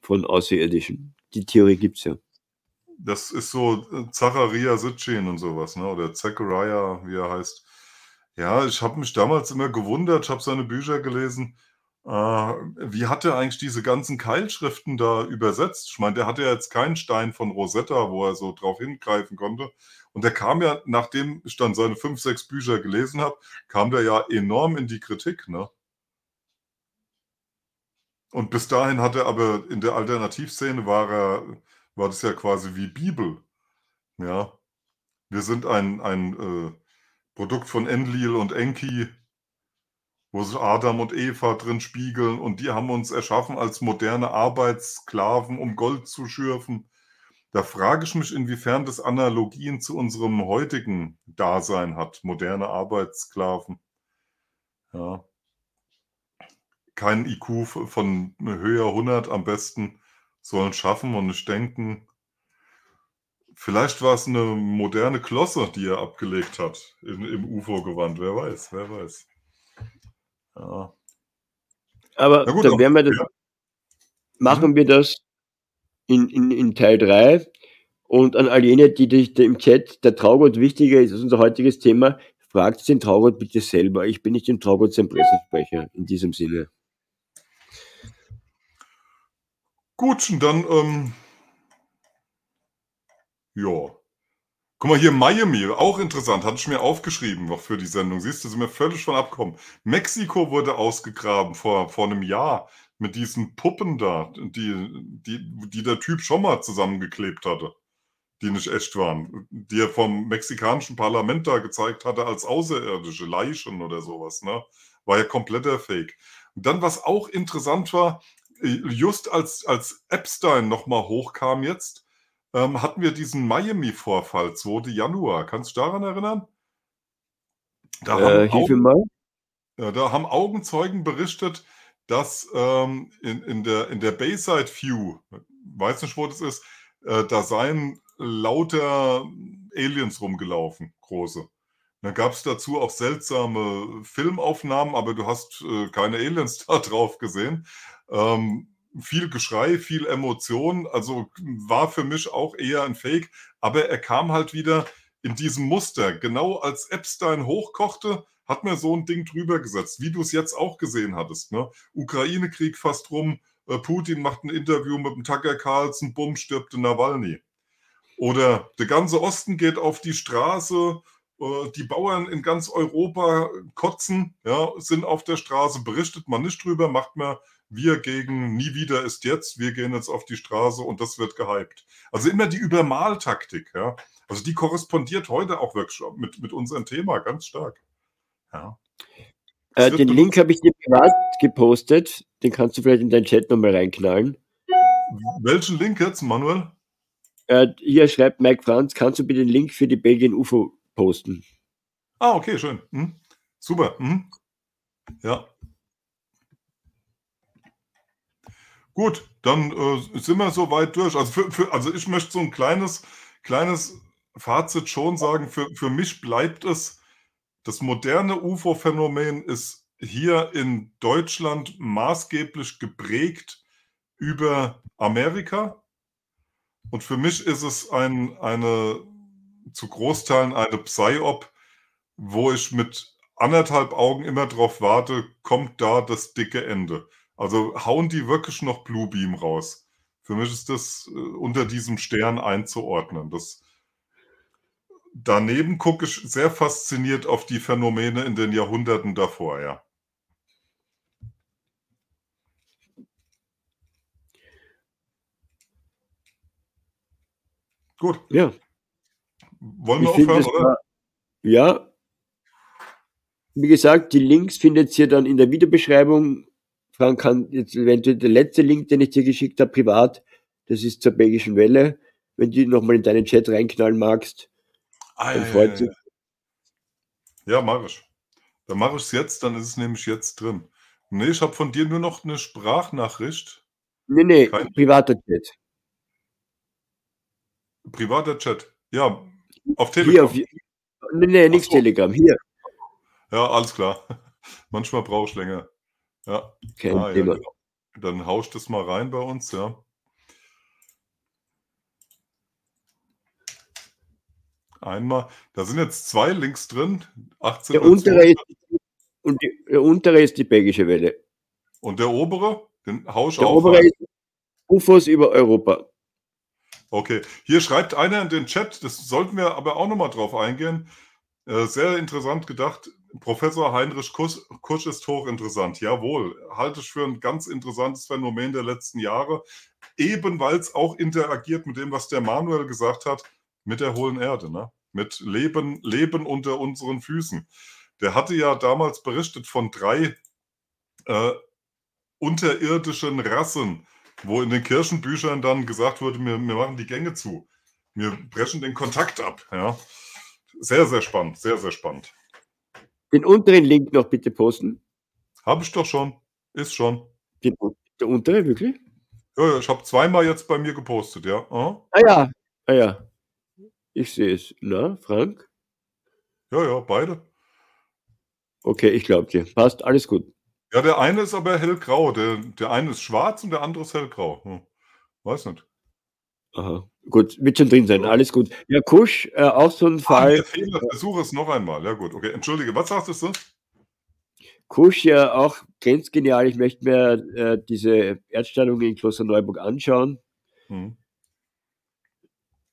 von Außerirdischen. Die Theorie gibt's ja. Das ist so äh, Zacharia Sitchin und sowas, ne? Oder Zachariah, wie er heißt. Ja, ich habe mich damals immer gewundert, ich habe seine Bücher gelesen. Äh, wie hat er eigentlich diese ganzen Keilschriften da übersetzt? Ich meine, der hatte ja jetzt keinen Stein von Rosetta, wo er so drauf hingreifen konnte. Und der kam ja, nachdem ich dann seine fünf, sechs Bücher gelesen habe, kam der ja enorm in die Kritik, ne? Und bis dahin hat er aber in der Alternativszene war er, war das ja quasi wie Bibel. Ja. Wir sind ein, ein äh, Produkt von Enlil und Enki, wo sich Adam und Eva drin spiegeln und die haben uns erschaffen als moderne Arbeitssklaven, um Gold zu schürfen. Da frage ich mich, inwiefern das Analogien zu unserem heutigen Dasein hat, moderne Arbeitssklaven. Ja. Kein IQ von höher 100 am besten sollen schaffen und nicht denken. Vielleicht war es eine moderne Klosse, die er abgelegt hat in, im UFO-Gewand. Wer weiß, wer weiß. Ja. Aber gut, dann werden wir das, ja. machen wir das in, in, in Teil 3. Und an all jene, die dich im Chat, der Traugott wichtiger ist als unser heutiges Thema, fragt den Traugott bitte selber. Ich bin nicht im Traugott sein Pressesprecher in diesem Sinne. Gut, und dann, ähm, ja. Guck mal hier, Miami, auch interessant, hatte ich mir aufgeschrieben noch für die Sendung. Siehst du, sind wir völlig von abkommen. Mexiko wurde ausgegraben vor, vor einem Jahr mit diesen Puppen da, die, die, die der Typ schon mal zusammengeklebt hatte, die nicht echt waren, die er vom mexikanischen Parlament da gezeigt hatte als außerirdische Leichen oder sowas, ne? War ja kompletter Fake. Und dann, was auch interessant war, just als, als Epstein nochmal hochkam jetzt, ähm, hatten wir diesen Miami-Vorfall, 2. Januar. Kannst du daran erinnern? Da, Äh, haben Augen, mal. ja, da haben Augenzeugen berichtet, dass ähm, in, in, der, in der Bayside View, weiß nicht, wo das ist, äh, da seien lauter Aliens rumgelaufen, große. Dann gab es dazu auch seltsame Filmaufnahmen, aber du hast äh, keine Aliens [LAUGHS] da drauf gesehen. Ähm, viel Geschrei, viel Emotion, also war für mich auch eher ein Fake, aber er kam halt wieder in diesem Muster. Genau als Epstein hochkochte, hat mir so ein Ding drüber gesetzt, wie du es jetzt auch gesehen hattest. Ne? Ukraine-Krieg fast rum, äh, Putin macht ein Interview mit dem Tucker Carlson, bumm, stirbt Nawalny. Oder der ganze Osten geht auf die Straße, die Bauern in ganz Europa kotzen, ja, sind auf der Straße, berichtet man nicht drüber, macht man wir gegen nie wieder ist jetzt, wir gehen jetzt auf die Straße und das wird gehypt. Also immer die Übermaltaktik, ja. Also die korrespondiert heute auch wirklich mit, mit unserem Thema ganz stark. Ja. Äh, den. Link habe ich dir privat gepostet. Den kannst du vielleicht in deinen Chat nochmal reinknallen. Welchen Link jetzt, Manuel? Äh, hier schreibt Mike Franz, kannst du bitte den Link für die Belgien UFO posten? Ah, okay, schön. Hm. Super. Hm. Ja. Gut, dann äh, sind wir so weit durch. Also, für, für, also ich möchte so ein kleines, kleines Fazit schon sagen. Für, für mich bleibt es, das moderne UFO-Phänomen ist hier in Deutschland maßgeblich geprägt über Amerika. Und für mich ist es ein, eine, zu Großteilen eine Psyop, wo ich mit anderthalb Augen immer drauf warte, kommt da das dicke Ende. Also hauen die wirklich noch Bluebeam raus. Für mich ist das äh, unter diesem Stern einzuordnen. Das, daneben gucke ich sehr fasziniert auf die Phänomene in den Jahrhunderten davor, ja. Gut, Ja, wollen ich wir finde aufhören, oder? war, ja. Wie gesagt, die Links findet ihr dann in der Videobeschreibung. Frank kann jetzt eventuell der letzte Link, den ich dir geschickt habe, privat, das ist zur belgischen Welle. Wenn du nochmal in deinen Chat reinknallen magst, Ah, dann ja, freut ja, sich. ja. Ja, mach ich. Dann mache ich es jetzt, dann ist es nämlich jetzt drin. Nee, ich habe von dir nur noch eine Sprachnachricht. Nee, nee, Kein privater Chat. privater Chat. Ja, auf Telegram? Hier auf, nee, nee nichts so. Telegram, hier. Ja, alles klar. [LAUGHS] Manchmal brauche ich länger. Ja. Okay, ah, ja. Genau. Dann hauscht es mal rein bei uns, ja. Einmal, da sind jetzt zwei Links drin. 18 der, untere ist, und die, der untere ist die belgische Welle. Und der obere? Den hausch der auch obere rein. ist UFOs über Europa. Okay, hier schreibt einer in den Chat, das sollten wir aber auch nochmal drauf eingehen. Äh, sehr interessant gedacht. Professor Heinrich Kusch, Kusch ist hochinteressant. Jawohl, halte ich für ein ganz interessantes Phänomen der letzten Jahre. Eben weil es auch interagiert mit dem, was der Manuel gesagt hat, mit der hohlen Erde, ne? mit Leben, Leben unter unseren Füßen. Der hatte ja damals berichtet von drei äh, unterirdischen Rassen, wo in den Kirchenbüchern dann gesagt wurde, wir, wir machen die Gänge zu. Wir brechen den Kontakt ab. Ja. Sehr, sehr spannend, sehr, sehr spannend. Den unteren Link noch bitte posten. Habe ich doch schon. Ist schon. Den, der untere, wirklich? Ja, ja, ich habe zweimal jetzt bei mir gepostet, ja. Aha. Ah ja, ah ja. Ich sehe es. Na, Frank? Ja, ja, beide. Okay, ich glaube dir. Passt, alles gut. Ja, der eine ist aber hellgrau. Der, der eine ist schwarz und der andere ist hellgrau. Hm. Weiß nicht. Aha. Gut, wird schon drin sein, alles gut. Ja, Kusch, äh, auch so ein Ah, Fall. der Fehler, versuche es noch einmal. Ja, gut, okay. Entschuldige, was sagtest du? Kusch ja auch grenzgenial. Ich möchte mir äh, diese Erdstellung in Klosterneuburg anschauen. Hm.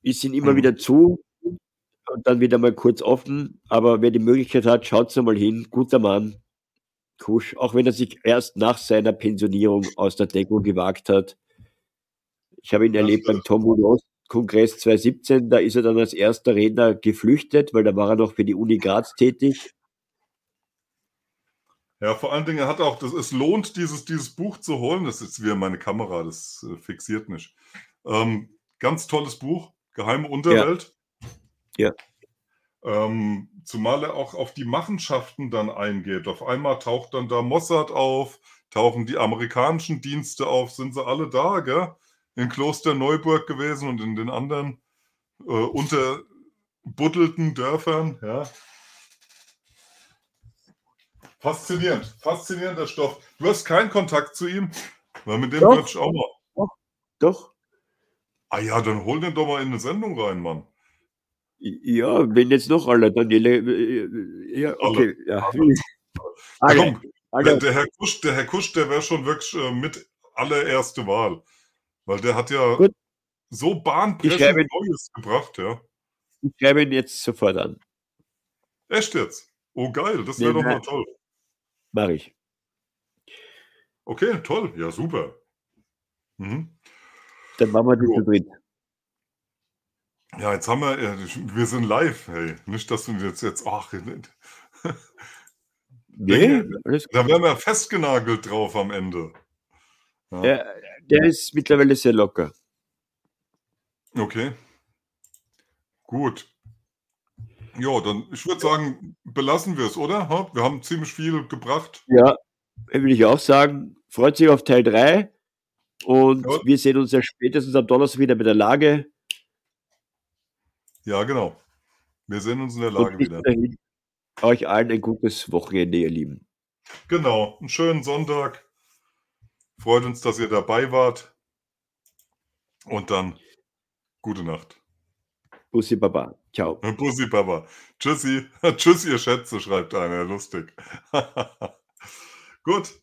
Ist ihn immer Mhm. wieder zu und dann wieder mal kurz offen. Aber wer die Möglichkeit hat, schaut mal hin. Guter Mann. Kusch, auch wenn er sich erst nach seiner Pensionierung aus der Deckung gewagt hat. Ich habe ihn Ja, erlebt beim. Tom Munoz Kongress 2017. Da ist er dann als erster Redner geflüchtet, weil da war er noch für die Uni Graz tätig. Ja, vor allen Dingen hat auch, das, es lohnt, dieses, dieses Buch zu holen. Das ist wieder meine Kamera, das äh, fixiert nicht. Ähm, ganz tolles Buch, Geheime Unterwelt. Ja. Ähm, zumal er auch auf die Machenschaften dann eingeht. Auf einmal taucht dann da Mossad auf, tauchen die amerikanischen Dienste auf, sind sie alle da, gell? In Kloster Neuburg gewesen und in den anderen äh, unterbuddelten Dörfern, ja. Faszinierend, faszinierender Stoff. Du hast keinen Kontakt zu ihm, weil mit dem Doch. ich auch mal. Doch. Ah ja, dann hol den doch mal in eine Sendung rein, Mann. Ja, wenn jetzt noch alle, Daniele. äh, Ja, okay. Ja. Ja, [LAUGHS] Alle, komm, der, alle. der, Herr Kusch, der Herr Kusch, der wäre schon wirklich äh, mit allererste Wahl. Weil der hat ja Gut. so bahnbrechend Neues gebracht, ja. Ich schreibe ihn jetzt sofort an. Echt jetzt? Oh geil, das wäre doch mal toll. Mach ich. Okay, toll, ja super. Mhm. Dann machen wir das zu dritt. Ja, jetzt haben wir, äh, wir sind live, hey. Nicht, dass du jetzt jetzt, ach, Nee, alles gut. da wären wir festgenagelt drauf am Ende. Ja. Ja, der ist mittlerweile sehr locker. Okay. Gut. Ja, dann, ich würde sagen, belassen wir es, oder? Wir haben ziemlich viel gebracht. Ja, will ich auch sagen. Freut sich auf Teil 3. Und Ja. wir sehen uns ja spätestens am Donnerstag wieder mit der Lage. Ja, genau. Wir sehen uns in der Lage wieder. euch allen ein gutes Wochenende, ihr Lieben. Genau. Einen schönen Sonntag. Freut uns, dass ihr dabei wart. Und dann gute Nacht. Bussi Baba. Ciao. [LAUGHS] Bussi, Papa. Tschüssi. [LAUGHS] Tschüss, ihr Schätze, schreibt einer. Lustig. [LAUGHS] Gut.